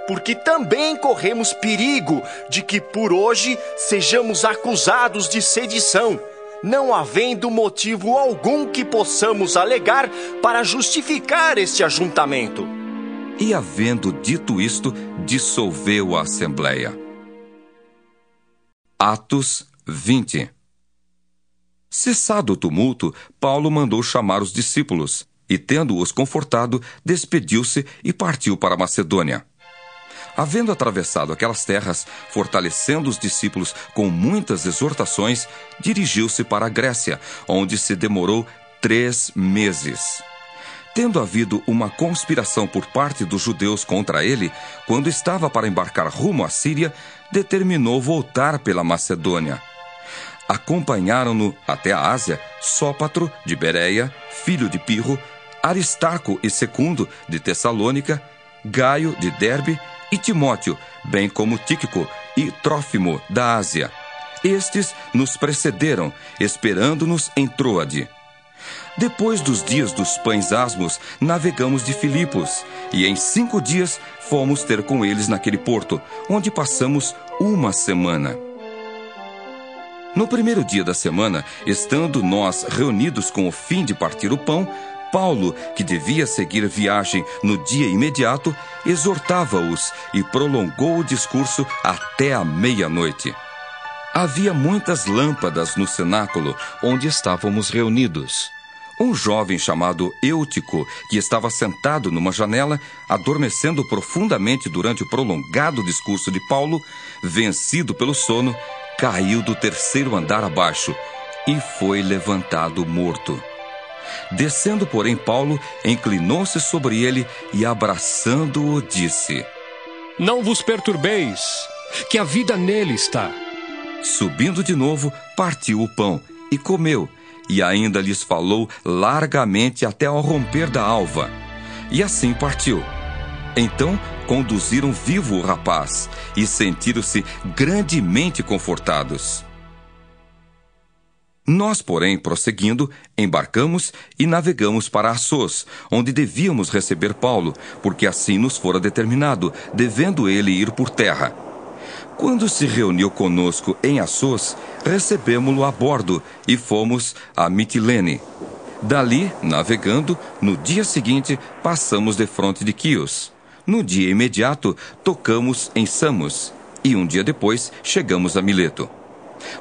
Porque também corremos perigo de que por hoje sejamos acusados de sedição, não havendo motivo algum que possamos alegar para justificar este ajuntamento. E, havendo dito isto, dissolveu a assembleia. Atos 20 Cessado o tumulto, Paulo mandou chamar os discípulos e, tendo-os confortado, despediu-se e partiu para Macedônia. Havendo atravessado aquelas terras, fortalecendo os discípulos com muitas exortações, dirigiu-se para a Grécia, onde se demorou três meses. Tendo havido uma conspiração por parte dos judeus contra ele, quando estava para embarcar rumo à Síria, determinou voltar pela Macedônia. Acompanharam-no até a Ásia Sópatro, de Bereia, filho de Pirro, Aristarco e Secundo, de Tessalônica, Gaio, de Derbe, e Timóteo, bem como Tíquico e Trófimo, da Ásia. Estes nos precederam, esperando-nos em Troade. Depois dos dias dos pães asmos, navegamos de Filipos, e em cinco dias fomos ter com eles naquele porto, onde passamos uma semana. No primeiro dia da semana, estando nós reunidos com o fim de partir o pão, Paulo, que devia seguir viagem no dia imediato, exortava-os e prolongou o discurso até a meia-noite. Havia muitas lâmpadas no cenáculo onde estávamos reunidos. Um jovem chamado Eutico, que estava sentado numa janela, adormecendo profundamente durante o prolongado discurso de Paulo, vencido pelo sono, caiu do terceiro andar abaixo e foi levantado morto. Descendo, porém, Paulo inclinou-se sobre ele e, abraçando-o, disse: Não vos perturbeis, que a vida nele está. Subindo de novo, partiu o pão e comeu, e ainda lhes falou largamente até ao romper da alva. E assim partiu. Então conduziram vivo o rapaz e sentiram-se grandemente confortados. Nós, porém, prosseguindo, embarcamos e navegamos para Assos, onde devíamos receber Paulo, porque assim nos fora determinado, devendo ele ir por terra. Quando se reuniu conosco em Assos, recebemo-lo a bordo e fomos a Mitilene. Dali, navegando, no dia seguinte, passamos de fronte de Quios. No dia imediato, tocamos em Samos, e um dia depois chegamos a Mileto.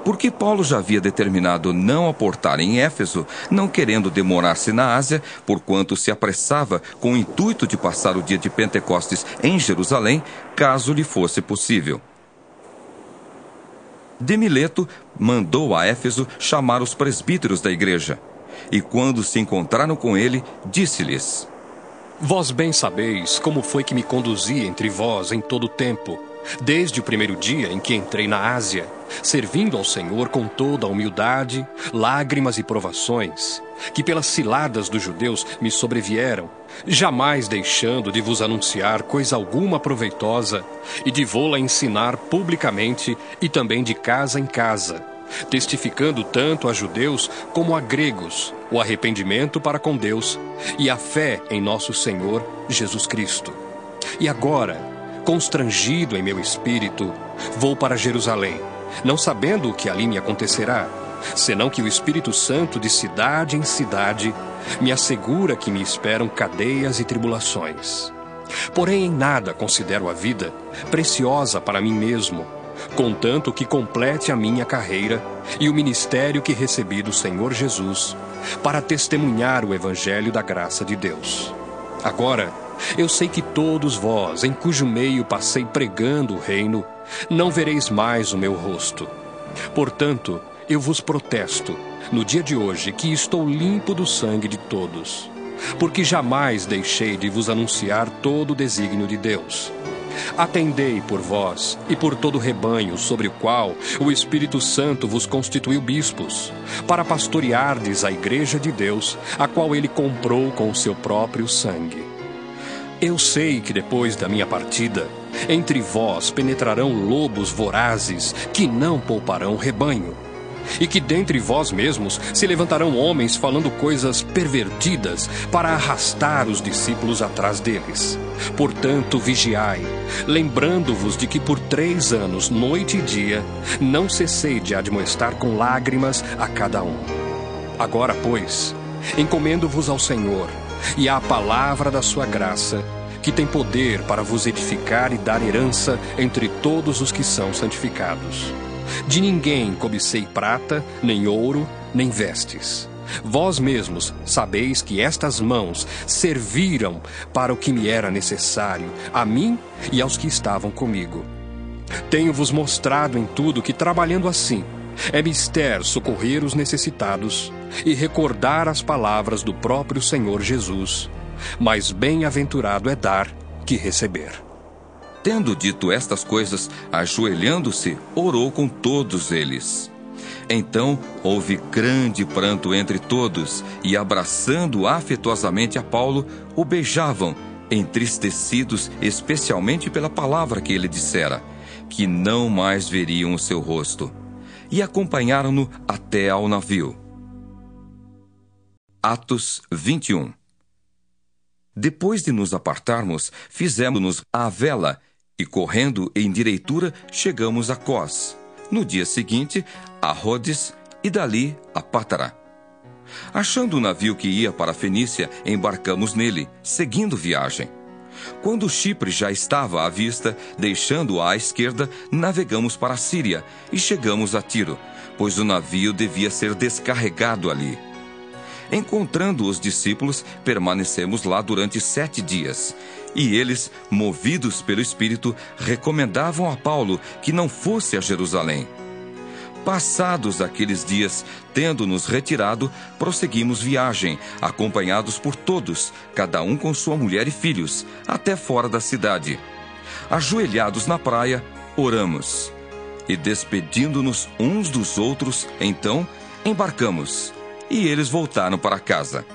Porque Paulo já havia determinado não aportar em Éfeso, não querendo demorar-se na Ásia, porquanto se apressava com o intuito de passar o dia de Pentecostes em Jerusalém, caso lhe fosse possível. De Mileto mandou a Éfeso chamar os presbíteros da igreja. E quando se encontraram com ele, disse-lhes: Vós bem sabeis como foi que me conduzi entre vós em todo o tempo, desde o primeiro dia em que entrei na Ásia, servindo ao Senhor com toda a humildade, lágrimas e provações, que pelas ciladas dos judeus me sobrevieram, jamais deixando de vos anunciar coisa alguma proveitosa e de vô-la ensinar publicamente e também de casa em casa, testificando tanto a judeus como a gregos o arrependimento para com Deus e a fé em nosso Senhor Jesus Cristo. E agora, constrangido em meu espírito, vou para Jerusalém, não sabendo o que ali me acontecerá, senão que o Espírito Santo, de cidade em cidade, me assegura que me esperam cadeias e tribulações. Porém, em nada considero a vida preciosa para mim mesmo, contanto que complete a minha carreira e o ministério que recebi do Senhor Jesus, para testemunhar o Evangelho da graça de Deus. Agora, eu sei que todos vós, em cujo meio passei pregando o reino, não vereis mais o meu rosto. Portanto, eu vos protesto, no dia de hoje, que estou limpo do sangue de todos, porque jamais deixei de vos anunciar todo o desígnio de Deus. Atendei por vós e por todo o rebanho sobre o qual o Espírito Santo vos constituiu bispos, para pastoreardes a igreja de Deus, a qual ele comprou com o seu próprio sangue. Eu sei que depois da minha partida, entre vós penetrarão lobos vorazes que não pouparão rebanho e que dentre vós mesmos se levantarão homens falando coisas pervertidas para arrastar os discípulos atrás deles. Portanto, vigiai, lembrando-vos de que por três anos, noite e dia, não cessei de admoestar com lágrimas a cada um. Agora, pois, encomendo-vos ao Senhor e à palavra da sua graça, que tem poder para vos edificar e dar herança entre todos os que são santificados. De ninguém cobicei prata, nem ouro, nem vestes. Vós mesmos sabeis que estas mãos serviram para o que me era necessário, a mim e aos que estavam comigo. Tenho-vos mostrado em tudo que, trabalhando assim, é mister socorrer os necessitados e recordar as palavras do próprio Senhor Jesus. Mas bem-aventurado é dar que receber. Tendo dito estas coisas, ajoelhando-se, orou com todos eles. Então houve grande pranto entre todos, e abraçando afetuosamente a Paulo, o beijavam, entristecidos especialmente pela palavra que ele dissera, que não mais veriam o seu rosto. E acompanharam-no até ao navio. Atos 21 Depois de nos apartarmos, fizemos-nos à vela e correndo em direitura chegamos a Cós. No dia seguinte, a Rhodes e dali a Pátara. Achando o navio que ia para a Fenícia, embarcamos nele, seguindo viagem. Quando Chipre já estava à vista, deixando-o à esquerda, navegamos para a Síria e chegamos a Tiro, pois o navio devia ser descarregado ali. Encontrando os discípulos, permanecemos lá durante sete dias. E eles, movidos pelo Espírito, recomendavam a Paulo que não fosse a Jerusalém. Passados aqueles dias, tendo-nos retirado, prosseguimos viagem, acompanhados por todos, cada um com sua mulher e filhos, até fora da cidade. Ajoelhados na praia, oramos. E despedindo-nos uns dos outros, então embarcamos e eles voltaram para casa.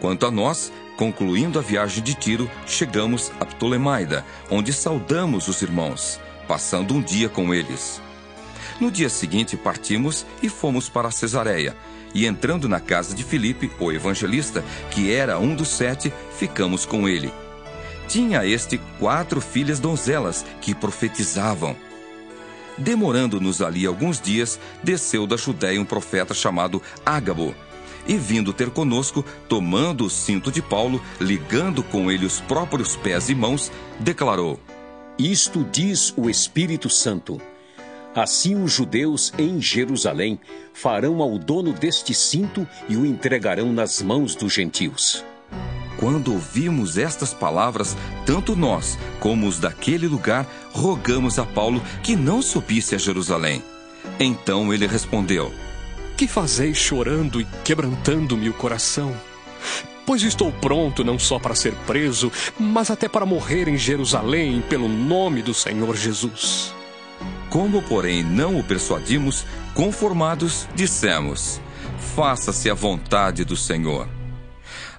Quanto a nós, concluindo a viagem de Tiro, chegamos a Ptolemaida, onde saudamos os irmãos, passando um dia com eles. No dia seguinte partimos e fomos para Cesareia, e entrando na casa de Filipe, o evangelista, que era um dos sete, ficamos com ele. Tinha este quatro filhas donzelas que profetizavam. Demorando-nos ali alguns dias, desceu da Judéia um profeta chamado Ágabo. E vindo ter conosco, tomando o cinto de Paulo, ligando com ele os próprios pés e mãos, declarou: Isto diz o Espírito Santo. Assim os judeus em Jerusalém farão ao dono deste cinto e o entregarão nas mãos dos gentios. Quando ouvimos estas palavras, tanto nós como os daquele lugar rogamos a Paulo que não subisse a Jerusalém. Então ele respondeu: Que fazeis chorando e quebrantando-me o coração? Pois estou pronto não só para ser preso, mas até para morrer em Jerusalém pelo nome do Senhor Jesus. Como, porém, não o persuadimos, conformados, dissemos: Faça-se a vontade do Senhor.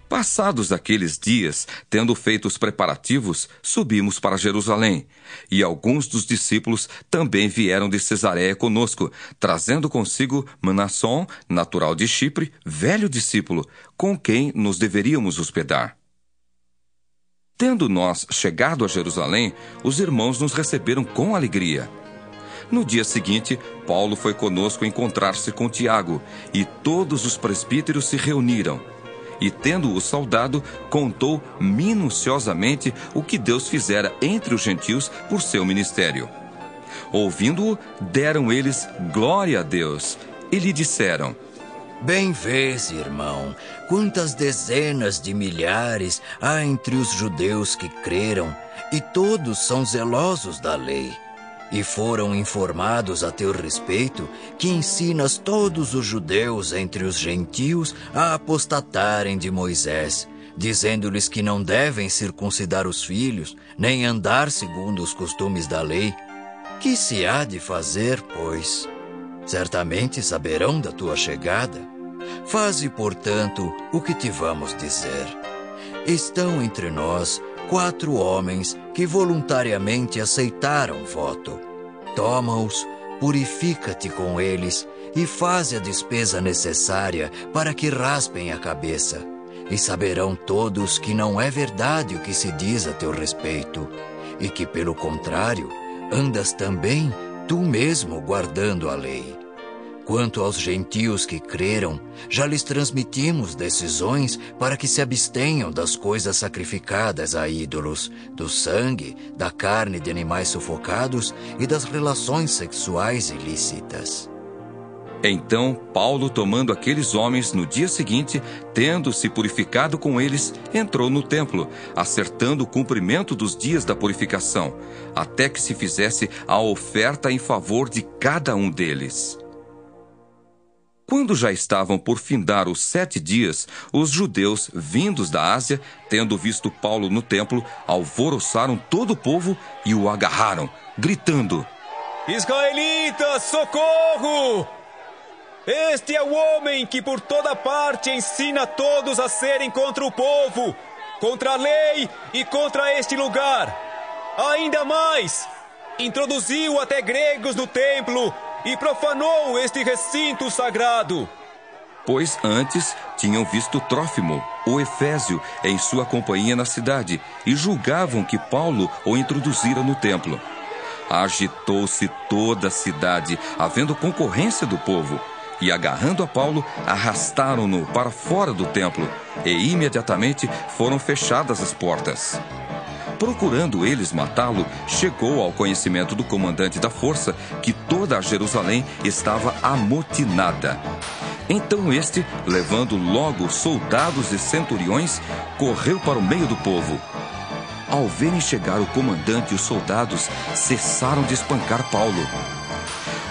Passados aqueles dias, tendo feito os preparativos, subimos para Jerusalém. E alguns dos discípulos também vieram de Cesareia conosco, trazendo consigo Manasson, natural de Chipre, velho discípulo, com quem nos deveríamos hospedar. Tendo nós chegado a Jerusalém, os irmãos nos receberam com alegria. No dia seguinte, Paulo foi conosco encontrar-se com Tiago, e todos os presbíteros se reuniram. E, tendo-o saudado, contou minuciosamente o que Deus fizera entre os gentios por seu ministério. Ouvindo-o, deram eles glória a Deus e lhe disseram: Bem vês, irmão, quantas dezenas de milhares há entre os judeus que creram, e todos são zelosos da lei. E foram informados a teu respeito que ensinas todos os judeus entre os gentios a apostatarem de Moisés, dizendo-lhes que não devem circuncidar os filhos, nem andar segundo os costumes da lei. Que se há de fazer, pois? Certamente saberão da tua chegada. Faze, portanto, o que te vamos dizer. Estão entre nós quatro homens que voluntariamente aceitaram o voto. Toma-os, purifica-te com eles e faze a despesa necessária para que raspem a cabeça. E saberão todos que não é verdade o que se diz a teu respeito, e que, pelo contrário, andas também tu mesmo guardando a lei. Quanto aos gentios que creram, já lhes transmitimos decisões para que se abstenham das coisas sacrificadas a ídolos, do sangue, da carne de animais sufocados e das relações sexuais ilícitas. Então Paulo, tomando aqueles homens no dia seguinte, tendo se purificado com eles, entrou no templo, acertando o cumprimento dos dias da purificação, até que se fizesse a oferta em favor de cada um deles. Quando já estavam por findar os sete dias, os judeus, vindos da Ásia, tendo visto Paulo no templo, alvoroçaram todo o povo e o agarraram, gritando: Israelitas, socorro! Este é o homem que por toda parte ensina todos a serem contra o povo, contra a lei e contra este lugar. Ainda mais, introduziu até gregos no templo e profanou este recinto sagrado. Pois antes tinham visto Trófimo, o Efésio, em sua companhia na cidade, e julgavam que Paulo o introduzira no templo. Agitou-se toda a cidade, havendo concorrência do povo, e agarrando a Paulo, arrastaram-no para fora do templo, e imediatamente foram fechadas as portas. Procurando eles matá-lo, chegou ao conhecimento do comandante da força que toda Jerusalém estava amotinada. Então este, levando logo soldados e centuriões, correu para o meio do povo. Ao verem chegar o comandante e os soldados, cessaram de espancar Paulo.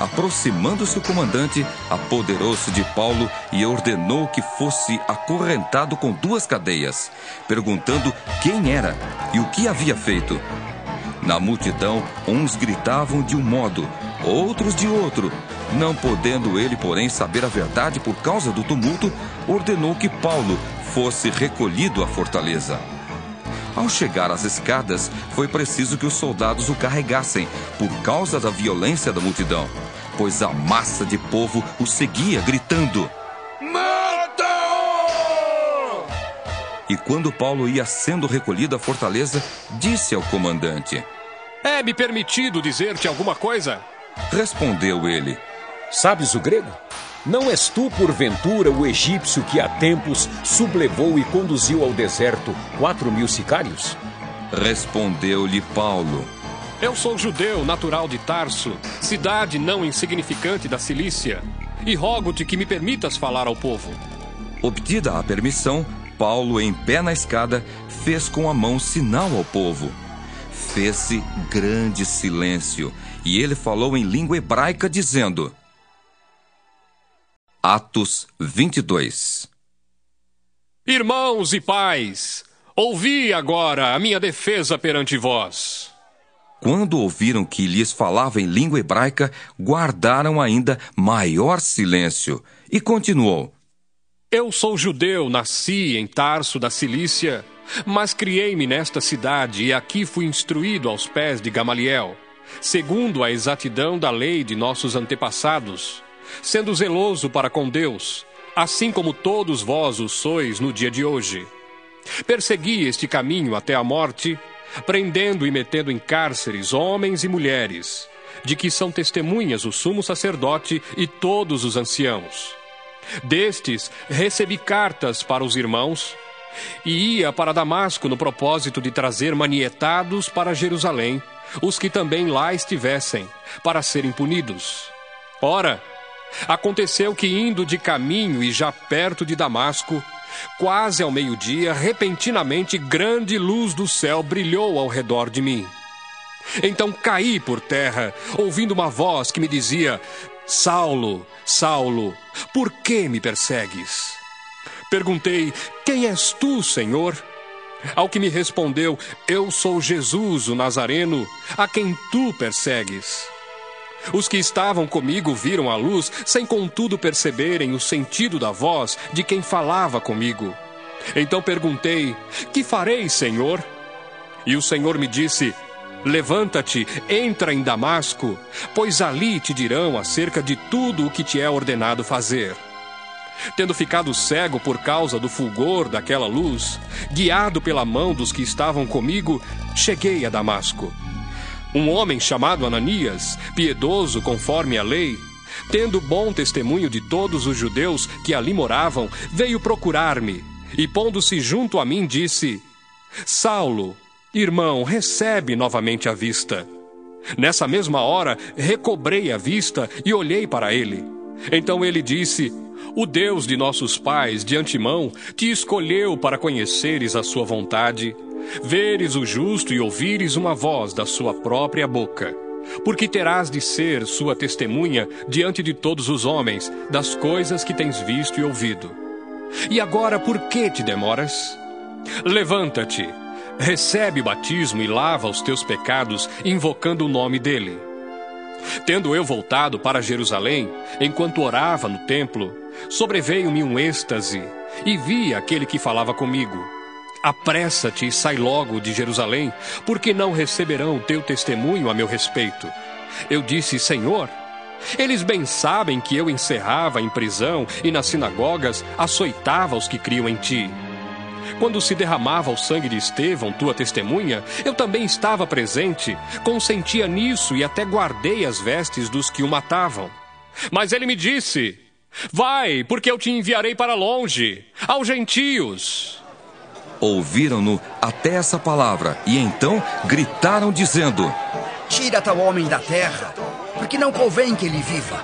Aproximando-se o comandante, apoderou-se de Paulo e ordenou que fosse acorrentado com duas cadeias, perguntando quem era e o que havia feito. Na multidão, uns gritavam de um modo, outros de outro. Não podendo ele, porém, saber a verdade por causa do tumulto, ordenou que Paulo fosse recolhido à fortaleza. Ao chegar às escadas, foi preciso que os soldados o carregassem, por causa da violência da multidão, pois a massa de povo o seguia, gritando: Mata! E quando Paulo ia sendo recolhido à fortaleza, disse ao comandante: É-me permitido dizer-te alguma coisa? Respondeu ele: Sabes o grego? Não és tu, porventura, o egípcio que há tempos sublevou e conduziu ao deserto quatro mil sicários? Respondeu-lhe Paulo: Eu sou judeu, natural de Tarso, cidade não insignificante da Cilícia, e rogo-te que me permitas falar ao povo. Obtida a permissão, Paulo, em pé na escada, fez com a mão sinal ao povo. Fez-se grande silêncio, e ele falou em língua hebraica, dizendo: Atos 22 Irmãos e pais, ouvi agora a minha defesa perante vós. Quando ouviram que lhes falava em língua hebraica, guardaram ainda maior silêncio. E continuou: Eu sou judeu, nasci em Tarso da Cilícia, mas criei-me nesta cidade e aqui fui instruído aos pés de Gamaliel, segundo a exatidão da lei de nossos antepassados sendo zeloso para com Deus, assim como todos vós o sois no dia de hoje. Persegui este caminho até a morte, prendendo e metendo em cárceres homens e mulheres, de que são testemunhas o sumo sacerdote e todos os anciãos. Destes recebi cartas para os irmãos e ia para Damasco no propósito de trazer manietados para Jerusalém os que também lá estivessem, para serem punidos. Ora, aconteceu que indo de caminho e já perto de Damasco, quase ao meio-dia, repentinamente grande luz do céu brilhou ao redor de mim. Então caí por terra, ouvindo uma voz que me dizia: Saulo, Saulo, por que me persegues? Perguntei: Quem és tu, Senhor? Ao que me respondeu: Eu sou Jesus, o Nazareno, a quem tu persegues. Os que estavam comigo viram a luz, sem contudo perceberem o sentido da voz de quem falava comigo. Então perguntei: Que farei, Senhor? E o Senhor me disse: Levanta-te, entra em Damasco, pois ali te dirão acerca de tudo o que te é ordenado fazer. Tendo ficado cego por causa do fulgor daquela luz, guiado pela mão dos que estavam comigo, cheguei a Damasco. Um homem chamado Ananias, piedoso conforme a lei, tendo bom testemunho de todos os judeus que ali moravam, veio procurar-me e, pondo-se junto a mim, disse: Saulo, Irmão, recebe novamente a vista. Nessa mesma hora, recobrei a vista e olhei para ele. Então ele disse: O Deus de nossos pais, de antemão, te escolheu para conheceres a sua vontade, veres o justo e ouvires uma voz da sua própria boca. Porque terás de ser sua testemunha diante de todos os homens das coisas que tens visto e ouvido. E agora por que te demoras? Levanta-te recebe o batismo e lava os teus pecados, invocando o nome dele. Tendo eu voltado para Jerusalém, enquanto orava no templo, sobreveio-me um êxtase e vi aquele que falava comigo. Apressa-te e sai logo de Jerusalém, porque não receberão teu testemunho a meu respeito. Eu disse, Senhor, eles bem sabem que eu encerrava em prisão e nas sinagogas açoitava os que criam em ti. Quando se derramava o sangue de Estevão, tua testemunha, eu também estava presente, consentia nisso e até guardei as vestes dos que o matavam. Mas ele me disse: Vai, porque eu te enviarei para longe, aos gentios. Ouviram-no até essa palavra e então gritaram, dizendo: Tira tal homem da terra, porque não convém que ele viva.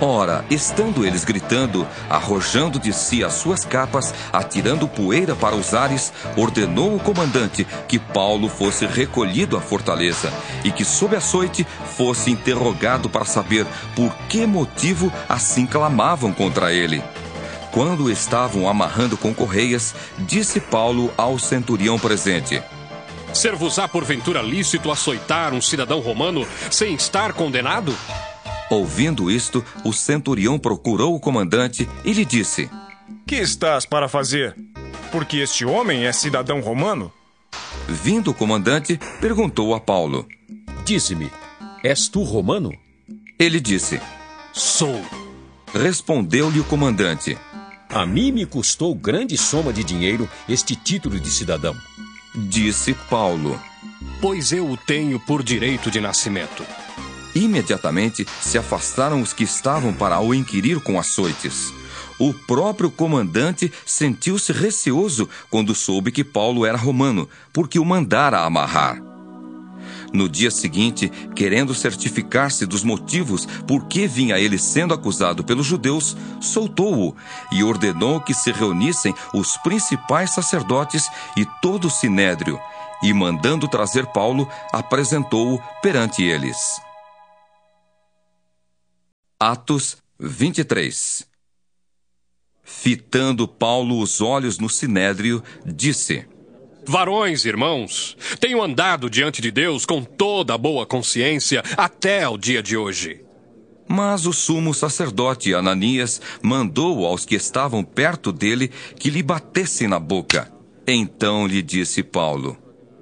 Ora, estando eles gritando, arrojando de si as suas capas, atirando poeira para os ares, ordenou o comandante que Paulo fosse recolhido à fortaleza e que, sob açoite, fosse interrogado para saber por que motivo assim clamavam contra ele. Quando estavam amarrando com correias, disse Paulo ao centurião presente: Ser-vos-á porventura lícito açoitar um cidadão romano sem estar condenado? Ouvindo isto, o centurião procurou o comandante e lhe disse: Que estás para fazer? Porque este homem é cidadão romano? Vindo o comandante, perguntou a Paulo: Dize-me, és tu romano? Ele disse: Sou. Respondeu-lhe o comandante: A mim me custou grande soma de dinheiro este título de cidadão. Disse Paulo: Pois eu o tenho por direito de nascimento. Imediatamente se afastaram os que estavam para o inquirir com açoites. O próprio comandante sentiu-se receoso quando soube que Paulo era romano, porque o mandara amarrar. No dia seguinte, querendo certificar-se dos motivos por que vinha ele sendo acusado pelos judeus, soltou-o e ordenou que se reunissem os principais sacerdotes e todo o sinédrio, e mandando trazer Paulo, apresentou-o perante eles. Atos 23 Fitando Paulo os olhos no sinédrio, disse: Varões, irmãos, tenho andado diante de Deus com toda a boa consciência até o dia de hoje. Mas o sumo sacerdote Ananias mandou aos que estavam perto dele que lhe batessem na boca. Então lhe disse Paulo: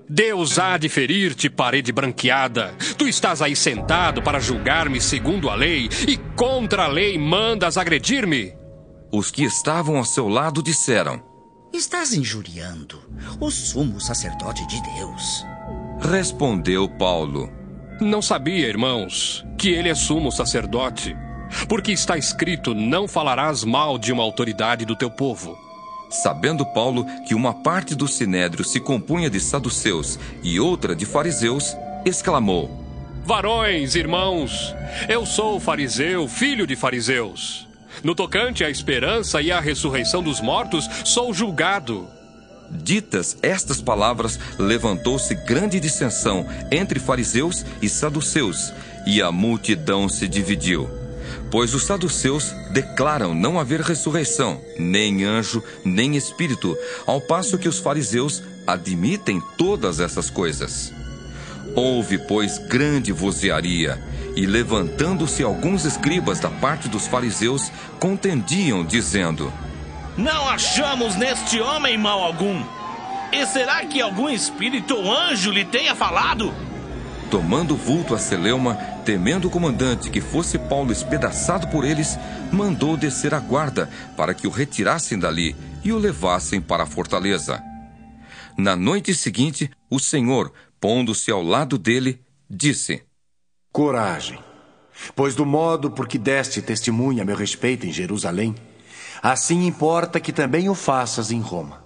Deus há de ferir-te, parede branqueada. Tu estás aí sentado para julgar-me segundo a lei, e contra a lei mandas agredir-me? Os que estavam ao seu lado disseram: Estás injuriando o sumo sacerdote de Deus. Respondeu Paulo: Não sabia, irmãos, que ele é sumo sacerdote. Porque está escrito: Não falarás mal de uma autoridade do teu povo. Sabendo Paulo que uma parte do sinédrio se compunha de saduceus e outra de fariseus, exclamou: Varões, irmãos, eu sou fariseu, filho de fariseus. No tocante à esperança e à ressurreição dos mortos, sou julgado. Ditas estas palavras, levantou-se grande dissensão entre fariseus e saduceus, e a multidão se dividiu. Pois os saduceus declaram não haver ressurreição, nem anjo, nem espírito, ao passo que os fariseus admitem todas essas coisas. Houve, pois, grande vozearia, e levantando-se alguns escribas da parte dos fariseus, contendiam, dizendo: Não achamos neste homem mal algum. E será que algum espírito ou anjo lhe tenha falado? Tomando vulto a Celeuma, temendo o comandante que fosse Paulo espedaçado por eles, mandou descer a guarda para que o retirassem dali e o levassem para a fortaleza. Na noite seguinte, o Senhor, pondo-se ao lado dele, disse: Coragem, pois do modo por que deste testemunha a meu respeito em Jerusalém, assim importa que também o faças em Roma.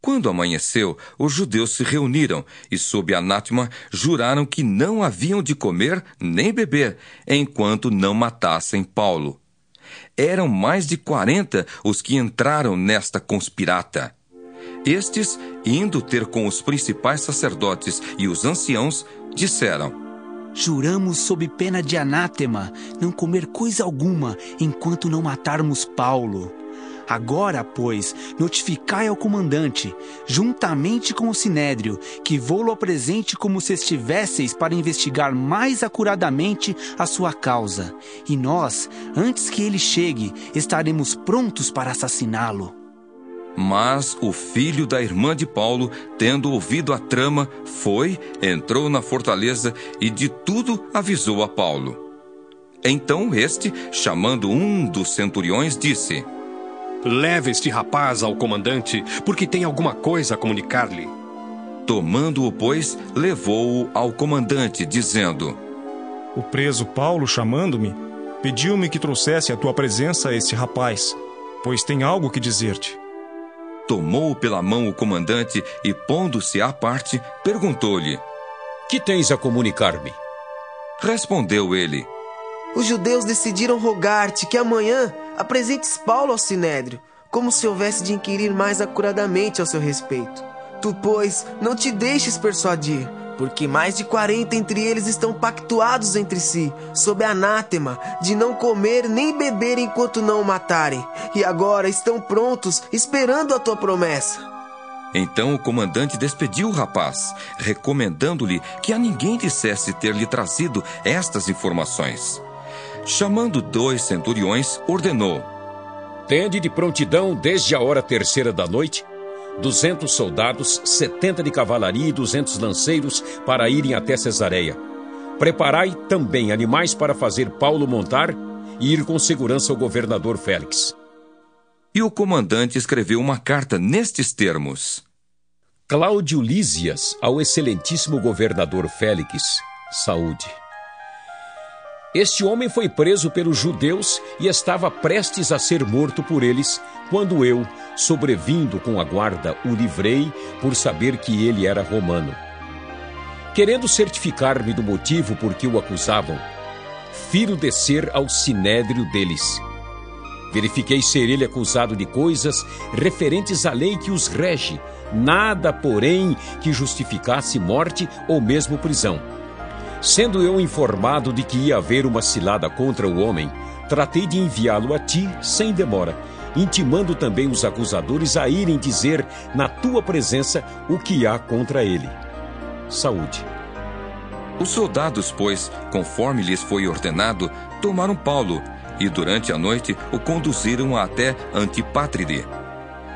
Quando amanheceu, os judeus se reuniram e, sob anátema, juraram que não haviam de comer nem beber enquanto não matassem Paulo. Eram mais de quarenta os que entraram nesta conspirata. Estes, indo ter com os principais sacerdotes e os anciãos, disseram: Juramos sob pena de anátema não comer coisa alguma enquanto não matarmos Paulo. Agora, pois, notificai ao comandante, juntamente com o sinédrio, que vou-lo apresente como se estivesseis para investigar mais acuradamente a sua causa. E nós, antes que ele chegue, estaremos prontos para assassiná-lo. Mas o filho da irmã de Paulo, tendo ouvido a trama, foi, entrou na fortaleza e de tudo avisou a Paulo. Então este, chamando um dos centuriões, disse: Leve este rapaz ao comandante, porque tem alguma coisa a comunicar-lhe. Tomando-o, pois, levou-o ao comandante, dizendo: O preso Paulo, chamando-me, pediu-me que trouxesse à tua presença este rapaz, pois tem algo que dizer-te. Tomou pela mão o comandante e, pondo-se à parte, perguntou-lhe: Que tens a comunicar-me? Respondeu ele: Os judeus decidiram rogar-te que amanhã apresentes Paulo ao sinédrio, como se houvesse de inquirir mais acuradamente ao seu respeito. Tu, pois, não te deixes persuadir, porque mais de quarenta entre eles estão pactuados entre si, sob anátema, de não comer nem beber enquanto não o matarem, e agora estão prontos, esperando a tua promessa. Então o comandante despediu o rapaz, recomendando-lhe que a ninguém dissesse ter lhe trazido estas informações. Chamando dois centuriões, ordenou: Tende de prontidão desde a hora terceira da noite duzentos soldados, setenta de cavalaria e duzentos lanceiros para irem até Cesareia. Preparai também animais para fazer Paulo montar e ir com segurança ao governador Félix. E o comandante escreveu uma carta nestes termos: Cláudio Lísias ao excelentíssimo governador Félix, saúde. Este homem foi preso pelos judeus e estava prestes a ser morto por eles, quando eu, sobrevindo com a guarda, o livrei por saber que ele era romano. Querendo certificar-me do motivo por que o acusavam, firo descer ao sinédrio deles. Verifiquei ser ele acusado de coisas referentes à lei que os rege, nada, porém, que justificasse morte ou mesmo prisão. Sendo eu informado de que ia haver uma cilada contra o homem, tratei de enviá-lo a ti sem demora, intimando também os acusadores a irem dizer na tua presença o que há contra ele. Saúde. Os soldados, pois, conforme lhes foi ordenado, tomaram Paulo e durante a noite o conduziram até Antipátride.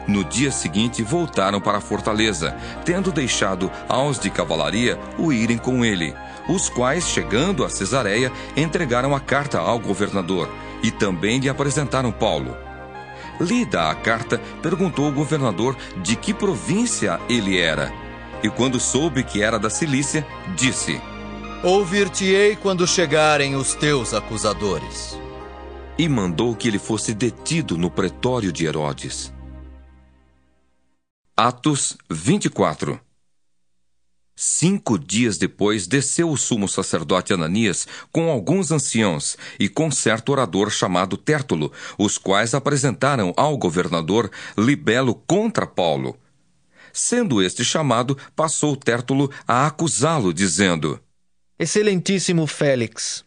No dia seguinte voltaram para a fortaleza, tendo deixado aos de cavalaria o irem com ele, os quais, chegando a Cesareia, entregaram a carta ao governador e também lhe apresentaram Paulo. Lida a carta, perguntou ao governador de que província ele era. E quando soube que era da Cilícia, disse: Ouvir-te-ei quando chegarem os teus acusadores. E mandou que ele fosse detido no pretório de Herodes. Atos 24 Cinco dias depois, desceu o sumo sacerdote Ananias com alguns anciãos e com certo orador chamado Tértulo, os quais apresentaram ao governador libelo contra Paulo. Sendo este chamado, passou Tértulo a acusá-lo, dizendo: Excelentíssimo Félix,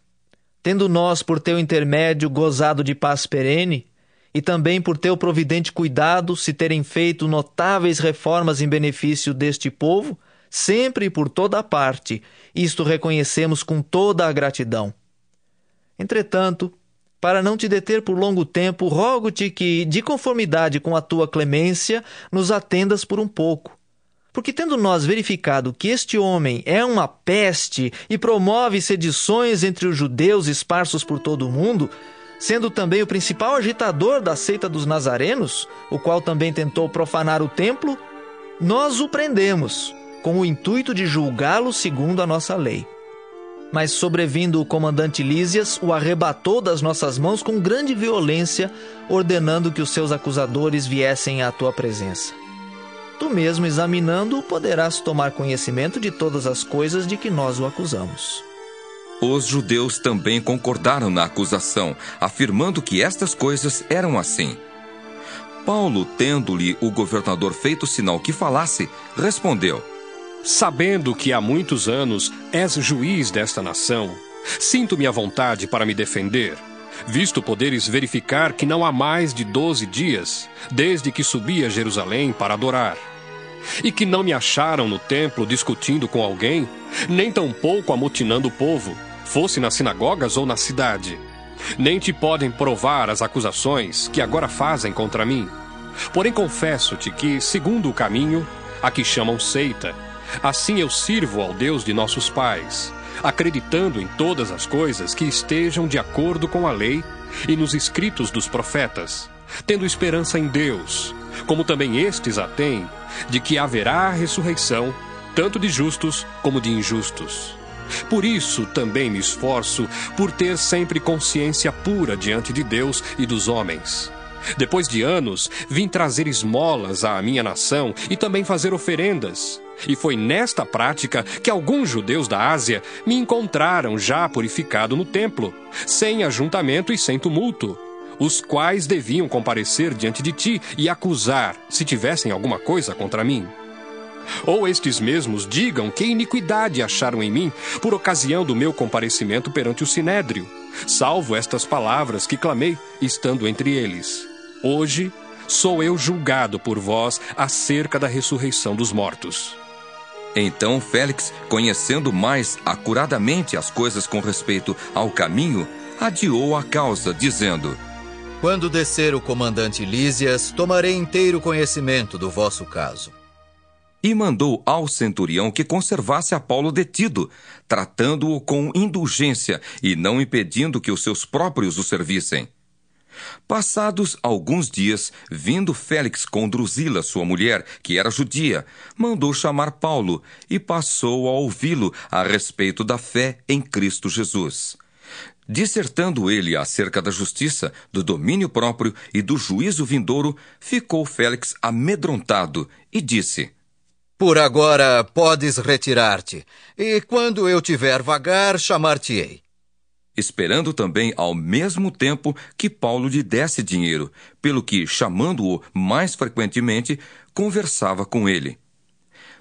tendo nós, por teu intermédio, gozado de paz perene, e também por teu providente cuidado se terem feito notáveis reformas em benefício deste povo, sempre e por toda parte, isto reconhecemos com toda a gratidão. Entretanto, para não te deter por longo tempo, rogo-te que, de conformidade com a tua clemência, nos atendas por um pouco. Porque, tendo nós verificado que este homem é uma peste e promove sedições entre os judeus esparsos por todo o mundo, sendo também o principal agitador da seita dos nazarenos, o qual também tentou profanar o templo, nós o prendemos, com o intuito de julgá-lo segundo a nossa lei. Mas, sobrevindo o comandante Lísias, o arrebatou das nossas mãos com grande violência, ordenando que os seus acusadores viessem à tua presença. Tu mesmo examinando poderás tomar conhecimento de todas as coisas de que nós o acusamos. Os judeus também concordaram na acusação, afirmando que estas coisas eram assim. Paulo, tendo-lhe o governador feito sinal que falasse, respondeu: Sabendo que há muitos anos és juiz desta nação, sinto-me à vontade para me defender visto poderes verificar que não há mais de doze dias, desde que subi a Jerusalém para adorar. E que não me acharam no templo discutindo com alguém, nem tampouco amotinando o povo, fosse nas sinagogas ou na cidade. Nem te podem provar as acusações que agora fazem contra mim. Porém, confesso-te que, segundo o caminho, a que chamam seita, assim eu sirvo ao Deus de nossos pais acreditando em todas as coisas que estejam de acordo com a lei e nos escritos dos profetas, tendo esperança em Deus, como também estes a têm, de que haverá ressurreição, tanto de justos como de injustos. Por isso também me esforço por ter sempre consciência pura diante de Deus e dos homens. Depois de anos, vim trazer esmolas à minha nação e também fazer oferendas. E foi nesta prática que alguns judeus da Ásia me encontraram já purificado no templo, sem ajuntamento e sem tumulto, os quais deviam comparecer diante de ti e acusar, se tivessem alguma coisa contra mim. Ou estes mesmos digam que iniquidade acharam em mim por ocasião do meu comparecimento perante o sinédrio, salvo estas palavras que clamei, estando entre eles. Hoje sou eu julgado por vós acerca da ressurreição dos mortos. Então Félix, conhecendo mais acuradamente as coisas com respeito ao caminho, adiou a causa, dizendo: Quando descer o comandante Lísias, tomarei inteiro conhecimento do vosso caso. E mandou ao centurião que conservasse a Paulo detido, tratando-o com indulgência e não impedindo que os seus próprios o servissem. Passados alguns dias, vindo Félix com Drusila, sua mulher, que era judia, mandou chamar Paulo e passou a ouvi-lo a respeito da fé em Cristo Jesus. Dissertando ele acerca da justiça, do domínio próprio e do juízo vindouro, ficou Félix amedrontado e disse: Por agora podes retirar-te, e quando eu tiver vagar, chamar-te-ei esperando também ao mesmo tempo que Paulo lhe desse dinheiro, pelo que, chamando-o mais frequentemente, conversava com ele.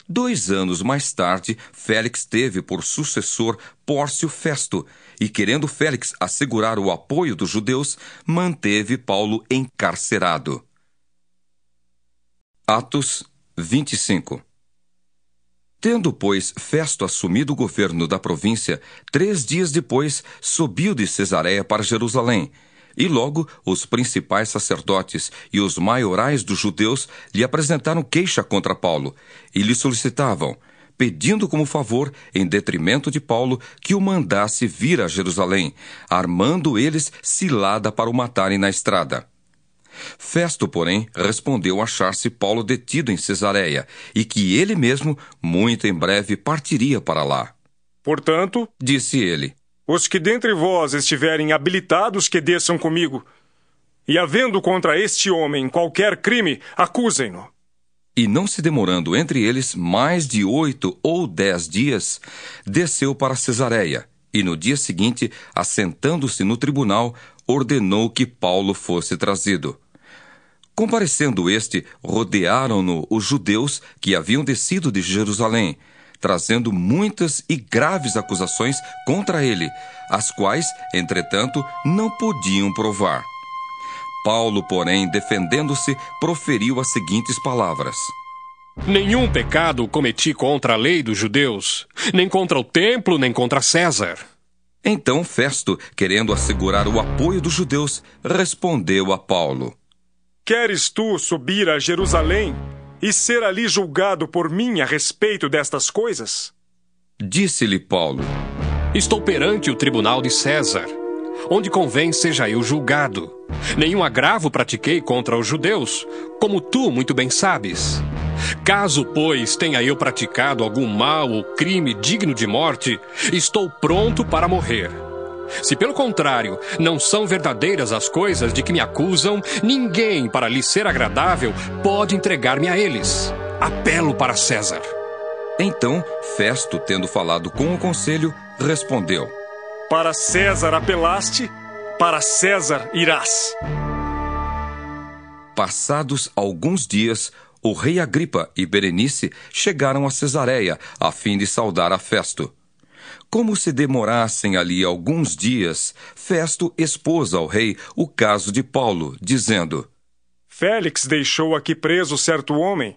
Dois anos mais tarde, Félix teve por sucessor Pórcio Festo, e querendo Félix assegurar o apoio dos judeus, manteve Paulo encarcerado. Atos 25 Tendo, pois, Festo assumido o governo da província, três dias depois subiu de Cesareia para Jerusalém. E logo os principais sacerdotes e os maiorais dos judeus lhe apresentaram queixa contra Paulo e lhe solicitavam, pedindo como favor, em detrimento de Paulo, que o mandasse vir a Jerusalém, armando eles cilada para o matarem na estrada. Festo, porém, respondeu achar-se Paulo detido em Cesareia e que ele mesmo, muito em breve, partiria para lá. Portanto, disse ele, os que dentre vós estiverem habilitados que desçam comigo, e havendo contra este homem qualquer crime, acusem-no. E não se demorando entre eles mais de oito ou dez dias, desceu para Cesareia, e no dia seguinte, assentando-se no tribunal, ordenou que Paulo fosse trazido. Comparecendo este, rodearam-no os judeus que haviam descido de Jerusalém, trazendo muitas e graves acusações contra ele, as quais, entretanto, não podiam provar. Paulo, porém, defendendo-se, proferiu as seguintes palavras: Nenhum pecado cometi contra a lei dos judeus, nem contra o templo, nem contra César. Então Festo, querendo assegurar o apoio dos judeus, respondeu a Paulo: Queres tu subir a Jerusalém e ser ali julgado por mim a respeito destas coisas? Disse-lhe Paulo: Estou perante o tribunal de César, onde convém seja eu julgado. Nenhum agravo pratiquei contra os judeus, como tu muito bem sabes. Caso, pois, tenha eu praticado algum mal ou crime digno de morte, estou pronto para morrer. Se pelo contrário não são verdadeiras as coisas de que me acusam, ninguém, para lhe ser agradável, pode entregar-me a eles. Apelo para César. Então, Festo, tendo falado com o conselho, respondeu: Para César apelaste, para César irás. Passados alguns dias, o rei Agripa e Berenice chegaram a Cesareia, a fim de saudar a Festo. Como se demorassem ali alguns dias, Festo expôs ao rei o caso de Paulo, dizendo: Félix deixou aqui preso certo homem,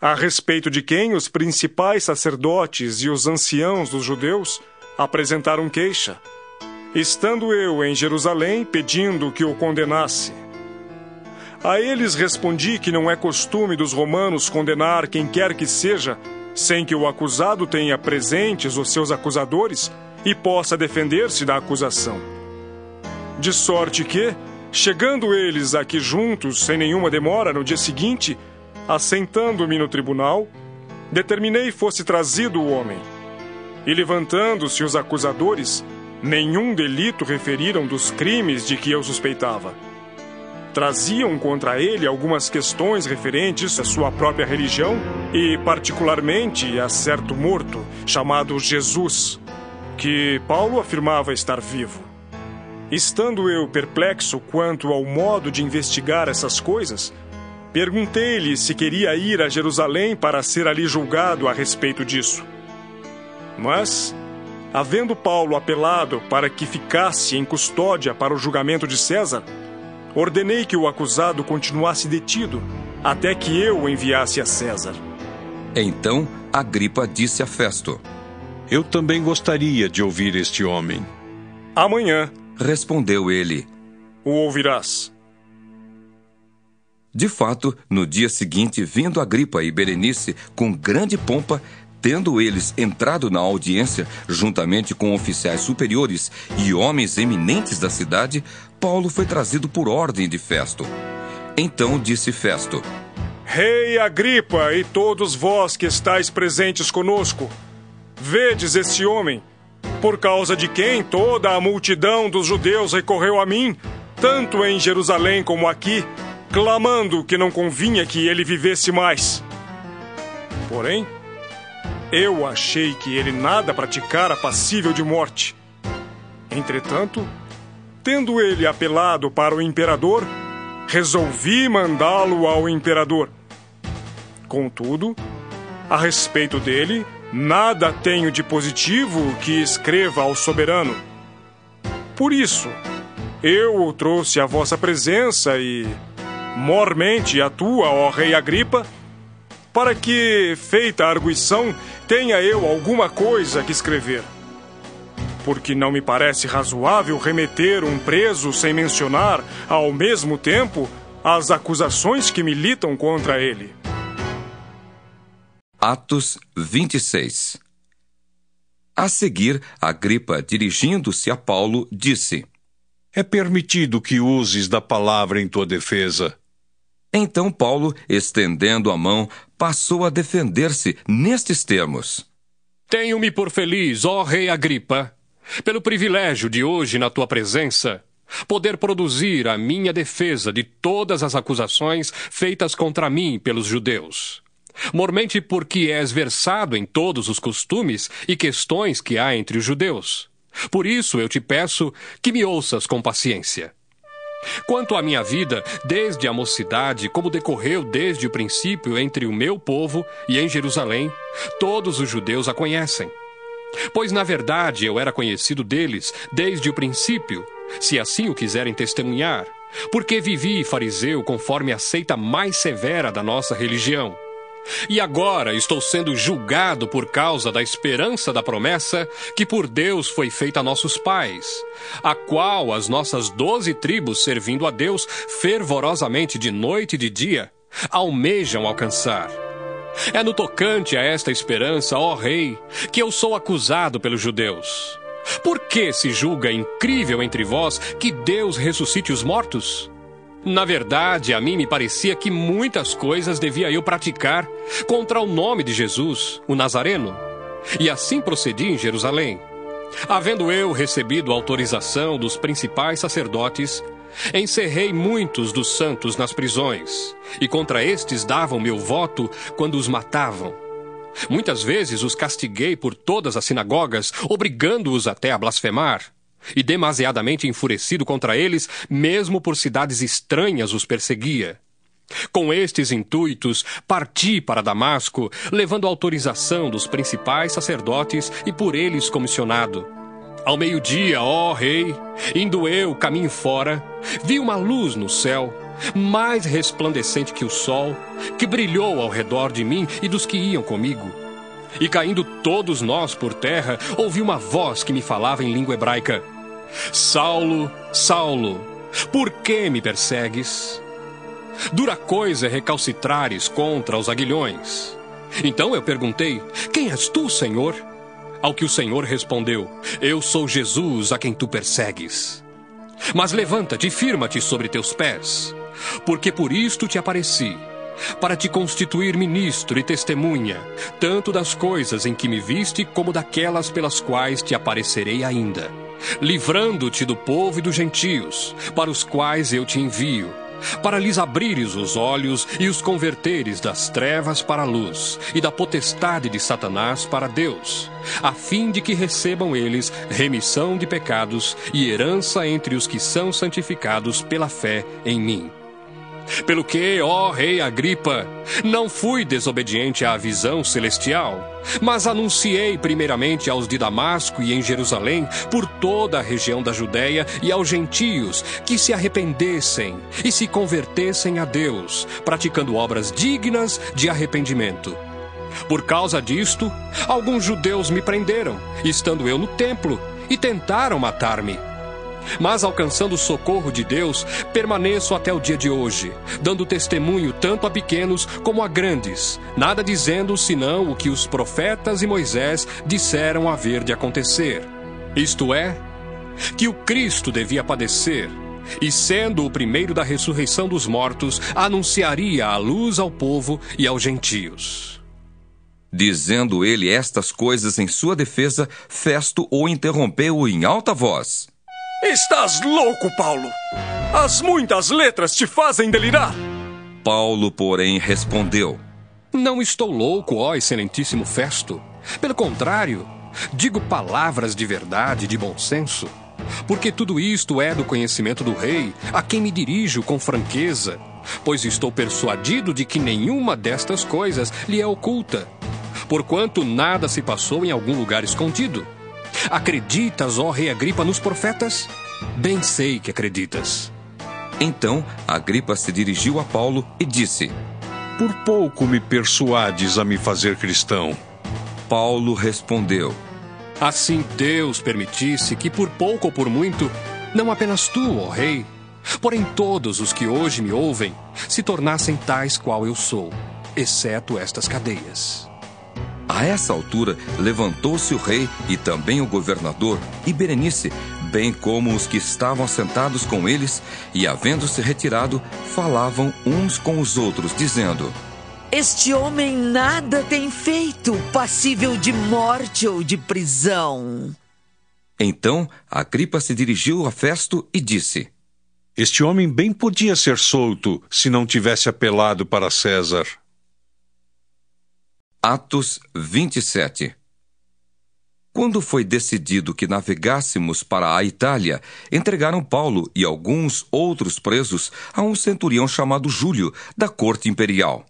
a respeito de quem os principais sacerdotes e os anciãos dos judeus apresentaram queixa, estando eu em Jerusalém pedindo que o condenasse. A eles respondi que não é costume dos romanos condenar quem quer que seja sem que o acusado tenha presentes os seus acusadores e possa defender-se da acusação. De sorte que, chegando eles aqui juntos, sem nenhuma demora, no dia seguinte, assentando-me no tribunal, determinei fosse trazido o homem. E levantando-se os acusadores, nenhum delito referiram dos crimes de que eu suspeitava traziam contra ele algumas questões referentes à sua própria religião e, particularmente, a certo morto chamado Jesus, que Paulo afirmava estar vivo. Estando eu perplexo quanto ao modo de investigar essas coisas, perguntei-lhe se queria ir a Jerusalém para ser ali julgado a respeito disso. Mas, havendo Paulo apelado para que ficasse em custódia para o julgamento de César, Ordenei que o acusado continuasse detido até que eu o enviasse a César. Então Agripa disse a Festo: Eu também gostaria de ouvir este homem. Amanhã, respondeu ele, o ouvirás. De fato, no dia seguinte, vindo Agripa e Berenice com grande pompa, Tendo eles entrado na audiência, juntamente com oficiais superiores e homens eminentes da cidade, Paulo foi trazido por ordem de Festo. Então disse Festo: Rei Agripa e todos vós que estáis presentes conosco, vedes este homem, por causa de quem toda a multidão dos judeus recorreu a mim, tanto em Jerusalém como aqui, clamando que não convinha que ele vivesse mais. Porém, eu achei que ele nada praticara passível de morte. Entretanto, tendo ele apelado para o imperador, resolvi mandá-lo ao imperador. Contudo, a respeito dele, nada tenho de positivo que escreva ao soberano. Por isso, eu o trouxe à vossa presença e, mormente, a tua, ó rei Agripa, para que, feita a arguição, tenha eu alguma coisa que escrever. Porque não me parece razoável remeter um preso sem mencionar, ao mesmo tempo, as acusações que militam contra ele. Atos 26 A seguir, Agripa, dirigindo-se a Paulo, disse: É permitido que uses da palavra em tua defesa. Então Paulo, estendendo a mão, passou a defender-se nestes termos: Tenho-me por feliz, ó Rei Agripa, pelo privilégio de hoje, na tua presença, poder produzir a minha defesa de todas as acusações feitas contra mim pelos judeus. Mormente porque és versado em todos os costumes e questões que há entre os judeus. Por isso eu te peço que me ouças com paciência. Quanto à minha vida, desde a mocidade, como decorreu desde o princípio entre o meu povo e em Jerusalém, todos os judeus a conhecem. Pois, na verdade, eu era conhecido deles desde o princípio, se assim o quiserem testemunhar, porque vivi fariseu conforme a seita mais severa da nossa religião. E agora estou sendo julgado por causa da esperança da promessa que por Deus foi feita a nossos pais, a qual as nossas doze tribos, servindo a Deus fervorosamente de noite e de dia, almejam alcançar. É no tocante a esta esperança, ó Rei, que eu sou acusado pelos judeus. Por que se julga incrível entre vós que Deus ressuscite os mortos? Na verdade, a mim me parecia que muitas coisas devia eu praticar contra o nome de Jesus, o Nazareno. E assim procedi em Jerusalém. Havendo eu recebido autorização dos principais sacerdotes, encerrei muitos dos santos nas prisões, e contra estes davam meu voto quando os matavam. Muitas vezes os castiguei por todas as sinagogas, obrigando-os até a blasfemar. E demasiadamente enfurecido contra eles, mesmo por cidades estranhas os perseguia. Com estes intuitos, parti para Damasco, levando autorização dos principais sacerdotes e por eles comissionado. Ao meio-dia, ó rei, indo eu caminho fora, vi uma luz no céu, mais resplandecente que o sol, que brilhou ao redor de mim e dos que iam comigo. E caindo todos nós por terra, ouvi uma voz que me falava em língua hebraica: Saulo, Saulo, por que me persegues? Dura coisa é recalcitrares contra os aguilhões. Então eu perguntei: Quem és tu, Senhor? Ao que o Senhor respondeu: Eu sou Jesus a quem tu persegues. Mas levanta-te e firma-te sobre teus pés, porque por isto te apareci para te constituir ministro e testemunha, tanto das coisas em que me viste como daquelas pelas quais te aparecerei ainda, livrando-te do povo e dos gentios, para os quais eu te envio, para lhes abrires os olhos e os converteres das trevas para a luz e da potestade de Satanás para Deus, a fim de que recebam eles remissão de pecados e herança entre os que são santificados pela fé em mim. Pelo que, ó rei Agripa, não fui desobediente à visão celestial, mas anunciei primeiramente aos de Damasco e em Jerusalém, por toda a região da Judéia e aos gentios, que se arrependessem e se convertessem a Deus, praticando obras dignas de arrependimento. Por causa disto, alguns judeus me prenderam, estando eu no templo, e tentaram matar-me. Mas alcançando o socorro de Deus, permaneço até o dia de hoje, dando testemunho tanto a pequenos como a grandes, nada dizendo senão o que os profetas e Moisés disseram haver de acontecer. Isto é, que o Cristo devia padecer, e sendo o primeiro da ressurreição dos mortos, anunciaria a luz ao povo e aos gentios. Dizendo ele estas coisas em sua defesa, Festo o interrompeu em alta voz. Estás louco, Paulo! As muitas letras te fazem delirar! Paulo, porém, respondeu: Não estou louco, ó excelentíssimo Festo. Pelo contrário, digo palavras de verdade e de bom senso. Porque tudo isto é do conhecimento do rei, a quem me dirijo com franqueza, pois estou persuadido de que nenhuma destas coisas lhe é oculta, porquanto nada se passou em algum lugar escondido. Acreditas, ó rei Agripa, nos profetas? Bem sei que acreditas. Então Agripa se dirigiu a Paulo e disse: Por pouco me persuades a me fazer cristão. Paulo respondeu: Assim Deus permitisse que por pouco ou por muito, não apenas tu, ó rei, porém todos os que hoje me ouvem, se tornassem tais qual eu sou, exceto estas cadeias. A essa altura, levantou-se o rei e também o governador, e Berenice, bem como os que estavam sentados com eles, e havendo-se retirado, falavam uns com os outros, dizendo: Este homem nada tem feito passível de morte ou de prisão. Então Agripa se dirigiu a Festo e disse: Este homem bem podia ser solto se não tivesse apelado para César. Atos 27 Quando foi decidido que navegássemos para a Itália, entregaram Paulo e alguns outros presos a um centurião chamado Júlio, da corte imperial.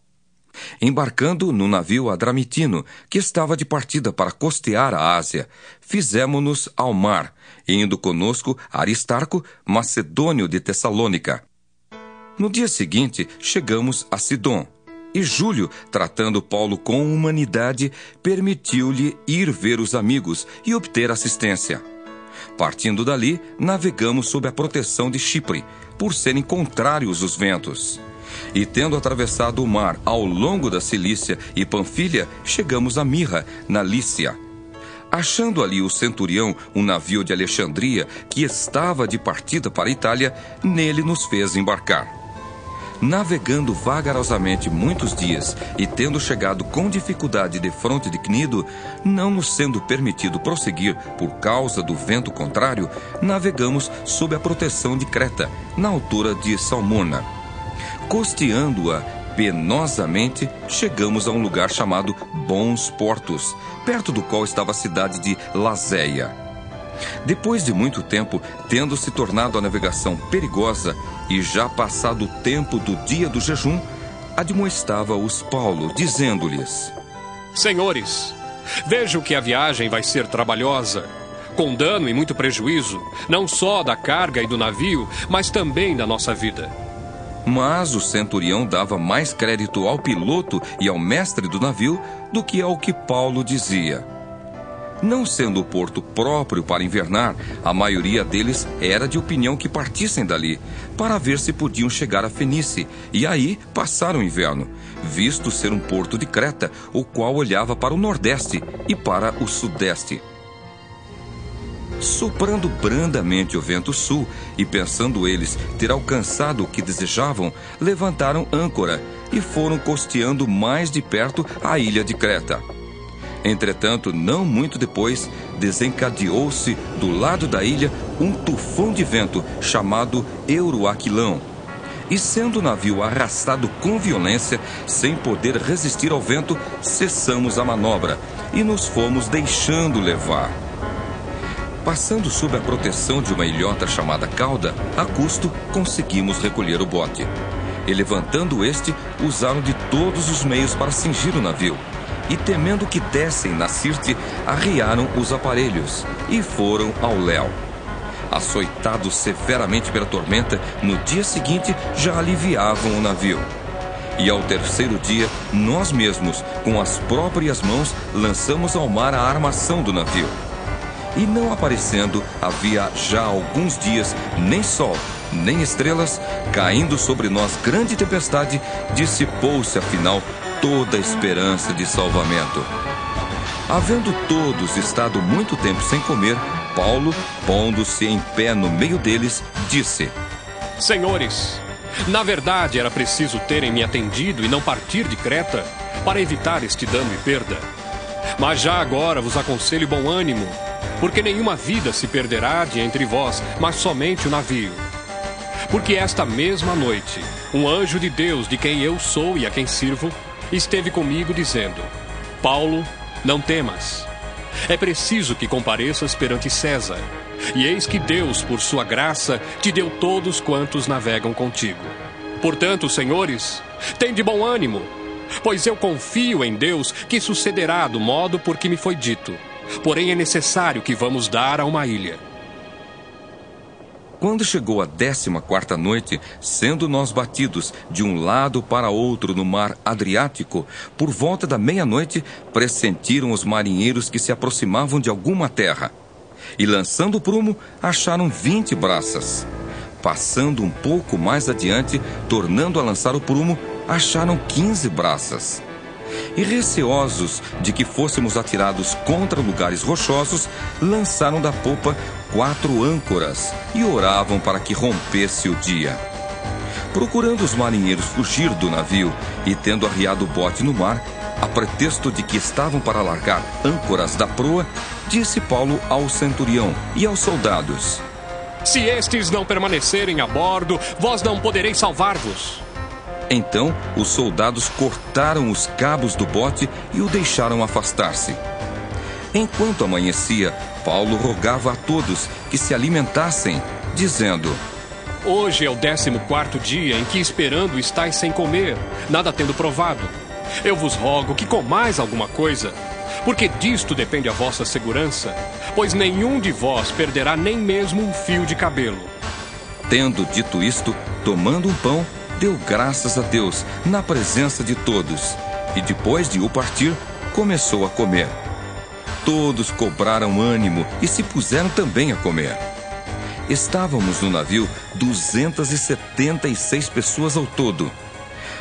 Embarcando no navio Adramitino, que estava de partida para costear a Ásia, fizemo-nos ao mar, indo conosco Aristarco, macedônio de Tessalônica. No dia seguinte, chegamos a Sidom e Júlio, tratando Paulo com humanidade, permitiu-lhe ir ver os amigos e obter assistência. Partindo dali, navegamos sob a proteção de Chipre, por serem contrários os ventos. E tendo atravessado o mar ao longo da Cilícia e Panfilha, chegamos a Mirra, na Lícia. Achando ali o centurião um navio de Alexandria que estava de partida para a Itália, nele nos fez embarcar. Navegando vagarosamente muitos dias e tendo chegado com dificuldade de fronte de Cnido, não nos sendo permitido prosseguir por causa do vento contrário, navegamos sob a proteção de Creta, na altura de Salmona. Costeando-a penosamente, chegamos a um lugar chamado Bons Portos, perto do qual estava a cidade de Lazéia. Depois de muito tempo, tendo se tornado a navegação perigosa e já passado o tempo do dia do jejum, admoestava-os Paulo, dizendo-lhes: Senhores, vejo que a viagem vai ser trabalhosa, com dano e muito prejuízo, não só da carga e do navio, mas também da nossa vida. Mas o centurião dava mais crédito ao piloto e ao mestre do navio do que ao que Paulo dizia. Não sendo o porto próprio para invernar, a maioria deles era de opinião que partissem dali, para ver se podiam chegar a Fenice, e aí passar o inverno, visto ser um porto de Creta, o qual olhava para o nordeste e para o sudeste. Soprando brandamente o vento sul, e pensando eles ter alcançado o que desejavam, levantaram âncora e foram costeando mais de perto a ilha de Creta. Entretanto, não muito depois, desencadeou-se do lado da ilha um tufão de vento chamado Euroaquilão. E sendo o navio arrastado com violência, sem poder resistir ao vento, cessamos a manobra e nos fomos deixando levar. Passando sob a proteção de uma ilhota chamada Cauda, a custo conseguimos recolher o bote. E levantando este, usaram de todos os meios para cingir o navio e temendo que dessem na Sirte, arriaram os aparelhos e foram ao léu. Açoitados severamente pela tormenta, no dia seguinte já aliviavam o navio. E ao terceiro dia, nós mesmos, com as próprias mãos, lançamos ao mar a armação do navio. E não aparecendo, havia já alguns dias nem sol, nem estrelas, caindo sobre nós grande tempestade, dissipou-se afinal toda a esperança de salvamento. Havendo todos estado muito tempo sem comer, Paulo, pondo-se em pé no meio deles, disse: Senhores, na verdade era preciso terem me atendido e não partir de Creta para evitar este dano e perda. Mas já agora vos aconselho bom ânimo, porque nenhuma vida se perderá de entre vós, mas somente o navio. Porque esta mesma noite, um anjo de Deus, de quem eu sou e a quem sirvo, esteve comigo dizendo: Paulo, não temas. É preciso que compareças perante César. E eis que Deus, por sua graça, te deu todos quantos navegam contigo. Portanto, senhores, de bom ânimo, pois eu confio em Deus que sucederá do modo por que me foi dito. Porém, é necessário que vamos dar a uma ilha quando chegou a décima quarta noite, sendo nós batidos de um lado para outro no mar Adriático, por volta da meia-noite, pressentiram os marinheiros que se aproximavam de alguma terra. E lançando o prumo, acharam vinte braças. Passando um pouco mais adiante, tornando a lançar o prumo, acharam quinze braças. E receosos de que fôssemos atirados contra lugares rochosos, lançaram da popa quatro âncoras e oravam para que rompesse o dia. Procurando os marinheiros fugir do navio e tendo arriado o bote no mar, a pretexto de que estavam para largar âncoras da proa, disse Paulo ao centurião e aos soldados: Se estes não permanecerem a bordo, vós não podereis salvar-vos. Então os soldados cortaram os cabos do bote e o deixaram afastar-se. Enquanto amanhecia, Paulo rogava a todos que se alimentassem, dizendo: Hoje é o décimo quarto dia em que esperando estáis sem comer, nada tendo provado. Eu vos rogo que comais alguma coisa, porque disto depende a vossa segurança, pois nenhum de vós perderá nem mesmo um fio de cabelo. Tendo dito isto, tomando um pão, deu graças a Deus na presença de todos, e depois de o partir, começou a comer. Todos cobraram ânimo e se puseram também a comer. Estávamos no navio 276 pessoas ao todo.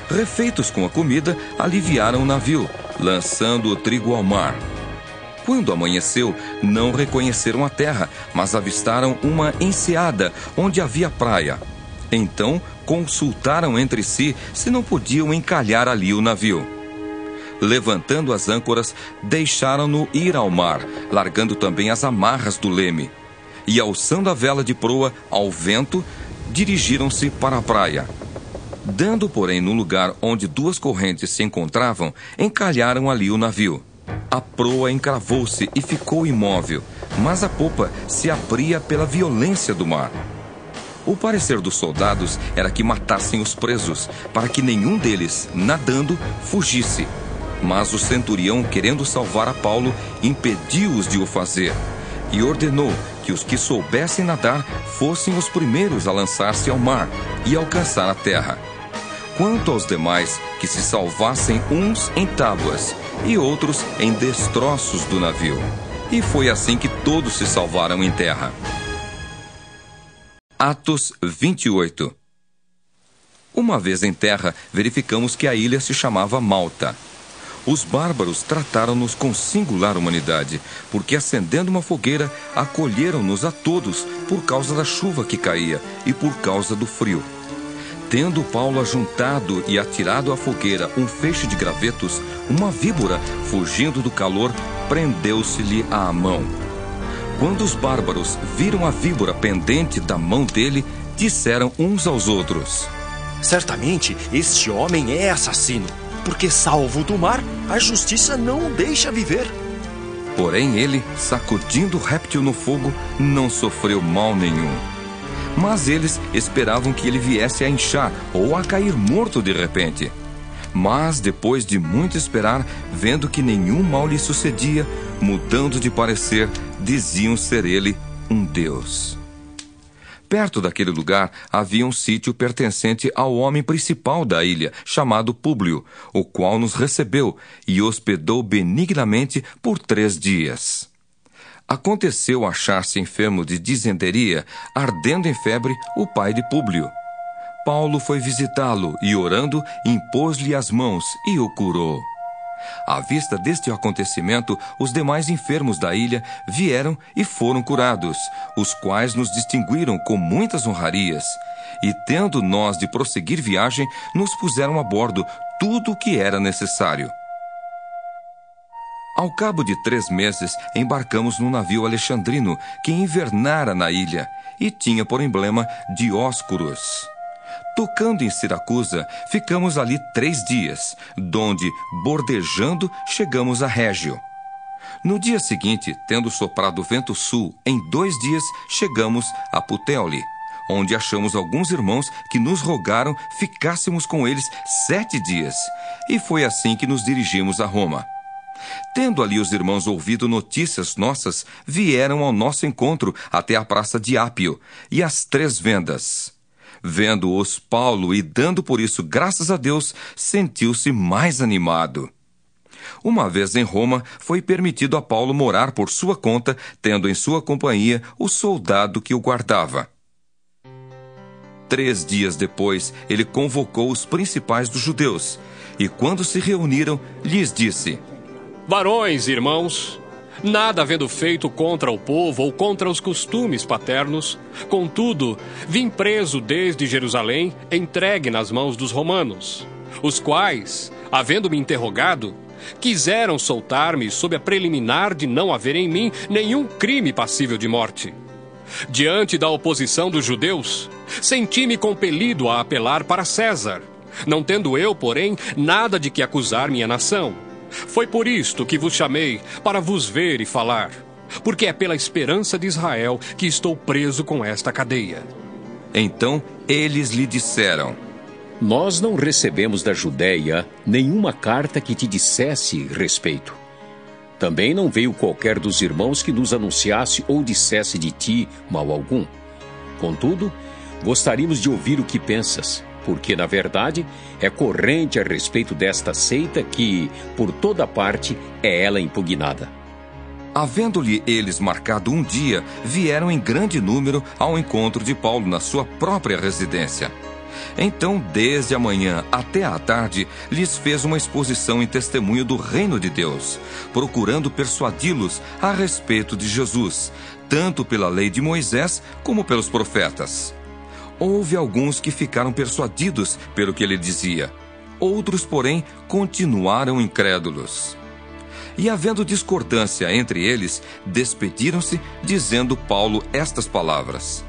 Refeitos com a comida, aliviaram o navio, lançando o trigo ao mar. Quando amanheceu, não reconheceram a terra, mas avistaram uma enseada onde havia praia. Então consultaram entre si se não podiam encalhar ali o navio. Levantando as âncoras, deixaram-no ir ao mar, largando também as amarras do leme. E alçando a vela de proa ao vento, dirigiram-se para a praia. Dando, porém, no lugar onde duas correntes se encontravam, encalharam ali o navio. A proa encravou-se e ficou imóvel, mas a popa se abria pela violência do mar. O parecer dos soldados era que matassem os presos, para que nenhum deles, nadando, fugisse. Mas o centurião, querendo salvar a Paulo, impediu-os de o fazer e ordenou que os que soubessem nadar fossem os primeiros a lançar-se ao mar e alcançar a terra. Quanto aos demais, que se salvassem uns em tábuas e outros em destroços do navio. E foi assim que todos se salvaram em terra. Atos 28 Uma vez em terra, verificamos que a ilha se chamava Malta. Os bárbaros trataram-nos com singular humanidade, porque acendendo uma fogueira, acolheram-nos a todos por causa da chuva que caía e por causa do frio. Tendo Paulo ajuntado e atirado à fogueira um feixe de gravetos, uma víbora, fugindo do calor, prendeu-se-lhe à mão. Quando os bárbaros viram a víbora pendente da mão dele, disseram uns aos outros: Certamente este homem é assassino, porque, salvo do mar, a justiça não o deixa viver. Porém, ele, sacudindo o réptil no fogo, não sofreu mal nenhum. Mas eles esperavam que ele viesse a inchar ou a cair morto de repente. Mas, depois de muito esperar, vendo que nenhum mal lhe sucedia, mudando de parecer, diziam ser ele um Deus. Perto daquele lugar havia um sítio pertencente ao homem principal da ilha, chamado Públio, o qual nos recebeu e hospedou benignamente por três dias. Aconteceu achar-se enfermo de disenteria, ardendo em febre, o pai de Públio. Paulo foi visitá-lo e, orando, impôs-lhe as mãos e o curou. À vista deste acontecimento, os demais enfermos da ilha vieram e foram curados, os quais nos distinguiram com muitas honrarias. E, tendo nós de prosseguir viagem, nos puseram a bordo tudo o que era necessário. Ao cabo de três meses, embarcamos num navio alexandrino que invernara na ilha e tinha por emblema Dióscuros. Tocando em Siracusa, ficamos ali três dias, donde, bordejando, chegamos a Régio. No dia seguinte, tendo soprado vento sul, em dois dias chegamos a Puteoli, onde achamos alguns irmãos que nos rogaram ficássemos com eles sete dias, e foi assim que nos dirigimos a Roma. Tendo ali os irmãos ouvido notícias nossas, vieram ao nosso encontro até a praça de Ápio e as três vendas. Vendo-os Paulo e dando por isso graças a Deus, sentiu-se mais animado. Uma vez em Roma, foi permitido a Paulo morar por sua conta, tendo em sua companhia o soldado que o guardava. Três dias depois, ele convocou os principais dos judeus, e quando se reuniram, lhes disse: Varões, irmãos, nada havendo feito contra o povo ou contra os costumes paternos, contudo, vim preso desde Jerusalém, entregue nas mãos dos romanos, os quais, havendo-me interrogado, quiseram soltar-me sob a preliminar de não haver em mim nenhum crime passível de morte. Diante da oposição dos judeus, senti-me compelido a apelar para César, não tendo eu, porém, nada de que acusar minha nação. Foi por isto que vos chamei, para vos ver e falar, porque é pela esperança de Israel que estou preso com esta cadeia. Então eles lhe disseram: Nós não recebemos da Judéia nenhuma carta que te dissesse respeito. Também não veio qualquer dos irmãos que nos anunciasse ou dissesse de ti mal algum. Contudo, gostaríamos de ouvir o que pensas, porque, na verdade, é corrente a respeito desta seita que, por toda parte, é ela impugnada. Havendo-lhe eles marcado um dia, vieram em grande número ao encontro de Paulo na sua própria residência. Então, desde a manhã até a tarde, lhes fez uma exposição em testemunho do reino de Deus, procurando persuadi-los a respeito de Jesus, tanto pela lei de Moisés como pelos profetas. Houve alguns que ficaram persuadidos pelo que ele dizia, outros, porém, continuaram incrédulos. E havendo discordância entre eles, despediram-se, dizendo Paulo estas palavras: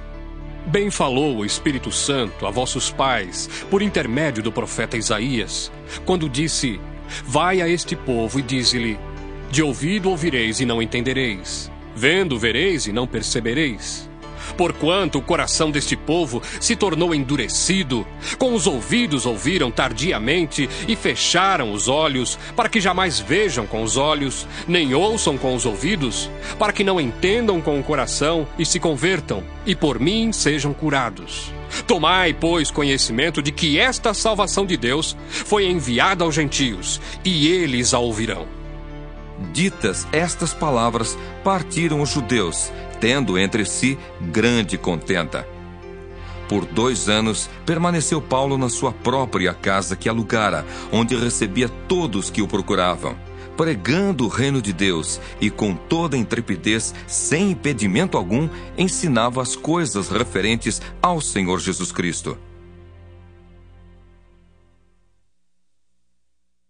Bem falou o Espírito Santo a vossos pais, por intermédio do profeta Isaías, quando disse: Vai a este povo e dize-lhe: De ouvido ouvireis e não entendereis, vendo vereis e não percebereis. Porquanto o coração deste povo se tornou endurecido, com os ouvidos ouviram tardiamente e fecharam os olhos, para que jamais vejam com os olhos, nem ouçam com os ouvidos, para que não entendam com o coração e se convertam, e por mim sejam curados. Tomai, pois, conhecimento de que esta salvação de Deus foi enviada aos gentios, e eles a ouvirão. Ditas estas palavras, partiram os judeus, tendo entre si grande contenta. Por dois anos permaneceu Paulo na sua própria casa que alugara, onde recebia todos que o procuravam, pregando o reino de Deus e com toda intrepidez, sem impedimento algum, ensinava as coisas referentes ao Senhor Jesus Cristo.